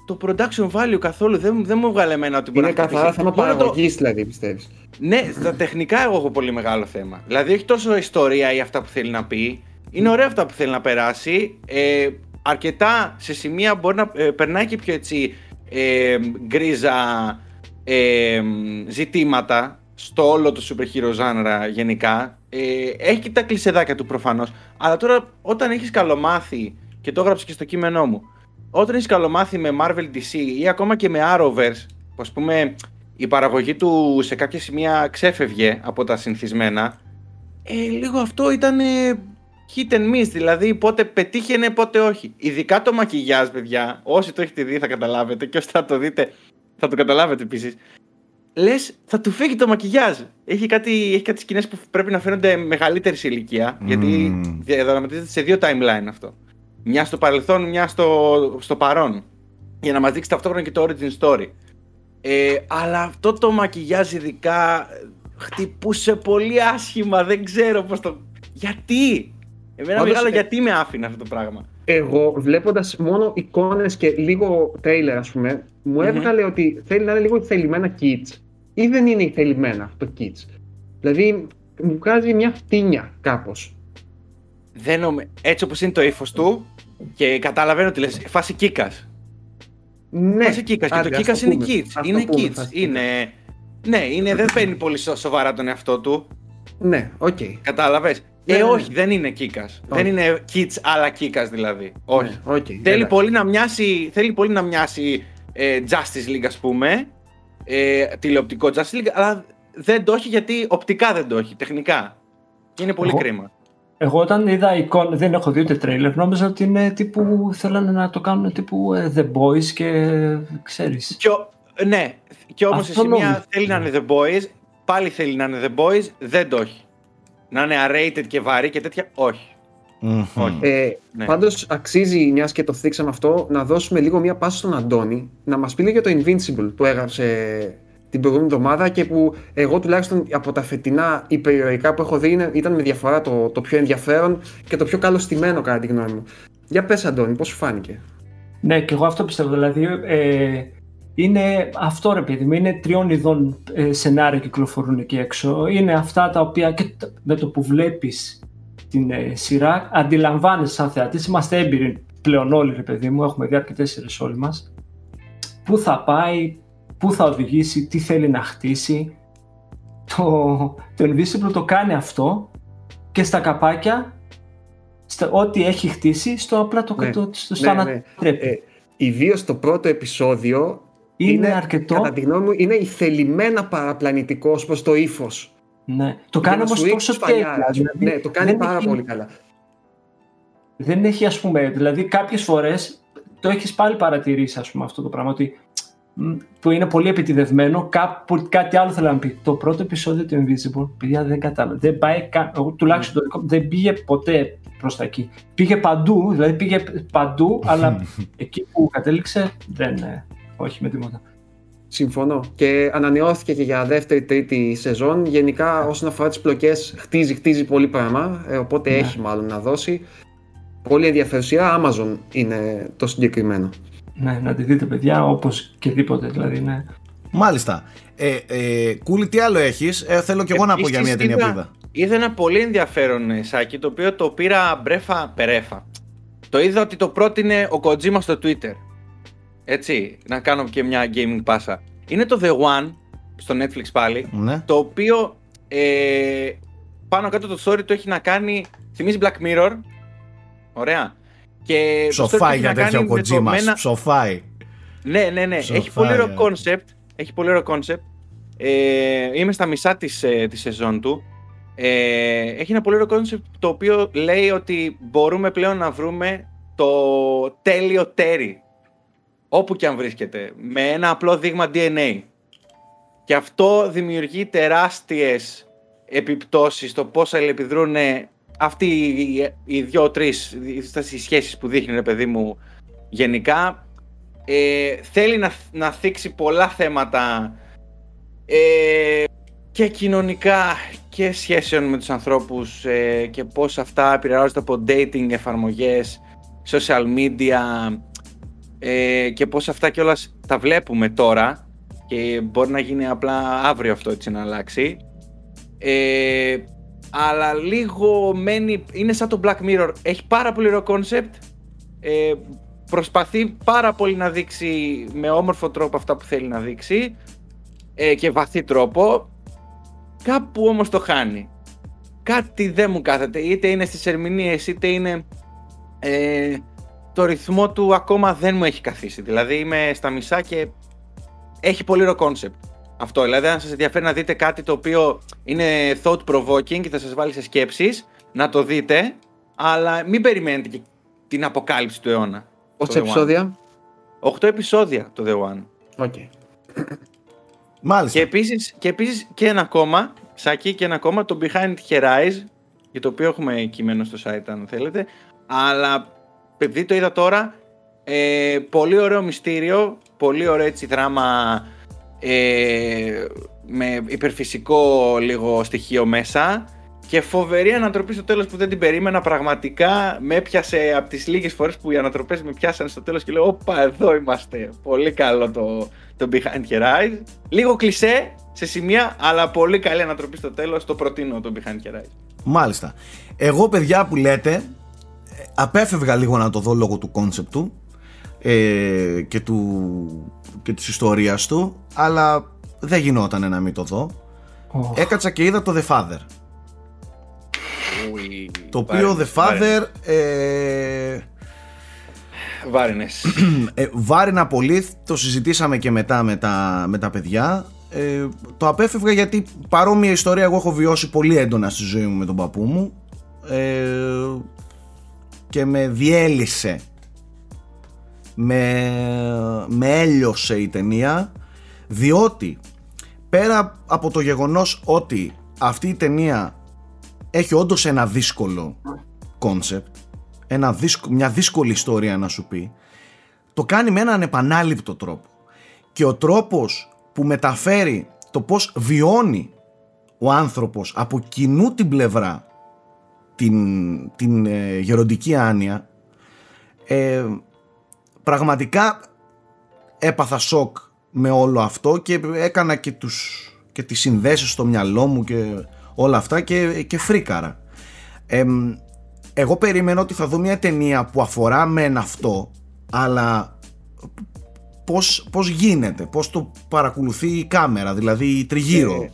το production value καθόλου, δεν, δεν μου βγάλε εμένα ότι μπορεί Είναι να καθαρά χτυπήσει. θέμα Μόνο το- παραγωγής δηλαδή πιστεύεις; Ναι, στα τεχνικά εγώ έχω πολύ μεγάλο θέμα. Δηλαδή, όχι τόσο ιστορία ή αυτά που θέλει να πει. Είναι ωραία αυτά που θέλει να περάσει. Ε, αρκετά σε σημεία μπορεί να ε, περνάει και πιο έτσι ε, γκρίζα ε, ζητήματα στο όλο το super hero genre γενικά. Ε, έχει και τα κλεισεδάκια του προφανώς. Αλλά τώρα όταν έχεις καλομάθει, και το έγραψα και στο κείμενό μου, όταν έχεις καλομάθει με Marvel DC ή ακόμα και με Arrowverse, που ας πούμε η παραγωγή του σε κάποια σημεία ξέφευγε από τα συνηθισμένα, ε, λίγο αυτό ήταν ε, hit and miss, δηλαδή πότε πετύχαινε, πότε όχι. Ειδικά το μακιγιάζ, παιδιά, όσοι το έχετε δει θα καταλάβετε και όσοι θα το δείτε θα το καταλάβετε επίσης. Λες, θα του φύγει το μακιγιάζ. Έχει κάτι, έχει κάτι σκηνές που πρέπει να φαίνονται μεγαλύτερη σε ηλικία, γιατί Μμμ. διαδραματίζεται σε δύο timeline αυτό. Μια στο παρελθόν, μια στο, στο παρόν. Για να μας δείξει ταυτόχρονα και το origin story. Ε, αλλά αυτό το μακιγιάζ ειδικά ε, χτυπούσε πολύ άσχημα, δεν ξέρω πώς το... Γιατί! Εμένα Πάντως, μεγάλο ε, γιατί με άφηνε αυτό το πράγμα. Εγώ βλέποντας μόνο εικόνες και λίγο τρέιλερ ας πούμε, μου Μμμ. έβγαλε ότι θέλει να είναι λίγο θελημένα kids ή δεν είναι θελημένα το kids. Δηλαδή μου βγάζει μια φτύνια κάπως. Δεν νομι... Έτσι όπως είναι το ύφος του και καταλαβαίνω τι λες, φάση κίκας. Ναι, φάση κίκας και άντε, το ας κίκας είναι πούμε. kids. Ας το Είναι πούμε, kids. φάση Είναι... Ναι, είναι, δεν παίρνει πολύ σο- σοβαρά τον εαυτό του. Ναι, οκ. Κατάλαβες. Ε, Ναι, ναι. όχι, δεν είναι Kick-Ass. Δεν είναι Kids αλλά Kick-Ass δηλαδή. Όχι. Ναι, οκ, Θέλει εντάξει. πολύ να μοιάσει, θέλει πολύ να μοιάσει ε, Justice League, ας πούμε. Ε, τηλεοπτικό Justice League, αλλά δεν το έχει γιατί οπτικά δεν το έχει, τεχνικά. Και είναι πολύ Εγώ- κρίμα. Εγώ όταν είδα εικόνα, δεν έχω δει ούτε τρέιλερ, νόμιζα ότι είναι τύπου, θέλανε να το κάνουν τύπου ε, The Boys και ε, ξέρεις. Και, ο- ναι, και όμως σε Αυτό σημεία νόμιζα. θέλει να είναι The Boys, πάλι θέλει να είναι The Boys, δεν το έχει. Να είναι R-rated και βαρύ και τέτοια, όχι. Μμμ. Όχι. Ε, Ναι. Πάντως αξίζει, μιας και το θίξαμε αυτό, να δώσουμε λίγο μια πάση στον Αντώνη να μας πει λίγο για το Invincible που έγραψε την προηγούμενη εβδομάδα και που εγώ τουλάχιστον από τα φετινά υπερηρωικά που έχω δει είναι- ήταν με διαφορά το, το πιο ενδιαφέρον και το πιο καλωστημένο κατά τη γνώμη μου. Για πες Αντώνη, πώς σου φάνηκε; Ναι, και εγώ αυτό πιστεύω. Δηλαδή, ε, είναι αυτό ρε παιδί μου, είναι τριών ειδών ε, σενάρια κυκλοφορούν εκεί έξω. Είναι αυτά τα οποία και τα- με το που βλέπεις την ε, σειρά αντιλαμβάνεσαι σαν θεατής. Είμαστε έμπειροι πλέον όλοι ρε παιδί μου, έχουμε δει αρκετές σειρές όλοι μας. Πού θα πάει, πού θα οδηγήσει, τι θέλει να χτίσει. Το, το Invisible το κάνει αυτό και στα καπάκια, στα, ό,τι έχει χτίσει, στο απλά το, Ναι. το, στο, Ναι, στο ναι. ανατρέπει. Ε, Ιδίως το πρώτο επεισόδιο είναι, αρκετό. κατά τη γνώμη μου, είναι ηθελημένα παραπλανητικό προς το ύφος. Ναι. Το κάνει όμως τόσο τέλεια. δηλαδή, ναι, το κάνει δεν πάρα έχει- πολύ καλά. Δεν έχει, ας πούμε, δηλαδή κάποιες φορές το έχεις πάλι παρατηρήσει, ας πούμε, αυτό το πράγμα, ότι μ, που είναι πολύ επιτιδευμένο, κάπου, κάτι άλλο θέλω να πει. Το πρώτο επεισόδιο του Invisible, παιδιά δεν κατάλαβα. Δεν πάει καν, εγώ τουλάχιστον το δικό μου, δεν πήγε ποτέ προς τα εκεί. Πήγε παντού, δηλαδή πήγε παντού, αλλά εκεί που κατέληξε, δεν, ε, όχι με τίποτα. Συμφωνώ. Και ανανεώθηκε και για δεύτερη, τρίτη σεζόν. Γενικά, όσον αφορά τις πλοκές, χτίζει, χτίζει πολύ πράγμα. ε, οπότε Ναι. έχει μάλλον να δώσει. Πολύ ενδιαφέρουσα. Amazon είναι το συγκεκριμένο. Ναι, να τη δείτε παιδιά, όπως και δίποτε, δηλαδή, ναι. Μάλιστα. Ε, ε, Κούλη, τι άλλο έχεις; Ε, θέλω και εγώ να πω για μια Επίσης, ταινία που είδα- είδα. Είδα ένα πολύ ενδιαφέρον ε, σάκι, το οποίο το πήρα μπρέφα περέφα. Το είδα ότι το πρότεινε ο Kojima στο Twitter. Έτσι, να κάνω και μια gaming πάσα. Είναι το The One, στο Netflix πάλι, Ναι. το οποίο ε, πάνω κάτω το story του έχει να κάνει, θυμίζει Black Mirror, ωραία. Και το story του Ψοφάει έχει για να τέτοιο κάνει με το Κοτζίμα. με ένα- Ψοφάει. ναι, ναι, ναι. Σοφά, Έχει πολύ ωραίο ε. concept. Έχει πολύ ωραίο concept. Ε, είμαι στα μισά της, ε, της σεζόν του. Ε, έχει ένα πολύ ωραίο concept το οποίο λέει ότι μπορούμε πλέον να βρούμε το τέλειο τέρι. Όπου και αν βρίσκεται. Με ένα απλό δείγμα DNA. Και αυτό δημιουργεί τεράστιες επιπτώσεις στο πώς αλληλεπιδρούν αυτοί οι, οι δύο-τρεις οι σχέσεις που δείχνει ρε παιδί μου γενικά ε, θέλει να, να θίξει πολλά θέματα ε, και κοινωνικά και σχέσεων με τους ανθρώπους ε, και πώς αυτά επηρεάζονται από dating εφαρμογές, social media ε, και πώς αυτά κιόλας τα βλέπουμε τώρα και μπορεί να γίνει απλά αύριο αυτό έτσι να αλλάξει. Ε, αλλά λίγο μένει, είναι σαν το Black Mirror, έχει πάρα πολύ ωραίο concept, ε, προσπαθεί πάρα πολύ να δείξει με όμορφο τρόπο αυτά που θέλει να δείξει ε, και βαθύ τρόπο. Κάπου όμως το χάνει. Κάτι δεν μου κάθεται. Είτε είναι στις ερμηνείες είτε είναι ε, το ρυθμό του ακόμα δεν μου έχει καθίσει δηλαδή είμαι στα μισά και έχει πολύ ωραίο concept αυτό δηλαδή αν σας ενδιαφέρει να δείτε κάτι το οποίο είναι thought provoking και θα σας βάλει σε σκέψεις να το δείτε αλλά μην περιμένετε και την αποκάλυψη του αιώνα Πόσα The One. επεισόδια; 8 επεισόδια το The One. Οκ. Μάλιστα. Και επίσης, και επίσης και ένα ακόμα, Σάκη, και ένα ακόμα, το Behind Her Eyes, για το οποίο έχουμε κείμενο στο site αν θέλετε. Αλλά επειδή το είδα τώρα, ε, πολύ ωραίο μυστήριο, πολύ ωραίο έτσι δράμα ε, με υπερφυσικό λίγο στοιχείο μέσα και φοβερή ανατροπή στο τέλος που δεν την περίμενα. Πραγματικά με έπιασε από τις λίγες φορές που οι ανατροπές με πιάσαν στο τέλος και λέω όπα εδώ είμαστε πολύ καλό το, το Behind Her Eyes. Λίγο κλισέ σε σημεία αλλά πολύ καλή ανατροπή στο τέλος. Το προτείνω το Behind Her Eyes. Μάλιστα. Εγώ, παιδιά που λέτε, ε, απέφευγα λίγο να το δω λόγω του κόνσεπτ του ε, και, του, και της ιστορίας του, αλλά δεν γινόταν να μην το δω. Οχ. Έκατσα και είδα το The Father. Ουι. Το οποίο The Father ε, Βάρινες. ε, βάρινα πολύ, το συζητήσαμε και μετά με τα, με τα παιδιά. Ε, το απέφευγα γιατί παρόμοια ιστορία εγώ έχω βιώσει πολύ έντονα στη ζωή μου με τον παππού μου ε, και με διέλυσε. Με, με έλειωσε η ταινία διότι πέρα από το γεγονός ότι αυτή η ταινία έχει όντως ένα δύσκολο κόνσεπτ ένα δύσκο- μια δύσκολη ιστορία να σου πει το κάνει με έναν ανεπανάληπτο τρόπο. Και ο τρόπος που μεταφέρει το πως βιώνει ο άνθρωπος από κοινού την πλευρά την, την ε, γεροντική άνοια ε, πραγματικά έπαθα σοκ με όλο αυτό και έκανα και, τους, και τις συνδέσεις στο μυαλό μου και όλα αυτά και, και φρίκαρα. Εμ, εγώ περίμενα ότι θα δω μια ταινία που αφορά μεν αυτό αλλά πώς, πώς γίνεται, πώς το παρακολουθεί η κάμερα, δηλαδή τριγύρω.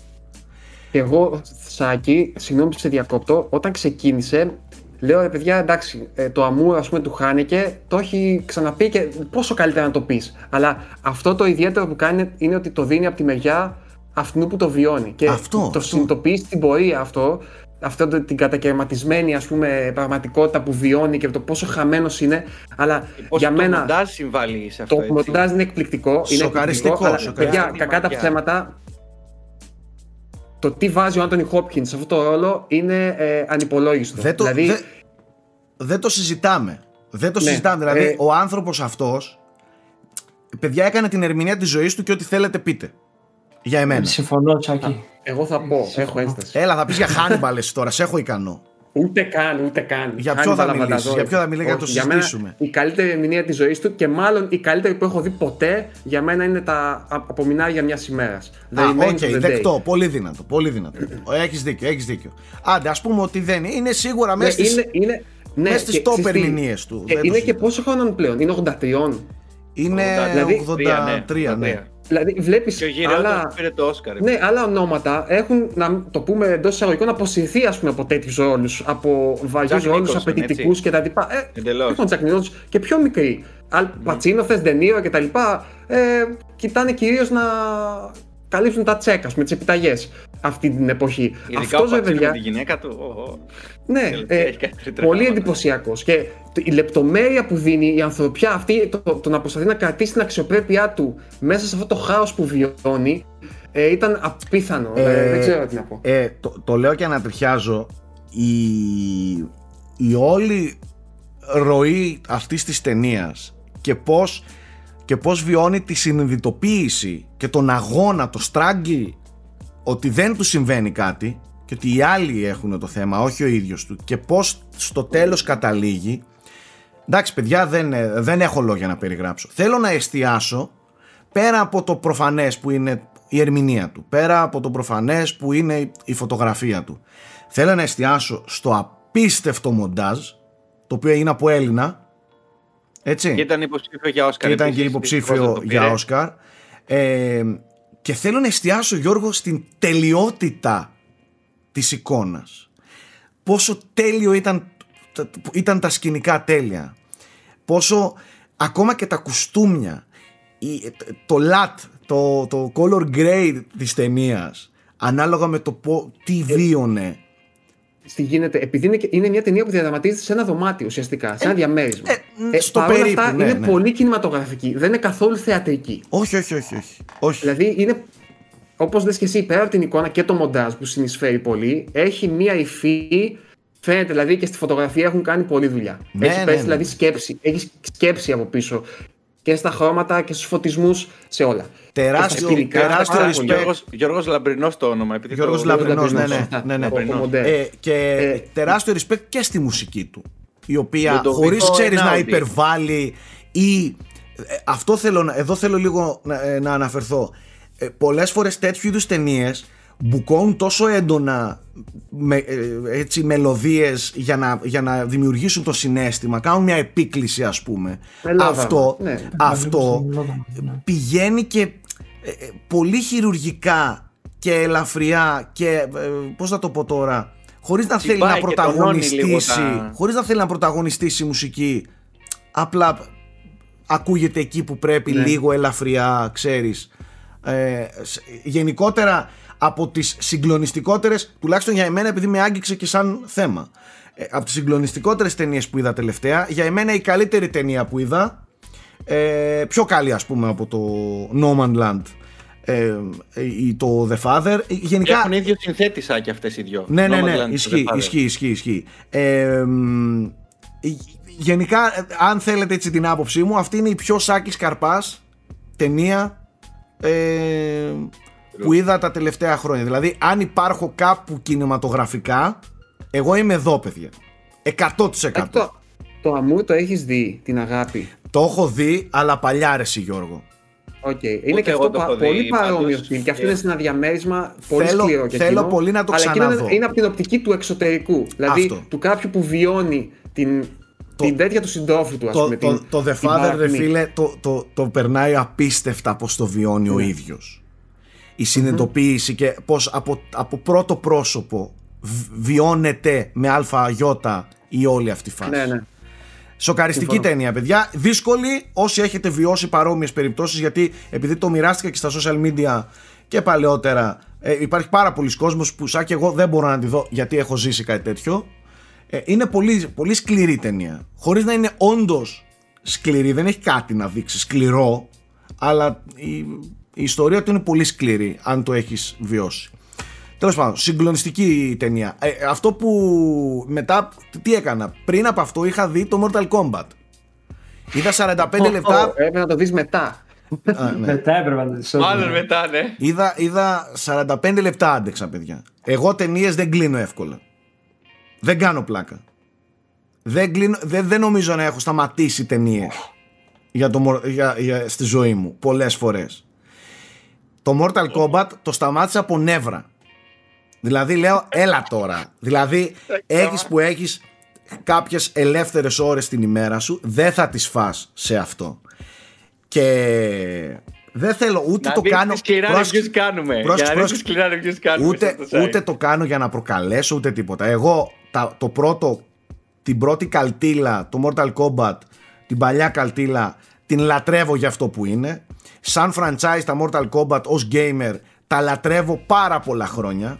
Ε, Και εγώ, Σάκη, συγγνώμη που σε διακόπτω, όταν ξεκίνησε, λέω ρε παιδιά, εντάξει, ε, το αμούρ ας πούμε του Χάνεκε το έχει ξαναπεί και πόσο καλύτερα να το πεις. Αλλά αυτό το ιδιαίτερο που κάνει είναι ότι το δίνει από τη μεριά αυτού που το βιώνει. Και Αυτό, το αυτό. συνειδητοποιείς στην πορεία αυτό, αυτό το- την κατακαιρματισμένη ας πούμε πραγματικότητα που βιώνει και το πόσο χαμένος είναι. Αλλά Πώς για το μένα μοντάζ συμβάλλει σε αυτό, το έτσι. μοντάζ είναι εκπληκτικό. Είναι Σοκαριστικό, εκπληκτικό, αλλά, σοκαριστικό. παιδιά, κακά τα Μαγιά. ψέματα. Το τι βάζει ο Άντωνι Χόπκινς σε αυτό το ρόλο είναι ε, ανυπολόγιστο. Δεν το, δηλαδή, δεν- δεν το συζητάμε. Δεν το Ναι, συζητάμε. Δηλαδή, ε, ο άνθρωπος αυτός, παιδιά, έκανε την ερμηνεία της ζωής του και ό,τι θέλετε πείτε. Για εμένα. Συμφωνώ, Τσάκη. εγώ θα πω, έχω ένσταση. Έλα, θα πεις για Hannibal εσύ τώρα, σε έχω ικανό. Ούτε καν, ούτε καν. Για ποιο Hannibal θα μιλήσεις, Αβανταζόρ. για ποιο θα μιλήσεις, για να το Όχι, για μένα συζητήσουμε. η καλύτερη ερμηνεία της ζωής του και μάλλον η καλύτερη που έχω δει ποτέ για μένα είναι τα απομεινάρια μιας ημέρας. Α, οκ, δεκτό, πολύ δυνατό, πολύ δυνατό. Ε, Έχεις δίκιο, έχεις δίκιο. Άντε, ας πούμε ότι δεν είναι, είναι σίγουρα Ναι, μέσα στις... είναι, είναι, ναι, μες στις και top ξέρεις τι, ερμηνείες του, και δεν το είναι και συζητάω. πόσο χρόνο πλέον, είναι 83. Είναι Δηλαδή, 83, ναι. Δηλαδή βλέπεις Και ο γηραιότερος άλλα, πήρε το Όσκαρ. ναι, άλλα ονόματα έχουν, να το πούμε εντός εισαγωγικών, αποσυρθεί ας πούμε, από τέτοιους ρόλους. Από βαριούς Jack ρόλους, Nicholson, απαιτητικούς έτσι. κτλ. Ε, Εντελώς. έχουν Jack Nicholson και πιο μικροί. Αλ Πατσίνο, θες Ντενίρο κτλ. Ε, κοιτάνε κυρίως να καλύψουν τα τσέκα με τις επιταγές αυτή την εποχή. Ειδικά Αυτό ο ρε Πατσίνο με παιδιά. τη γυναίκα του. ω, ω. Ναι, Τελευταία ε, έχει κάνει τρίτρα πολύ πράγματα. εντυπωσιακό. Και το- η λεπτομέρεια που δίνει η ανθρωπιά αυτή, το, το να προσπαθεί να κρατήσει την αξιοπρέπειά του μέσα σε αυτό το χάος που βιώνει, ε, ήταν απίθανο. Ε, Ε, δεν ξέρω τι να πω. Ε, το, το λέω και ανατριχιάζω η, η όλη ροή αυτής της ταινίας και πώς, και πώς βιώνει τη συνειδητοποίηση και τον αγώνα, το στράγγι ότι δεν του συμβαίνει κάτι και ότι οι άλλοι έχουν το θέμα, όχι ο ίδιος του και πώς στο τέλος καταλήγει εντάξει παιδιά δεν, ε, δεν έχω λόγια να περιγράψω θέλω να εστιάσω πέρα από το προφανές που είναι η ερμηνεία του, πέρα από το προφανές που είναι η φωτογραφία του. Θέλω να εστιάσω στο απίστευτο μοντάζ, το οποίο είναι από Έλληνα, έτσι, Και ήταν υποψήφιο για Όσκαρ. και ήταν και επίσης, δυστυχώς υποψήφιο δεν το πήρε. για Όσκαρ. Ε, και θέλω να εστιάσω Γιώργο στην τελειότητα της εικόνας. Πόσο τέλειο ήταν, ήταν τα σκηνικά τέλεια. Πόσο ακόμα και τα κουστούμια, η- το lat, το, το color grade της ταινίας, ανάλογα με το πο- τι Ε, βίωνε. Τι γίνεται, επειδή είναι, και- είναι μια ταινία που διαδραματίζεται σε ένα δωμάτιο ουσιαστικά, σε ένα διαμέρισμα. ε, στο παρόλα περίπου, αυτά ναι, είναι ναι. πολύ κινηματογραφική, δεν είναι καθόλου θεατρική. Όχι, όχι, όχι, όχι. όχι. Δηλαδή είναι, όπως λες και εσύ, πέρα από την εικόνα και το μοντάζ που συνεισφέρει πολύ, έχει μία υφή, φαίνεται δηλαδή και στη φωτογραφία έχουν κάνει πολλή δουλειά. Ναι, έχεις ναι, πέσει ναι. δηλαδή σκέψη, έχεις σκέψη από πίσω και στα χρώματα και στους φωτισμούς, σε όλα. Τεράστιο- Και στα σκηνικά, τεράστιο πάρα respect. πολύ. Γιώργος, Γιώργος Λαμπρινός το όνομα. Επειδή Γιώργος το... Λαμπρινός, ναι, ναι, Σωστά. ναι, ναι. Από Λαμπρινός. μοντέλ. Ε, και Ε, τεράστιο respect και στη μουσική του η οποία Λουντοβίκο χωρίς ξέρεις να Εινάουντι. υπερβάλλει ή ε, αυτό θέλω να, εδώ θέλω λίγο να, ε, να αναφερθώ ε, πολλές φορές τέτοιου είδους ταινίες μπουκώνουν τόσο έντονα με, ε, έτσι, μελωδίες για να, για να δημιουργήσουν το συνέστημα κάνουν μια επίκληση ας πούμε Μελόδραμα, αυτό, ναι. αυτό Ναι. πηγαίνει και ε, ε, πολύ χειρουργικά και ελαφριά και ε, πώς θα το πω τώρα χωρίς να θέλει Τσιμπάει να και τονώνει λίγο πρωταγωνιστήσει τα- χωρίς να θέλει να πρωταγωνιστήσει η μουσική απλά ακούγεται εκεί που πρέπει Ναι. λίγο ελαφριά ξέρεις ε, σ- γενικότερα από τις συγκλονιστικότερες τουλάχιστον για εμένα επειδή με άγγιξε και σαν θέμα ε, από τις συγκλονιστικότερες ταινίες που είδα τελευταία για εμένα η καλύτερη ταινία που είδα ε, πιο καλή ας πούμε από το No Man Land ε, ή το The Father γενικά Έχουν ίδιο συνθέτησα και αυτές οι δυο. ναι, ναι, ναι, Nomadland, ισχύει, The Father. ισχύει, ισχύει, ισχύει. Ε, μ, γενικά, ε, αν θέλετε έτσι την άποψή μου, αυτή είναι η πιο Σάκης Καρπάς ταινία ε, που είδα τα τελευταία χρόνια. Δηλαδή, αν υπάρχω κάπου κινηματογραφικά, εγώ είμαι εδώ, παιδιά. 100%. Σάκη, Το, το Amour το έχεις δει, την αγάπη; Το έχω δει, αλλά παλιά ρε εσύ, Γιώργο. Οκ. Είναι και εγώ αυτό το έχω πα- δει, πολύ παρόμοιο πάντως. film. Και αυτό Ε, είναι σε ένα διαμέρισμα πολύ θέλω- σκληρό και θέλω εκείνο, πολύ να το αλλά εκείνο ξαναδώ. είναι, είναι από την οπτική του εξωτερικού. Δηλαδή Αυτό. του κάποιου που βιώνει την, Το- την τέτοια του συντρόφου του, ας Το, πούμε. το, την, το The την Father, ρε παρακμή. φίλε, το, το, το περνάει απίστευτα πως το βιώνει ο Ναι. Ίδιος. Η συνειδητοποίηση και πως από, από πρώτο πρόσωπο β- βιώνεται με αλφα η όλη αυτή η φάση. Ναι, ναι. Σοκαριστική Συμφωνώ. ταινία, παιδιά. Δύσκολη όσοι έχετε βιώσει παρόμοιες περιπτώσεις, γιατί επειδή το μοιράστηκα και στα social media και παλαιότερα, ε, υπάρχει πάρα πολλοί κόσμος που, σαν και εγώ, δεν μπορώ να τη δω γιατί έχω ζήσει κάτι τέτοιο. Ε, είναι πολύ, πολύ σκληρή ταινία. Χωρίς να είναι όντως σκληρή, δεν έχει κάτι να δείξει σκληρό, αλλά η, η ιστορία του είναι πολύ σκληρή, αν το έχεις βιώσει. Τέλος πάντων, συγκλονιστική ταινία. Ε, αυτό που μετά, τι έκανα; Πριν από αυτό είχα δει το Mortal Kombat. Είδα 45 λεπτά. Ω, Έπρεπε να το δεις μετά. Α, ναι. Μετά έπρεπε να τη Μάλλον μετά, ναι. είδα, είδα 45 λεπτά άντεξα, παιδιά. Εγώ ταινίες δεν κλείνω εύκολα. Δεν κάνω πλάκα. Δεν, κλείνω, δεν, δεν νομίζω να έχω σταματήσει ταινίες για το, μορ- για, για, στη ζωή μου πολλές φορές. Το Mortal Kombat το σταμάτησα από νεύρα. Δηλαδή λέω έλα τώρα. Δηλαδή έχεις που έχεις κάποιες ελεύθερες ώρες την ημέρα σου δεν θα τις φας σε αυτό. Και δεν θέλω ούτε Να το δεις κάνω. τις σκληρά πρόσεξε, reviews κάνουμε. πρόσεξε, Για να δεις τις πρόσεξε. σκληρά reviews κάνουμε. ούτε, στο site. ούτε το κάνω για να προκαλέσω ούτε τίποτα. Εγώ τα, το πρώτο, την πρώτη καλτήλα, το Mortal Kombat, την παλιά καλτήλα, την λατρεύω για αυτό που είναι. Σαν franchise τα Mortal Kombat ως gamer τα λατρεύω πάρα πολλά χρόνια.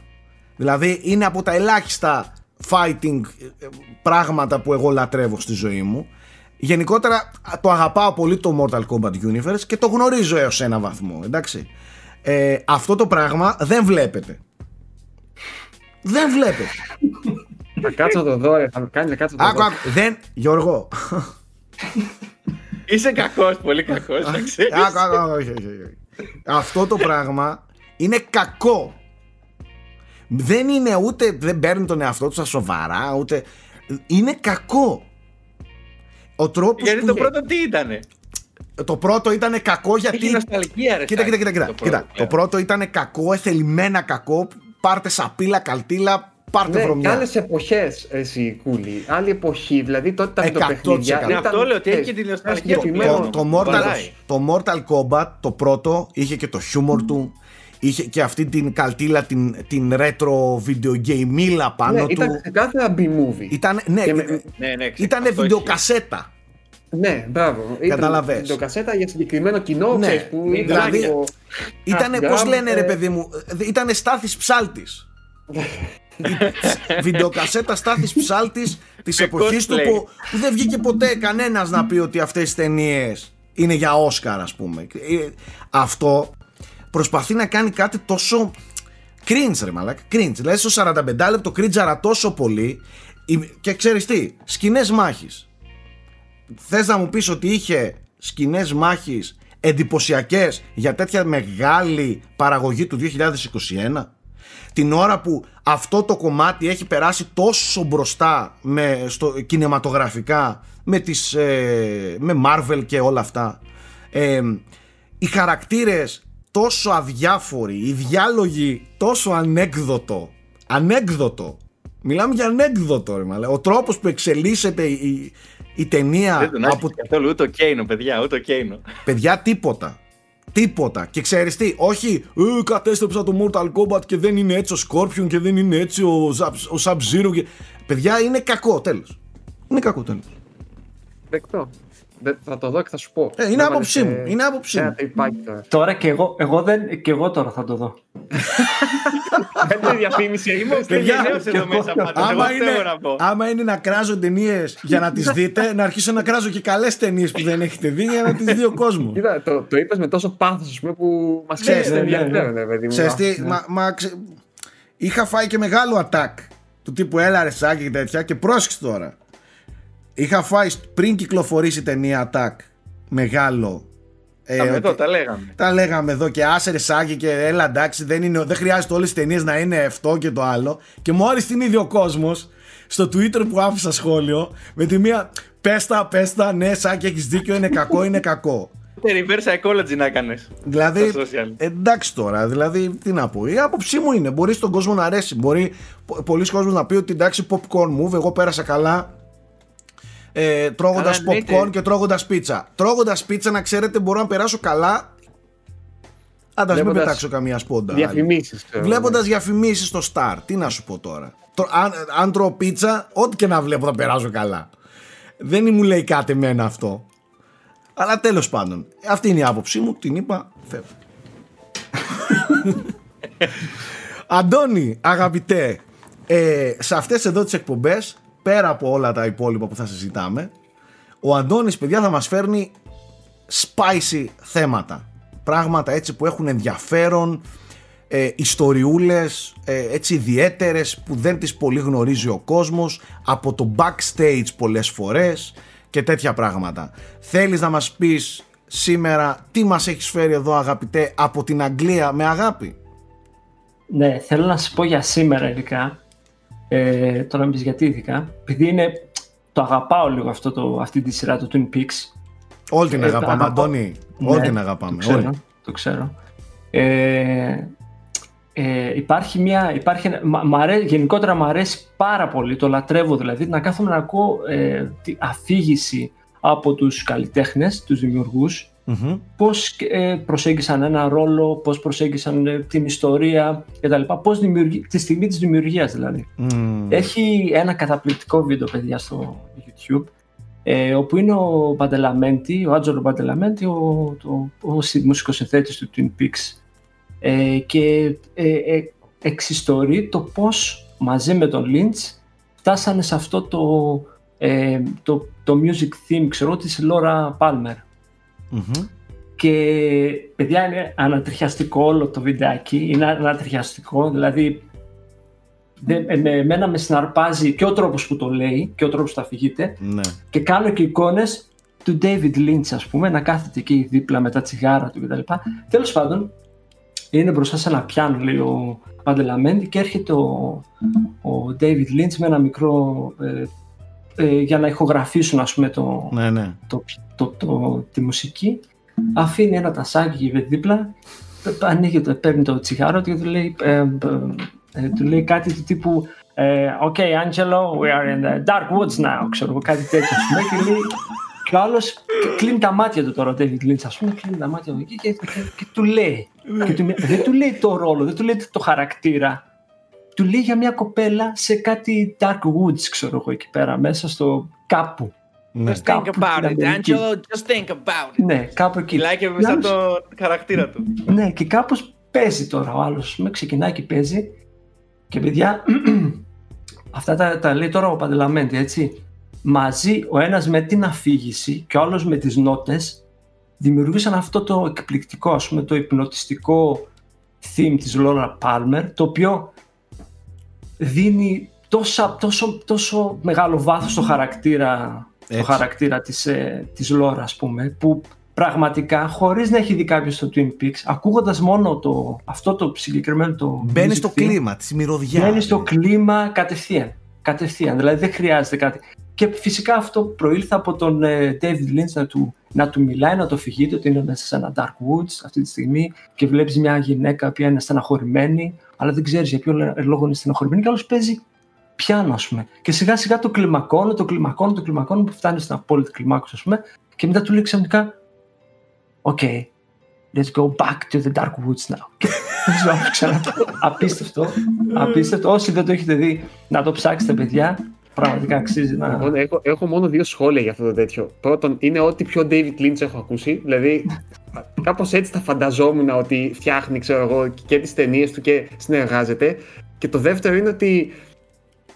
Δηλαδή είναι από τα ελάχιστα fighting ε, πράγματα που εγώ λατρεύω στη ζωή μου. Γενικότερα το αγαπάω πολύ το Mortal Kombat Universe και το γνωρίζω έως ένα βαθμό, εντάξει. Ε, αυτό το πράγμα δεν βλέπετε. Δεν βλέπετε. Θα κάτσω να το δω, ρε. θα κάνει να κάτσω να το Άκου, δω. άκου. Δεν, Γιώργο. Είσαι κακός, πολύ κακός, να ξέρεις. Άκου, άκου, άκου, όχι, όχι, όχι. Αυτό το πράγμα είναι κακό. Δεν είναι ούτε, δεν παίρνει τον εαυτό τους στα σοβαρά, ούτε. Είναι κακό. Ο τρόπος Γιατί που... το πρώτο τι ήτανε; το πρώτο ήταν κακό γιατί. Έχει νοσταλγία, ρε. Κοίτα, κοίτα, Σάκη, κοίτα. κοίτα, το κοίτα. πρώτο. Το πρώτο ήταν κακό, εθελημένα κακό. Πάρτε σαπίλα, καλτήλα, πάρτε Ναι, και βρωμιά. άλλες εποχές, εσύ κούλη. Άλλη εποχή. Δηλαδή τότε τα 100%. βιντεοπαιχνίδια. Ναι, αυτό λέω, ότι έχει και τη νοσταλγία του συγκεκριμένο. το, το, Mortal, Βαράει. το Mortal Kombat το πρώτο είχε και το χιούμορ του είχε και αυτή την καλτήλα την, την retro video game πάνω Ναι, του ήταν ξεκάθαρα B-movie. ήταν, ναι, Και με- Ναι, ναι, ήτανε αυτό βιντεοκασέτα Ναι, μπράβο. Ήταν Καταλαβες. βιντεοκασέτα για συγκεκριμένο κοινό, Ναι. ξέρεις, που ήταν Δηλαδή, από- Ήτανε, Half πώς gram, λένε ρε ε, παιδί μου, ε, ήτανε στάθης ψάλτης. Η βιντεοκασέτα στάθης ψάλτης της Με εποχής του cosplay. που, που δεν βγήκε ποτέ κανένας να πει ότι αυτές τις ταινίες είναι για Όσκαρ ας πούμε. Ε, Αυτό προσπαθεί να κάνει κάτι τόσο cringe ρε μαλάκα, cringe. Δηλαδή στο 45 λεπτό cringe τόσο πολύ Η- και ξέρεις τι, σκηνές μάχης. Θες να μου πεις ότι είχε σκηνές μάχης εντυπωσιακές για τέτοια μεγάλη παραγωγή του 2021 την ώρα που αυτό το κομμάτι έχει περάσει τόσο μπροστά με, στο, κινηματογραφικά με, τις, ε, με Marvel και όλα αυτά ε, οι χαρακτήρες τόσο αδιάφοροι οι διάλογοι τόσο ανέκδοτο ανέκδοτο μιλάμε για ανέκδοτο ρε, μαλάκα. ο τρόπος που εξελίσσεται η, η ταινία Δεν τον από, άκουσα καθόλου ούτε ο Κέινο, παιδιά, ούτε ο Κέινο. παιδιά τίποτα Τίποτα. Και ξέρεις τι, όχι, ε, κατέστρεψα το Mortal Kombat και δεν είναι έτσι ο Scorpion και δεν είναι έτσι ο, Zap- ο Sub-Zero. Και... Παιδιά, είναι κακό, τέλος. Είναι κακό, τέλος. Δεκτό. Δεν- θα το δω και θα σου πω. Ε, είναι Με άποψή έβαλες, μου. ε, Είναι άποψή Ένα μου. τρυπάκι τώρα. Τώρα και εγώ, εγώ, δεν, και εγώ τώρα θα το δω. Κάτι διαφήμιση. Είμαστε Παιδιά, γενναίος και εδώ εγώ- μέσα πάντως. Εγώ Άμα αυτό είναι, έχω να πω. άμα είναι να κράζω ταινίες για να τις δείτε, να αρχίσω να κράζω και καλές ταινίες που δεν έχετε δει για να τις δει ο κόσμος. Κοίτα, το, το είπες με τόσο πάθος, ας πούμε, που μας Ξέρεις, ξέρεις ναι, ναι, ενδιαφέρον, ρε παιδί μου. Ξέρεις τι, Ναι. μα, μα ξε- είχα φάει και μεγάλο attack του τύπου έλα ρε σάκι και τέτοια και πρόσεξε τώρα. Είχα φάει πριν κυκλοφορήσει η ταινία attack μεγάλο. ε, Τα με εδώ, ότι- τα λέγαμε. τα λέγαμε εδώ και άσε ρε σάκι και έλα εντάξει δεν, είναι, δεν χρειάζεται όλες τις ταινίες να είναι αυτό και το άλλο και μόλις την είδε ο κόσμος στο twitter που άφησα σχόλιο με τη μία πέστα πέστα ναι σάκι έχεις δίκιο είναι κακό είναι κακό Reverse psychology να έκανε. Δηλαδή, Στα social. εντάξει τώρα, δηλαδή, τι να πω. Η άποψή μου είναι. Μπορεί στον κόσμο να αρέσει. Μπορεί πο- πολλοί κόσμος να πει ότι εντάξει, popcorn move, εγώ πέρασα καλά. Ε, τρώγοντας Καλά, εννοείται. popcorn και τρώγοντας πίτσα. Τρώγοντας πίτσα, να ξέρετε, μπορώ να περάσω καλά. Άντα, μην Βλέποντας πετάξω καμία σπόντα. Διαφημίσεις. Βλέποντας διαφημίσεις στο Star, τι να σου πω τώρα. Τρο- Αν, αν τρώω πίτσα, ό,τι και να βλέπω θα περάσω καλά. Δεν μου λέει κάτι εμένα αυτό. Αλλά τέλος πάντων, αυτή είναι η άποψή μου, την είπα, φεύγω. Αντώνη, αγαπητέ, ε, σε αυτές εδώ τις εκπομπές, πέρα από όλα τα υπόλοιπα που θα συζητάμε, ο Αντώνης, παιδιά, θα μας φέρνει spicy θέματα. Πράγματα έτσι που έχουν ενδιαφέρον, ε, ιστοριούλες ε, έτσι ιδιαίτερες που δεν τις πολύ γνωρίζει ο κόσμος από το backstage πολλές φορές και τέτοια πράγματα. Θέλεις να μας πεις σήμερα τι μας έχεις φέρει εδώ αγαπητέ από την Αγγλία με αγάπη; Ναι, θέλω να σας πω για σήμερα ειδικά. Ε, τώρα μην πεις γιατί ειδικά. Επειδή είναι, το αγαπάω λίγο αυτό το, αυτή τη σειρά του Twin Peaks. Όλη την Ε, το αγαπάμε αγαπάω. Αντώνη, όλη Ναι, την Το αγαπάμε. ξέρω, όλη. το ξέρω. Ε, ε, υπάρχει μια, υπάρχει, ένα- μ' μ' αρέ- γενικότερα μου αρέσει πάρα πολύ, το λατρεύω δηλαδή, να κάθομαι να ακούω ε, τη αφήγηση από τους καλλιτέχνες, τους δημιουργούς, Μμμ. πώς ε, προσέγγισαν ένα ρόλο, πώς προσέγγισαν ε, την ιστορία κτλ. Πώς δημιουργεί, τη στιγμή της δημιουργίας δηλαδή. Μμμ. Έχει ένα καταπληκτικό βίντεο, παιδιά, στο YouTube, ε, όπου είναι ο Μπαντελαμέντη, ο Άτζολο Μπαντελαμέντη, ο, το, ο συ- μουσικοσυνθέτης του Twin Peaks ε, και ε, ε, εξιστορεί το πώς μαζί με τον Lynch φτάσανε σε αυτό το, ε, το, το music theme, ξέρω, της Laura Palmer. Μμμ. Και παιδιά είναι ανατριχιαστικό όλο το βιντεάκι, είναι ανατριχιαστικό, δηλαδή δε, ε, με, εμένα με συναρπάζει και ο τρόπος που το λέει και ο τρόπος που το αφηγείται Ναι. και κάνω και εικόνες του David Lynch ας πούμε να κάθεται εκεί δίπλα με τα τσιγάρα του κτλ. Τέλος πάντων είναι μπροστά σε ένα πιάνο λέει ο Παντελαμέντη και έρχεται ο, ο David Lynch με ένα μικρό ε, ε, για να ηχογραφήσουν ας πούμε το, ναι, ναι. το, το, το, τη μουσική, αφήνει ένα τασάκι δίπλα, π- ανοίγει το, παίρνει το τσιγάρο του και του λέει, ε, ε, ε, του λέει κάτι του τύπου ε, «Ok, Angelo, we are in the dark woods now», ξέρω εγώ, κάτι τέτοιο, ας πούμε, και λέει, και ο άλλος κλείνει τα μάτια του τώρα, ο David Lynch, ας πούμε, κλείνει τα μάτια του εκεί και, και, και του λέει, και του, δεν του λέει το ρόλο, δεν του λέει το χαρακτήρα, του λέει για μια κοπέλα σε κάτι dark woods, ξέρω εγώ, εκεί πέρα, μέσα στο κάπου. ναι. Just think Κάπου about στην it, Αμερική. Angelo. Just think about it. Ναι, κάπου εκεί. Μιλάει και Και σαν άλλος- τον χαρακτήρα του. Ναι, και κάπως παίζει τώρα ο άλλος. Με ξεκινάει και παίζει. Και παιδιά, αυτά τα, τα λέει τώρα ο Παντελαμέντη, έτσι. Μαζί ο ένας με την αφήγηση και ο άλλος με τις νότες δημιουργήσαν αυτό το εκπληκτικό, ας πούμε, το υπνοτιστικό theme της Laura Palmer, το οποίο δίνει τόσα, τόσο, τόσο μεγάλο βάθος στο χαρακτήρα, στο Έτσι. χαρακτήρα της, ε, της Laura, ας πούμε, που πραγματικά, χωρίς να έχει δει κάποιος το Twin Peaks, ακούγοντας μόνο το, αυτό το συγκεκριμένο το Μπαίνει music στο theme, κλίμα της μυρωδιά. Μπαίνει στο κλίμα κατευθείαν. Κατευθείαν. Δηλαδή δεν χρειάζεται κάτι. Και φυσικά αυτό προήλθε από τον ε, David Lynch να του, να του μιλάει, να το αφηγείται ότι είναι μέσα σε ένα Dark Woods αυτή τη στιγμή και βλέπεις μια γυναίκα που είναι στεναχωρημένη, αλλά δεν ξέρεις για ποιο λέ- λόγο είναι στεναχωρημένη και άλλος παίζει πιάνο, ας πούμε. Και σιγά σιγά το κλιμακώνει, το κλιμακώνει, το κλιμακώνει που φτάνει στην απόλυτη κλιμάκωση, ας πούμε, και μετά του λέει ξαφνικά, Οκ, Let's go back to the dark woods now. Και ξανά το- απίστευτο. Απίστευτο. Όσοι δεν το έχετε δει, να το ψάξετε, παιδιά. Πραγματικά αξίζει να. Λοιπόν, έχω, έχω μόνο δύο σχόλια για αυτό το τέτοιο. Πρώτον, είναι ό,τι πιο David Lynch έχω ακούσει. Δηλαδή, κάπως έτσι τα φανταζόμουν ότι φτιάχνει, ξέρω εγώ, και τις ταινίες του και συνεργάζεται. Και το δεύτερο είναι ότι.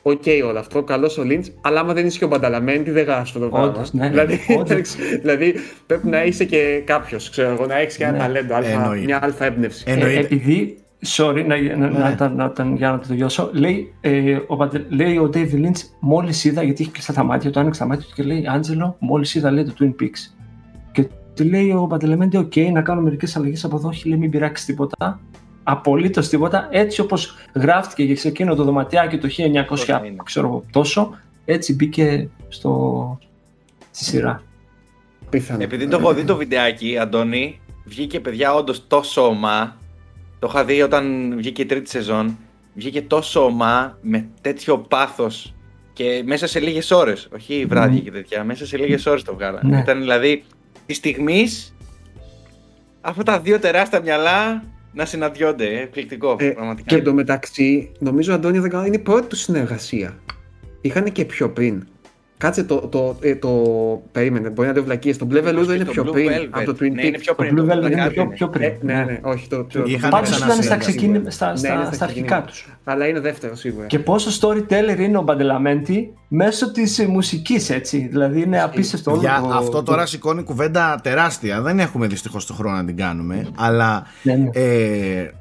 Οκ, όλο αυτό, καλός ο Lynch, αλλά άμα δεν είσαι και ο Μπανταλαμέντι, δεν γράφεις αυτό το πράγμα. Όντως, ναι, δηλαδή, όντως. δηλαδή, πρέπει να είσαι και κάποιος, ξέρω εγώ, να έχεις και ένα Ναι. ταλέντο, αλφα, Εννοείται. μια αλφα έμπνευση. Ε, Εννοείται. επειδή, sorry, να, να, να, Ναι. τα- να, τα- για να το τελειώσω, λέει, ε, ο, Μπαντα- λέει ο David Lynch μόλις είδα, γιατί έχει κλειστά τα μάτια του, άνοιξε τα μάτια του και λέει, Άντζελο, μόλις είδα, λέει, το Twin Peaks. Και του λέει ο Μπανταλαμέντι, οκ, να κάνω μερικές αλλαγές από εδώ, όχι, λέει, μην πειράξεις τίποτα. Απολύτως τίποτα, έτσι όπως γράφτηκε και σε εκείνο το δωματιάκι το 1900, Τόσο είναι. ξέρω εγώ, τόσο, έτσι μπήκε στο, στη σειρά. Πιθανό. Επειδή το έχω δει το βιντεάκι, Αντώνη, βγήκε παιδιά όντως τόσο ομά. Το είχα δει όταν βγήκε η τρίτη σεζόν. Βγήκε τόσο ομά, με τέτοιο πάθος και μέσα σε λίγες ώρες. Όχι βράδια Ναι. και τέτοια, μέσα σε λίγες ώρες το βγάλα. Ναι. Ήταν δηλαδή της στιγμής αυτά τα δύο τεράστια μυαλά να συναντιόνται. ε, Εκπληκτικό, Ε, πραγματικά. Και εντωμεταξύ, νομίζω, Αντώνη, δεν κάνω, είναι η πρώτη του συνεργασία. Είχαν και πιο πριν. Κάτσε το, το, ε, το, περίμενε, μπορεί να το βλακίες. Το Blue Velvet Και είναι το πιο Blue πριν Velvet. από το Twin Ναι, είναι Peaks. πιο Το πριν. Blue το Velvet είναι Blackout πιο, είναι. πιο πριν. Ε, ναι, ναι, όχι. Το, το, Είχαν το- Πάντως ήταν στα, ξανασύνδεση, ξεκίνη, σίγουρα. στα, Ναι, στα, είναι στα, στα αρχικά ξεκίνημα. τους. Αλλά είναι δεύτερο σίγουρα. Και πόσο storyteller είναι ο Μπαντελαμέντη μέσω της μουσικής, έτσι. Δηλαδή είναι απίστευτο όλο Για το. αυτό τώρα σηκώνει κουβέντα τεράστια. Δεν έχουμε δυστυχώς το χρόνο να την κάνουμε. Αλλά Ναι, ναι. ε,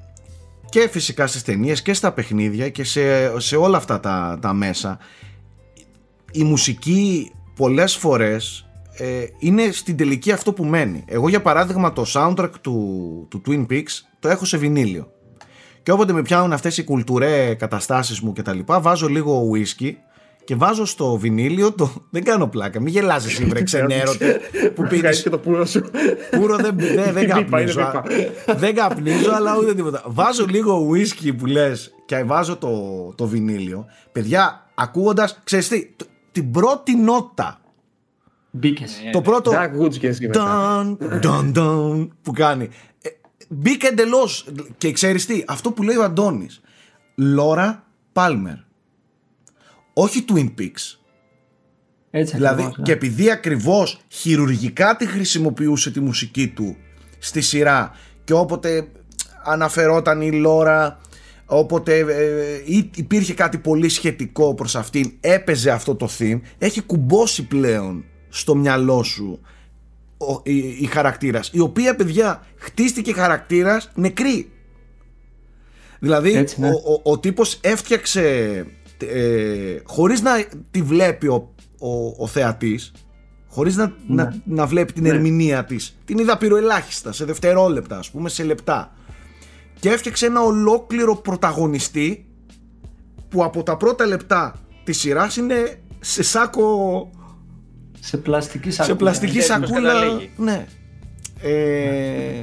και φυσικά στις ταινίες και στα παιχνίδια και σε, σε όλα αυτά τα, τα μέσα η μουσική πολλές φορές ε, είναι στην τελική αυτό που μένει. Εγώ για παράδειγμα το soundtrack του, του Twin Peaks το έχω σε βινίλιο. Και όποτε με πιάνουν αυτές οι κουλτουρέ καταστάσεις μου και τα λοιπά βάζω λίγο whisky και βάζω στο βινίλιο το... Δεν κάνω πλάκα, μην γελάς εσύ βρε ξενέρωτε που Βγάζεις πίνεις και το πουρο σου. Πούρο δεν, δεν, δεν Είναι βήπα, καπνίζω. είναι βήπα. δεν καπνίζω, αλλά ούτε τίποτα. Βάζω λίγο whisky που λες και βάζω το, το βινίλιο. Παιδιά, ακούγοντα, ξέρεις τι, το- την πρώτη νότα. Μπήκες. το πρώτο. Dark Woods και εσύ μετά. Dun, dun, dun, που κάνει. Ε, μπήκε εντελώς. Και ξέρεις τι, αυτό που λέει ο Αντώνης. Λόρα Πάλμερ. Όχι Twin Peaks. Έτσι Δηλαδή, ακριβώς, ναι. και επειδή ακριβώς χειρουργικά τη χρησιμοποιούσε τη μουσική του στη σειρά και όποτε αναφερόταν η Λόρα, όποτε ε, ή υπήρχε κάτι πολύ σχετικό προς αυτήν, έπαιζε αυτό το theme, έχει κουμπώσει πλέον στο μυαλό σου ο, η, η χαρακτήρας, η οποία παιδιά χτίστηκε χαρακτήρας νεκρή. Δηλαδή Έτσι, ναι. ο, ο, ο τύπος έφτιαξε ε, χωρίς να τη βλέπει ο, ο, ο θεατής χωρίς να, Ναι. να, να βλέπει την Ναι. ερμηνεία της την είδα πυροελάχιστα σε δευτερόλεπτα ας πούμε σε λεπτά και έφτιαξε ένα ολόκληρο πρωταγωνιστή που από τα πρώτα λεπτά της σειράς είναι σε σάκο Σε πλαστική σε σακούλα. πλαστική Έτσι, όπως σακούλα καταλήγει. ναι. Ε,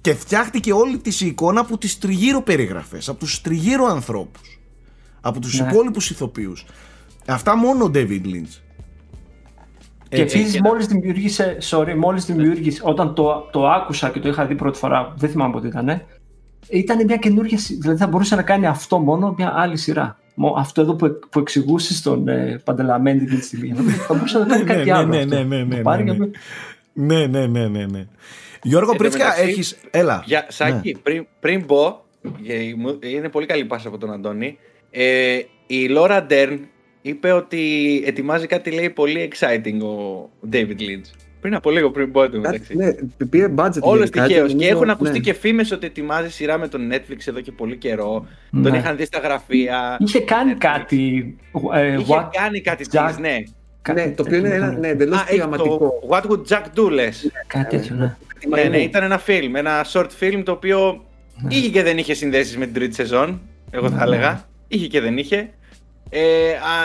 και φτιάχτηκε όλη της η εικόνα από τις τριγύρω περιγραφές από τους τριγύρω ανθρώπους από τους Ναι. υπόλοιπους ηθοποιούς αυτά μόνο ο David Lynch Και Έτσι. επίσης, μόλις δημιούργησε, sorry, μόλις δημιούργησε, όταν το, το άκουσα και το είχα δει πρώτη φορά, δεν θυμάμαι πότε ήταν, ήταν μια καινούργια. σι- Δηλαδή θα μπορούσε να κάνει αυτό μόνο μια άλλη σειρά. Μο- Αυτό εδώ που, που εξηγούσε στον ε, Παντελαμέντη εκείνη τη στιγμή. Θα μπορούσε να κάνει Ναι, κάτι ναι, άλλο. ναι, αυτό. ναι, ναι, ναι, Το πάρει ναι, και ναι. να- ναι ναι ναι ναι ναι Γιώργο Εν τω Πρίτσκα μεταξύ, έχεις έλα Για, Σάκη, Ναι. πριν, πριν μπω, ε, μου- είναι πολύ καλή πάσα από τον Αντώνη, ε, η Λόρα Ντέρν είπε ότι ετοιμάζει κάτι λέει πολύ exciting ο David Lynch. Πριν από λίγο, πριν μπω του μεταξύ. Ναι, πήρε budget. Όλο γενικά τυχαίω. νομίζω- Και έχουν ακουστεί ναι. και φήμες ότι ετοιμάζει σειρά με τον Netflix εδώ και πολύ καιρό. Τον Ναι. είχαν δει στα γραφεία. Είχε κάνει Netflix. κάτι. Ε, Είχε what, κάνει κάτι Jack- της, ναι. κάτι Ναι, το οποίο είναι τέτοιο ένα ήταν. ναι, εντελώς Α, έχει το πειραματικό. What would Jack do, λες. Κάτι τέτοιο, ναι. Ναι, ναι, ήταν ένα film, ένα short film το οποίο Ναι. είχε και δεν είχε συνδέσεις με την τρίτη σεζόν, εγώ θα Ναι. έλεγα. Είχε και δεν είχε. Ε,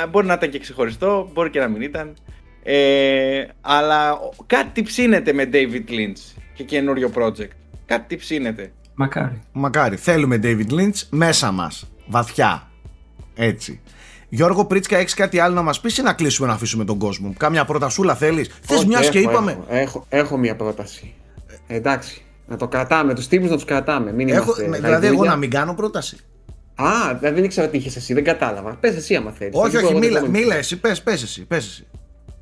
α, μπορεί να ήταν και ξεχωριστό, μπορεί και να μην ήταν. Ε, αλλά ο- κάτι ψήνεται με David Lynch και καινούριο project. Κάτι ψήνεται. Μακάρι. Μακάρι. Θέλουμε David Lynch μέσα μας. Βαθιά. Έτσι. Γιώργο Πρίτσκα, έχεις κάτι άλλο να μας πεις ή να κλείσουμε να αφήσουμε τον κόσμο; Κάμια προτασούλα θέλεις; Θες Όχι, μιας και έχω, είπαμε; Έχω, έχω, έχω μια πρόταση. Ε, εντάξει. Να το κρατάμε, τους τύπους να τους κρατάμε. Μην Έχω, είμαστε ναι, δηλαδή, εγώ γαϊδούρια. να μην κάνω πρόταση. Α, δηλαδή δεν ήξερα τι είχες εσύ, δεν κατάλαβα. Πες εσύ άμα θέλεις. Όχι, όχι, μίλα, μίλα εσύ, πες, πες εσύ, πες εσύ.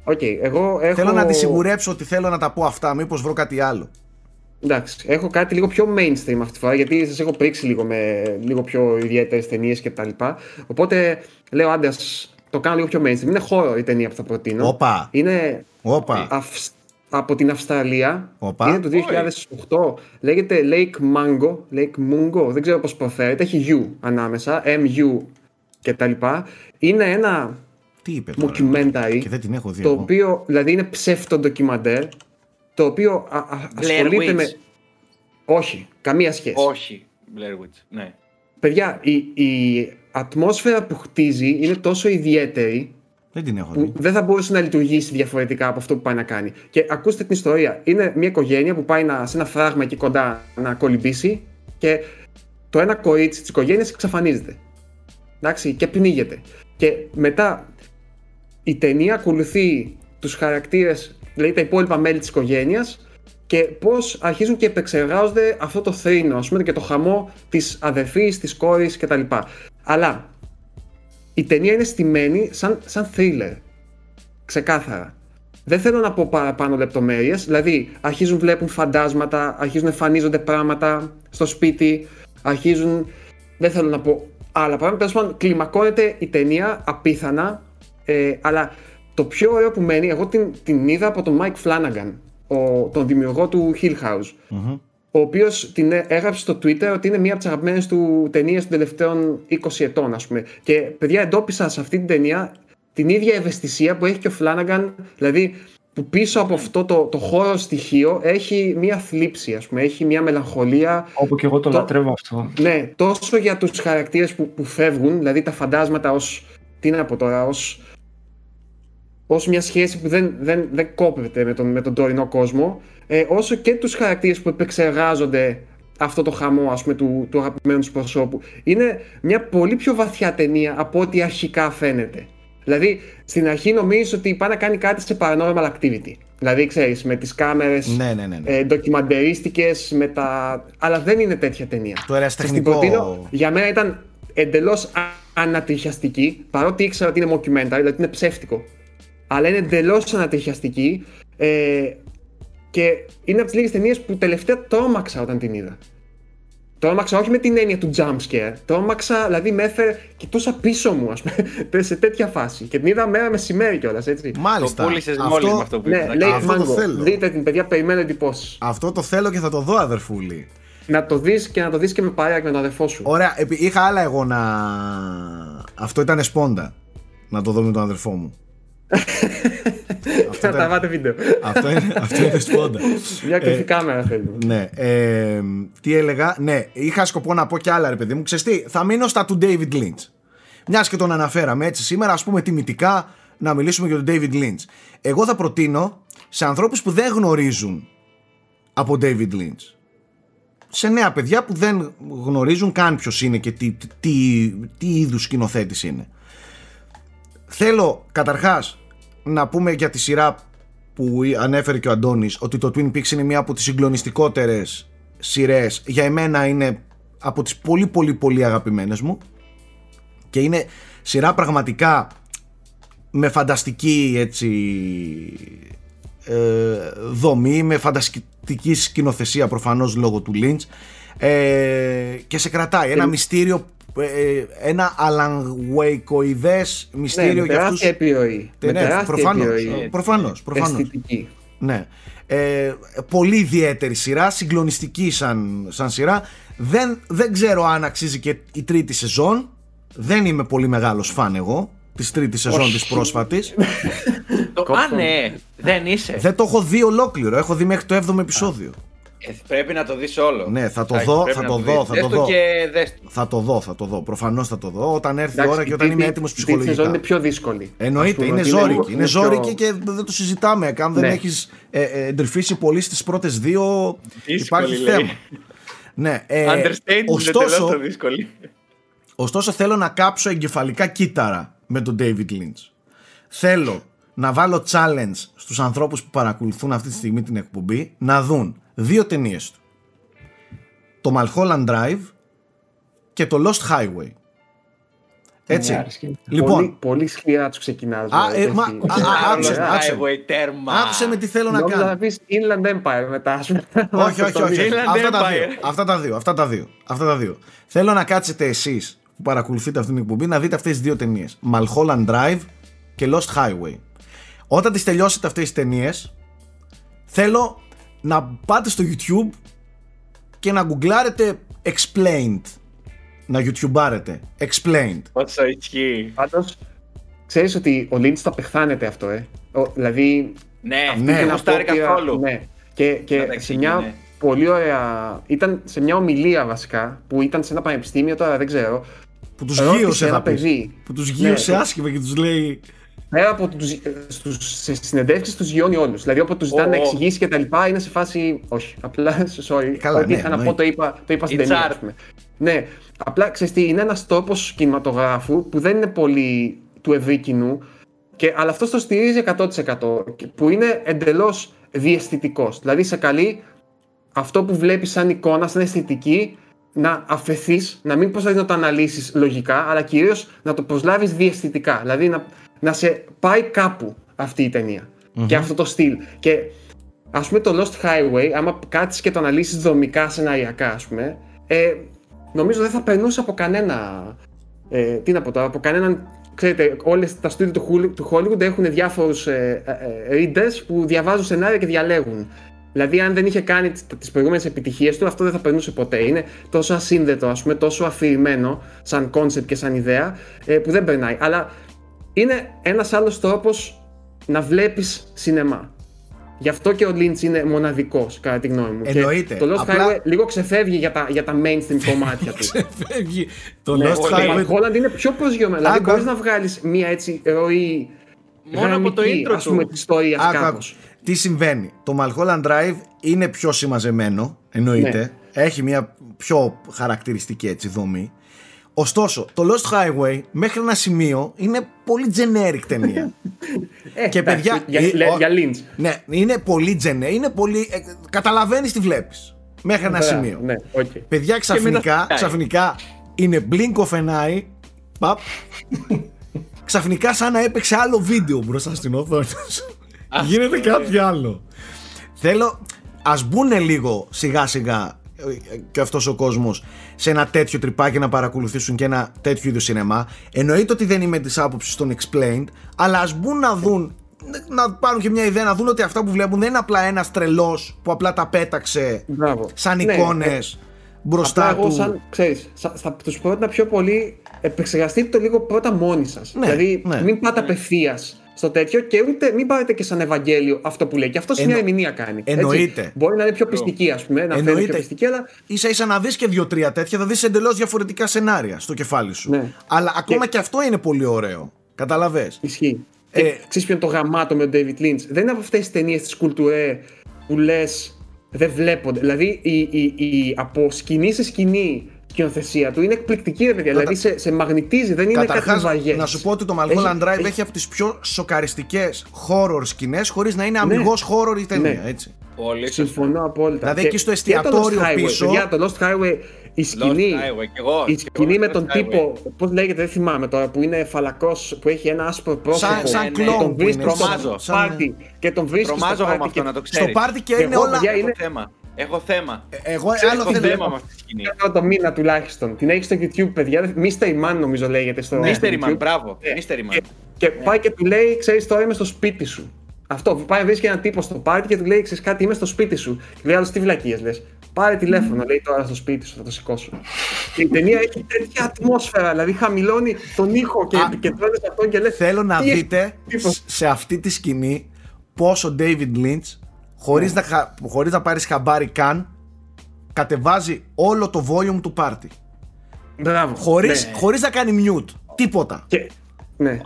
Οκ, εγώ έχω. Θέλω να τη σιγουρέψω ότι θέλω να τα πω αυτά, μήπως βρω κάτι άλλο. Εντάξει, έχω κάτι λίγο πιο mainstream αυτή τη φορά γιατί σας έχω πρίξει λίγο με λίγο πιο ιδιαίτερες ταινίες κτλ. Οπότε λέω άντε ας το κάνω λίγο πιο mainstream. Είναι χώρο η ταινία που θα προτείνω. Όπα, Είναι όπα. αυς- από την Αυστραλία. Όπα. Είναι το 2008. Λέγεται Lake Mango. Lake Mungo. Δεν ξέρω πώς προφέρεται. Έχει U ανάμεσα. MU κτλ. Είναι ένα Τι είπε τώρα. documentary Και δεν την έχω δει το εγώ. οποίο δηλαδή είναι ψεύτο ντοκιμαντέρ το οποίο α, α, ασχολείται Witch. με... Όχι, καμία σχέση. Όχι. Blair Witch. Ναι. Παιδιά, η, η ατμόσφαιρα που χτίζει είναι τόσο ιδιαίτερη Δεν την έχω που δει. δεν θα μπορούσε να λειτουργήσει διαφορετικά από αυτό που πάει να κάνει. Και ακούστε την ιστορία. Είναι μια οικογένεια που πάει να, σε ένα φράγμα εκεί κοντά να κολυμπήσει και το ένα κορίτσι της οικογένειας εξαφανίζεται. Εντάξει, και πνίγεται. Και μετά η ταινία ακολουθεί τους χαρακτήρες, δηλαδή τα υπόλοιπα μέλη της οικογένειας και πώς αρχίζουν και επεξεργάζονται αυτό το θρήνο, ας πούμε, και το χαμό της αδερφής, της κόρης κτλ. Αλλά η ταινία είναι στημένη σαν, σαν thriller. Ξεκάθαρα. Δεν θέλω να πω παραπάνω λεπτομέρειες. Δηλαδή, αρχίζουν βλέπουν φαντάσματα, αρχίζουν εμφανίζονται πράγματα στο σπίτι, αρχίζουν. Δεν θέλω να πω άλλα πράγματα. Τέλος πάντων, κλιμακώνεται η ταινία απίθανα. Ε, αλλά το πιο ωραίο που μένει, εγώ την, την είδα από τον Mike Flanagan, ο, τον δημιουργό του Hill House Μμμ. ο οποίος την έ- έγραψε στο Twitter ότι είναι μία από τις αγαπημένες του ταινίες των τελευταίων 20 ετών, ας πούμε. Και παιδιά, εντόπισα σε αυτή την ταινία την ίδια ευαισθησία που έχει και ο Flanagan, δηλαδή που πίσω από αυτό το, το χώρο στοιχείο έχει μία θλίψη, ας πούμε, έχει μία μελαγχολία. Όπου και εγώ το Το- λατρεύω αυτό. Ναι, τόσο για τους χαρακτήρες που, που φεύγουν, δηλαδή τα φαντάσματα ως, τι να πω τώρα, ως, ως μια σχέση που δεν, δεν, δεν κόπτεται με τον, με τον τωρινό κόσμο, ε, όσο και τους χαρακτήρες που επεξεργάζονται αυτό το χαμό ας πούμε, του, του αγαπημένου τους προσώπου. Είναι μια πολύ πιο βαθιά ταινία από ό,τι αρχικά φαίνεται. Δηλαδή, στην αρχή νομίζεις ότι πάει να κάνει κάτι σε paranormal activity. Δηλαδή, ξέρεις, με τις κάμερες Ναι, ναι, ναι. ναι. ε, ντοκιμαντερίστικες με τα... αλλά δεν είναι τέτοια ταινία. Το ερασιτεχνικό- Σας την προτείνω. για μένα ήταν εντελώς α- ανατριχιαστική παρότι ήξερα ότι είναι mockumentary, δηλαδή είναι ψεύτικο αλλά είναι εντελώς ανατριχιαστική ε, και είναι από τις λίγες ταινίες που τελευταία τρόμαξα όταν την είδα. Τρόμαξα όχι με την έννοια του jump scare. Τρόμαξα, δηλαδή με έφερε, κοιτούσα πίσω μου, ας πούμε, σε τέτοια φάση. Και την είδα μέρα μεσημέρι κιόλας, έτσι. Μάλιστα. Το πούλησε μόλις με αυτό που Ναι, είπες. λέει Αυτό το Mango. θέλω. Δείτε την παιδιά, περιμένω εντυπώσεις. Αυτό το θέλω και θα το δω, αδερφούλη. Να το δεις και να το δεις και με παρέα και με τον αδερφό σου. Ωραία, επί- είχα άλλα εγώ να. Αυτό ήταν σπόντα. Να το δω με τον αδερφό μου. Και να τα βάτε βίντεο. αυτό, είναι, αυτό είναι σπόντα. Μια κρυφή κάμερα θέλουμε. Ναι. Ε, τι έλεγα; Ναι, είχα σκοπό να πω κι άλλα, ρε παιδί μου. Ξέρεις τι, θα μείνω στα του David Lynch. Μιας και τον αναφέραμε έτσι σήμερα, ας πούμε τιμητικά να μιλήσουμε για τον David Lynch. Εγώ θα προτείνω σε ανθρώπους που δεν γνωρίζουν από David Lynch. Σε νέα παιδιά που δεν γνωρίζουν καν ποιος είναι και τι, τι, τι είδους σκηνοθέτης είναι. Θέλω καταρχάς να πούμε για τη σειρά που ανέφερε και ο Αντώνης ότι το Twin Peaks είναι μία από τις συγκλονιστικότερες σειρές. Για εμένα είναι από τις πολύ πολύ πολύ αγαπημένες μου. Και είναι σειρά πραγματικά με φανταστική έτσι ε, δομή με φανταστική σκηνοθεσία προφανώς λόγω του Lynch. Ε, και σε κρατάει. Ένα μυστήριο ε, ένα αλανγουεϊκοειδές μυστήριο Ναι, με για αυτούς τεράστια επιρροή. Ναι, Με τεράστια προφανώς, επιρροή. προφανώς, προφανώς. Αισθητική. Ναι. Ε, πολύ ιδιαίτερη σειρά, συγκλονιστική σαν, σαν σειρά. Δεν, δεν ξέρω αν αξίζει και η τρίτη σεζόν. Δεν είμαι πολύ μεγάλος φαν εγώ της τρίτης σεζόν Όχι. της πρόσφατης. Το- Α, ναι, δεν είσαι. δεν το έχω δει ολόκληρο. Έχω δει μέχρι το 7ο επεισόδιο. Ε, πρέπει να το δεις όλο. Ναι, θα το Σάκη, δω, πρέπει θα να το δεις. δω, θα Δες το δω. και δες το. Θα το δω, θα το δω. Προφανώς θα το δω όταν έρθει η Εντάξει, ώρα και η όταν είμαι τρίτη- έτοιμος η τρίτη σεζόν ψυχολογικά. είναι πιο δύσκολη. Εννοείται, Ας πούμε, είναι ότι ζώρικη. λίγο- Είναι πιο- ζώρικη και δεν το συζητάμε. Αν δεν Ναι. έχεις ε, ε, εντρυφήσει πολύ στις πρώτες δύο, Δύσκολη, υπάρχει λέει. θέμα. Ναι, ε, Understatement, ωστόσο, το δύσκολη. ωστόσο θέλω να κάψω εγκεφαλικά κύτταρα με τον David Lynch. Θέλω να βάλω challenge στους ανθρώπους που παρακολουθούν αυτή τη στιγμή την εκπομπή να δουν δύο ταινίες του. το Mulholland Drive και το Lost Highway. Έτσι. Ναι, άρεσε. Λοιπόν, Πολύ, πολύ σκληρά τους ξεκινάς. Α, ε, μα- α, α, άκουσε, άκουσε. Highway, τέρμα. άκουσε με τι θέλω να Νόμιζα κάνω. να πεις Inland Empire μετά. ας πούμε. όχι, όχι, όχι. Inland Αυτά τα, Empire. δύο, αυτά τα δύο. Αυτά τα δύο. Αυτά τα δύο. Θέλω να κάτσετε εσείς που παρακολουθείτε αυτήν την εκπομπή να δείτε αυτές τις δύο ταινίες. Mulholland Drive και Lost Highway. Όταν τις τελειώσετε αυτές τις ταινίες, θέλω να πάτε στο YouTube και να γκουγκλάρετε explained. Να YouTubeάρετε. Explained. Όσο ισχύει. Πάντως, ξέρεις ότι ο Lynch θα πεθάνεται αυτό, ε; Ο, δηλαδή. Ναι, Ναι. δεν είναι γουστάρει απόπειρα- καθόλου. Ναι. Και, και Εντάξει, σε μια ναι. πολύ ωραία. Ήταν σε μια ομιλία βασικά που ήταν σε ένα πανεπιστήμιο, τώρα δεν ξέρω. Που τους Ρώτησε γύρωσε ένα θα πεις. παιδί. Που τους γύρωσε Ναι. άσχημα και τους λέει. Πέρα από τους, ε, στους, σε συνεντεύξεις τους γιώνει όλους. Δηλαδή όποτε τους ζητάνε Ω, να ω. εξηγήσει και τα λοιπά είναι σε φάση όχι. Απλά, sorry, Καλά, ό,τι ναι, είχα να πω εννοείται. το είπα, το είπα στην It's ταινία art. ας πούμε. Ναι, απλά ξέρεις τι, είναι ένας τρόπος κινηματογράφου που δεν είναι πολύ του ευρύ κοινού και, αλλά αυτός το στηρίζει 100% και- που είναι εντελώς διαισθητικός. Δηλαδή σε καλεί αυτό που βλέπεις σαν εικόνα, σαν αισθητική να αφαιθείς, να μην προσπαθείς να το αναλύσεις λογικά, αλλά κυρίως να το προσλάβεις διαισθητικά. Δηλαδή να, να σε πάει κάπου αυτή η ταινια και αυτό το στυλ. Και ας πούμε το Lost Highway, άμα κάτσεις και το αναλύσεις δομικά, σεναριακά ας πούμε, ε, νομίζω δεν θα περνούσε από κανένα, ε, τι να πω τώρα, από κανέναν Ξέρετε, όλες τα στούντιο του, Hol- του Hollywood έχουν διάφορους ε, ε, ε, readers που διαβάζουν σενάρια και διαλέγουν. Δηλαδή, αν δεν είχε κάνει τι τις προηγούμενες επιτυχίες του, αυτό δεν θα περνούσε ποτέ. Είναι τόσο ασύνδετο, ας πούμε, τόσο αφηρημένο σαν κόνσεπτ και σαν ιδέα, ε, που δεν περνάει. Αλλά είναι ένας άλλος τρόπος να βλέπεις σινεμά. Γι' αυτό και ο Lynch είναι μοναδικός, κατά τη γνώμη μου. Εννοείται. Και το Lost Απλά- Highway λίγο ξεφεύγει για τα, για τα mainstream κομμάτια του. Ξεφεύγει. Το Ναι, Lost το Highway. Mulholland είναι πιο προσγειωμένος. Δηλαδή, Άκου, μπορείς άκου. να βγάλεις μία έτσι ροή. Μόνο από το γραμμική, intro ας πούμε, του. της ιστορίας Άκου, άκου. κάπω. Τι συμβαίνει; Το Mulholland Drive είναι πιο συμμαζεμένο, εννοείται. Ναι. Έχει μια πιο χαρακτηριστική έτσι δομή. Ωστόσο, το Lost Highway μέχρι ένα σημείο είναι πολύ generic ταινία. και παιδιά. Για, ε, για, ο- για Lynch. Ναι, είναι πολύ generic. Είναι πολύ. Ε, Καταλαβαίνεις τι βλέπεις. Μέχρι ένα Μπράβο, σημείο. Ναι, οκ. Παιδιά ξαφνικά, μετά- ξαφνικά είναι blink of an eye. Παπ. ξαφνικά σαν να έπαιξε άλλο βίντεο μπροστά στην οθόνη σου. Γίνεται κάτι άλλο. Θέλω, ας μπουν λίγο σιγά σιγά ε, και αυτός ο κόσμος σε ένα τέτοιο τρυπάκι να παρακολουθήσουν και ένα τέτοιο είδους σινεμά. Εννοείται ότι δεν είμαι της άποψης των explained, αλλά ας μπουν να δουν να πάρουν και μια ιδέα να δουν ότι αυτά που βλέπουν δεν είναι απλά ένας τρελός που απλά τα πέταξε Μπράβο. σαν Ναι, εικόνες μπροστά Απλά εγώ του. σαν, ξέρεις, σα- θα τους πρότεινα πιο πολύ επεξεργαστείτε το λίγο πρώτα μόνοι σας. Ναι, δηλαδή ναι. μην πάτε απευθείας στο τέτοιο και ούτε μην πάρετε και σαν Ευαγγέλιο αυτό που λέει. Και αυτό Εννο- μια ερμηνεία κάνει. έτσι. Εννοείται. Μπορεί να είναι πιο πιστική, ας πούμε, να φαίνεται Εννοείται. πιο πιστική, αλλά Ίσα ίσα να δεις και δύο-τρία τέτοια θα δεις εντελώς διαφορετικά σενάρια στο κεφάλι σου. Ναι. Αλλά ακόμα και αυτό είναι πολύ ωραίο. Καταλαβες; Ισχύει. Ε, Ε, Ξέρεις ποιο είναι το γαμάτο με τον David Lynch; Δεν είναι από αυτές τις ταινίες της κουλτουρέ που λες δεν βλέπονται. Δηλαδή η, η, η, από σκηνή σε σκηνή σκηνοθεσία του είναι εκπληκτική ρε παιδιά. Δηλαδή σε, σε μαγνητίζει, δεν είναι κάτι Καταρχάς, βαριές. να σου πω ότι το Mulholland Drive έχει, έχει- από τις πιο σοκαριστικές horror σκηνές χωρίς να είναι αμυγός horror η ταινία, Ναι. έτσι. Πολύ σωστά. Συμφωνώ απόλυτα. Δηλαδή, Και- εκεί στο και το εστιατόριο Lost Highway, πίσω- Παιδιά, το Lost Highway, η σκηνή, Highway, κι εγώ, η κι σκηνή εγώ με Lost τον Highway. τύπο, πώς λέγεται, δεν θυμάμαι τώρα, που είναι φαλακός, που έχει ένα άσπρο πρόσωπο. Σαν, σαν ναι, κλόουν τον που είναι. βρίσκει στο τρομάζω. σαν- πάρτι και τον βρίσκει στο Τρομάζω εγώ με πάρτι αυτό και να το Στο ξέρεις. πάρτι και Εγώ, είναι όλα... παιδιά, Έχω είναι- θέμα. Έχω θέμα. Εγώ Ξέρεις, άλλο έχω θέλω... θέμα με αυτή τη σκηνή. Κάνω το μήνα τουλάχιστον. Την έχεις στο YouTube, παιδιά. Mystery Man νομίζω λέγεται στο Mystery YouTube. Man, μπράβο. Ε, Mystery Man. Και, και πάει και του λέει, ξέρεις, τώρα είμαι στο σπίτι σου. Αυτό. Πάει, βρίσκει έναν τύπο στο πάρτι και του λέει, ξέρεις κάτι, είμαι στο σπίτι σου. Και λέει, άλλος τι βλακίες λες. Πάρε τηλέφωνο, λέει τώρα στο σπίτι σου, θα το σηκώσω. και η ταινία έχει τέτοια ατμόσφαιρα, δηλαδή χαμηλώνει τον ήχο και Α, επικεντρώνεται σε αυτό και λες. Θέλω να τι έχεις δείτε τύπος. σ- σε αυτή τη σκηνή πώς ο David Lynch χωρίς, Ναι. να, χα- χωρίς να πάρεις χαμπάρι καν κατεβάζει όλο το volume του πάρτι. Μπράβο. Χωρίς, Ναι. χωρίς να κάνει mute. Τίποτα. Και, ναι.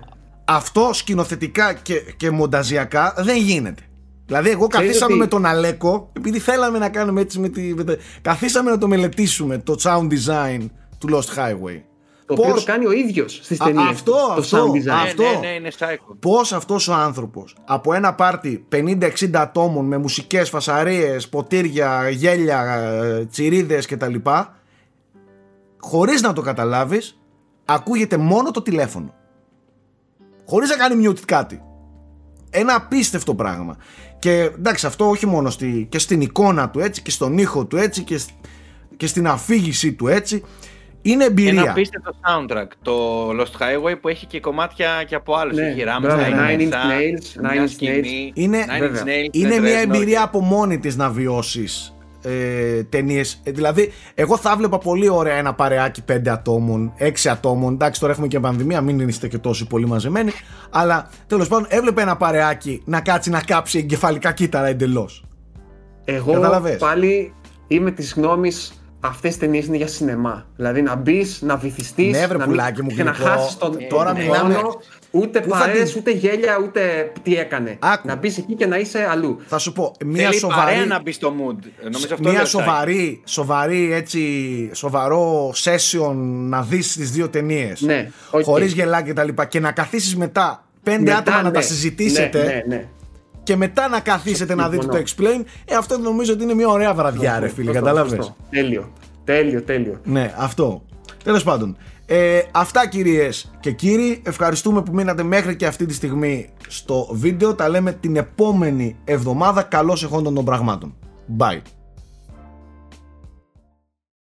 Αυτό σκηνοθετικά και, και μονταζιακά δεν γίνεται. Δηλαδή, εγώ Ξέρεις καθίσαμε ότι- με τον Αλέκο, επειδή θέλαμε να κάνουμε έτσι με τη. Με τα- καθίσαμε να το μελετήσουμε το sound design του Lost Highway. Το οποίο Πώς- το κάνει ο ίδιος στις Α, ταινίες. αυτό, το αυτό, sound design. αυτό. Ναι, ναι, ναι, είναι psycho. Πώς αυτός ο άνθρωπος από ένα πάρτι 50-60 ατόμων με μουσικές, φασαρίες, ποτήρια, γέλια, ε, τσιρίδες κτλ χωρίς να το καταλάβεις ακούγεται μόνο το τηλέφωνο. Χωρίς να κάνει mute κάτι. Ένα απίστευτο πράγμα. Και εντάξει αυτό όχι μόνο στη, και στην εικόνα του έτσι και στον ήχο του έτσι και, σ- και στην αφήγησή του έτσι. Είναι εμπειρία. Ένα απίστευτο soundtrack. Το Lost Highway που έχει και κομμάτια και από άλλους. Ναι, έχει μπράβο, Rammstein, Nine Inch μέσα, Nails, μια Nine Inch σκηνή, Είναι- Nine Inch Βέβαια. Nails, είναι με μια Dresden, εμπειρία όχι. από μόνη της να βιώσεις ε, ταινίες. δηλαδή, εγώ θα βλέπα πολύ ωραία ένα παρεάκι πέντε ατόμων, έξι ατόμων. Εντάξει, τώρα έχουμε και πανδημία, μην είστε και τόσο πολύ μαζεμένοι. Αλλά τέλος πάντων, έβλεπε ένα παρεάκι να κάτσει να κάψει εγκεφαλικά κύτταρα εντελώς. Εγώ Κατάλαβες. πάλι είμαι της γνώμης αυτές οι ταινίες είναι για σινεμά. Δηλαδή να μπεις, να βυθιστείς. Ναι, βρε να πουλάκι μου, και να γλυκό. χάσεις τον Τώρα τον μιλάμε- χρόνο, Ούτε Πού θα παρέες, την- ούτε γέλια, ούτε τι έκανε. Άκου. Να μπεις εκεί και να είσαι αλλού. Θα σου πω, μια Θέλει σοβαρή. παρέα να μπεις στο mood. Νομίζω αυτό Μια λέει ο Σάκης. σοβαρή, σοβαρή έτσι, σοβαρό session να δεις τις δύο ταινίες Ναι, οκ. χωρίς γελάκια και τα λοιπά και να καθίσεις μετά πέντε Μετά, άτομα να ναι. τα συζητήσετε Ναι, ναι, ναι. Και μετά να καθίσετε να δείτε το Συμφωνώ. explain ε, αυτό νομίζω ότι είναι μια ωραία βραδιά ρε φίλε, Σωστό, κατάλαβες σωστό. Τέλειο. Τέλειο, τέλειο. Ναι, αυτό. Τέλος πάντων. Ε, αυτά κυρίες και κύριοι. Ευχαριστούμε που μείνατε μέχρι και αυτή τη στιγμή στο βίντεο. Τα λέμε την επόμενη εβδομάδα. Καλώς εχόντων των πραγμάτων. Bye.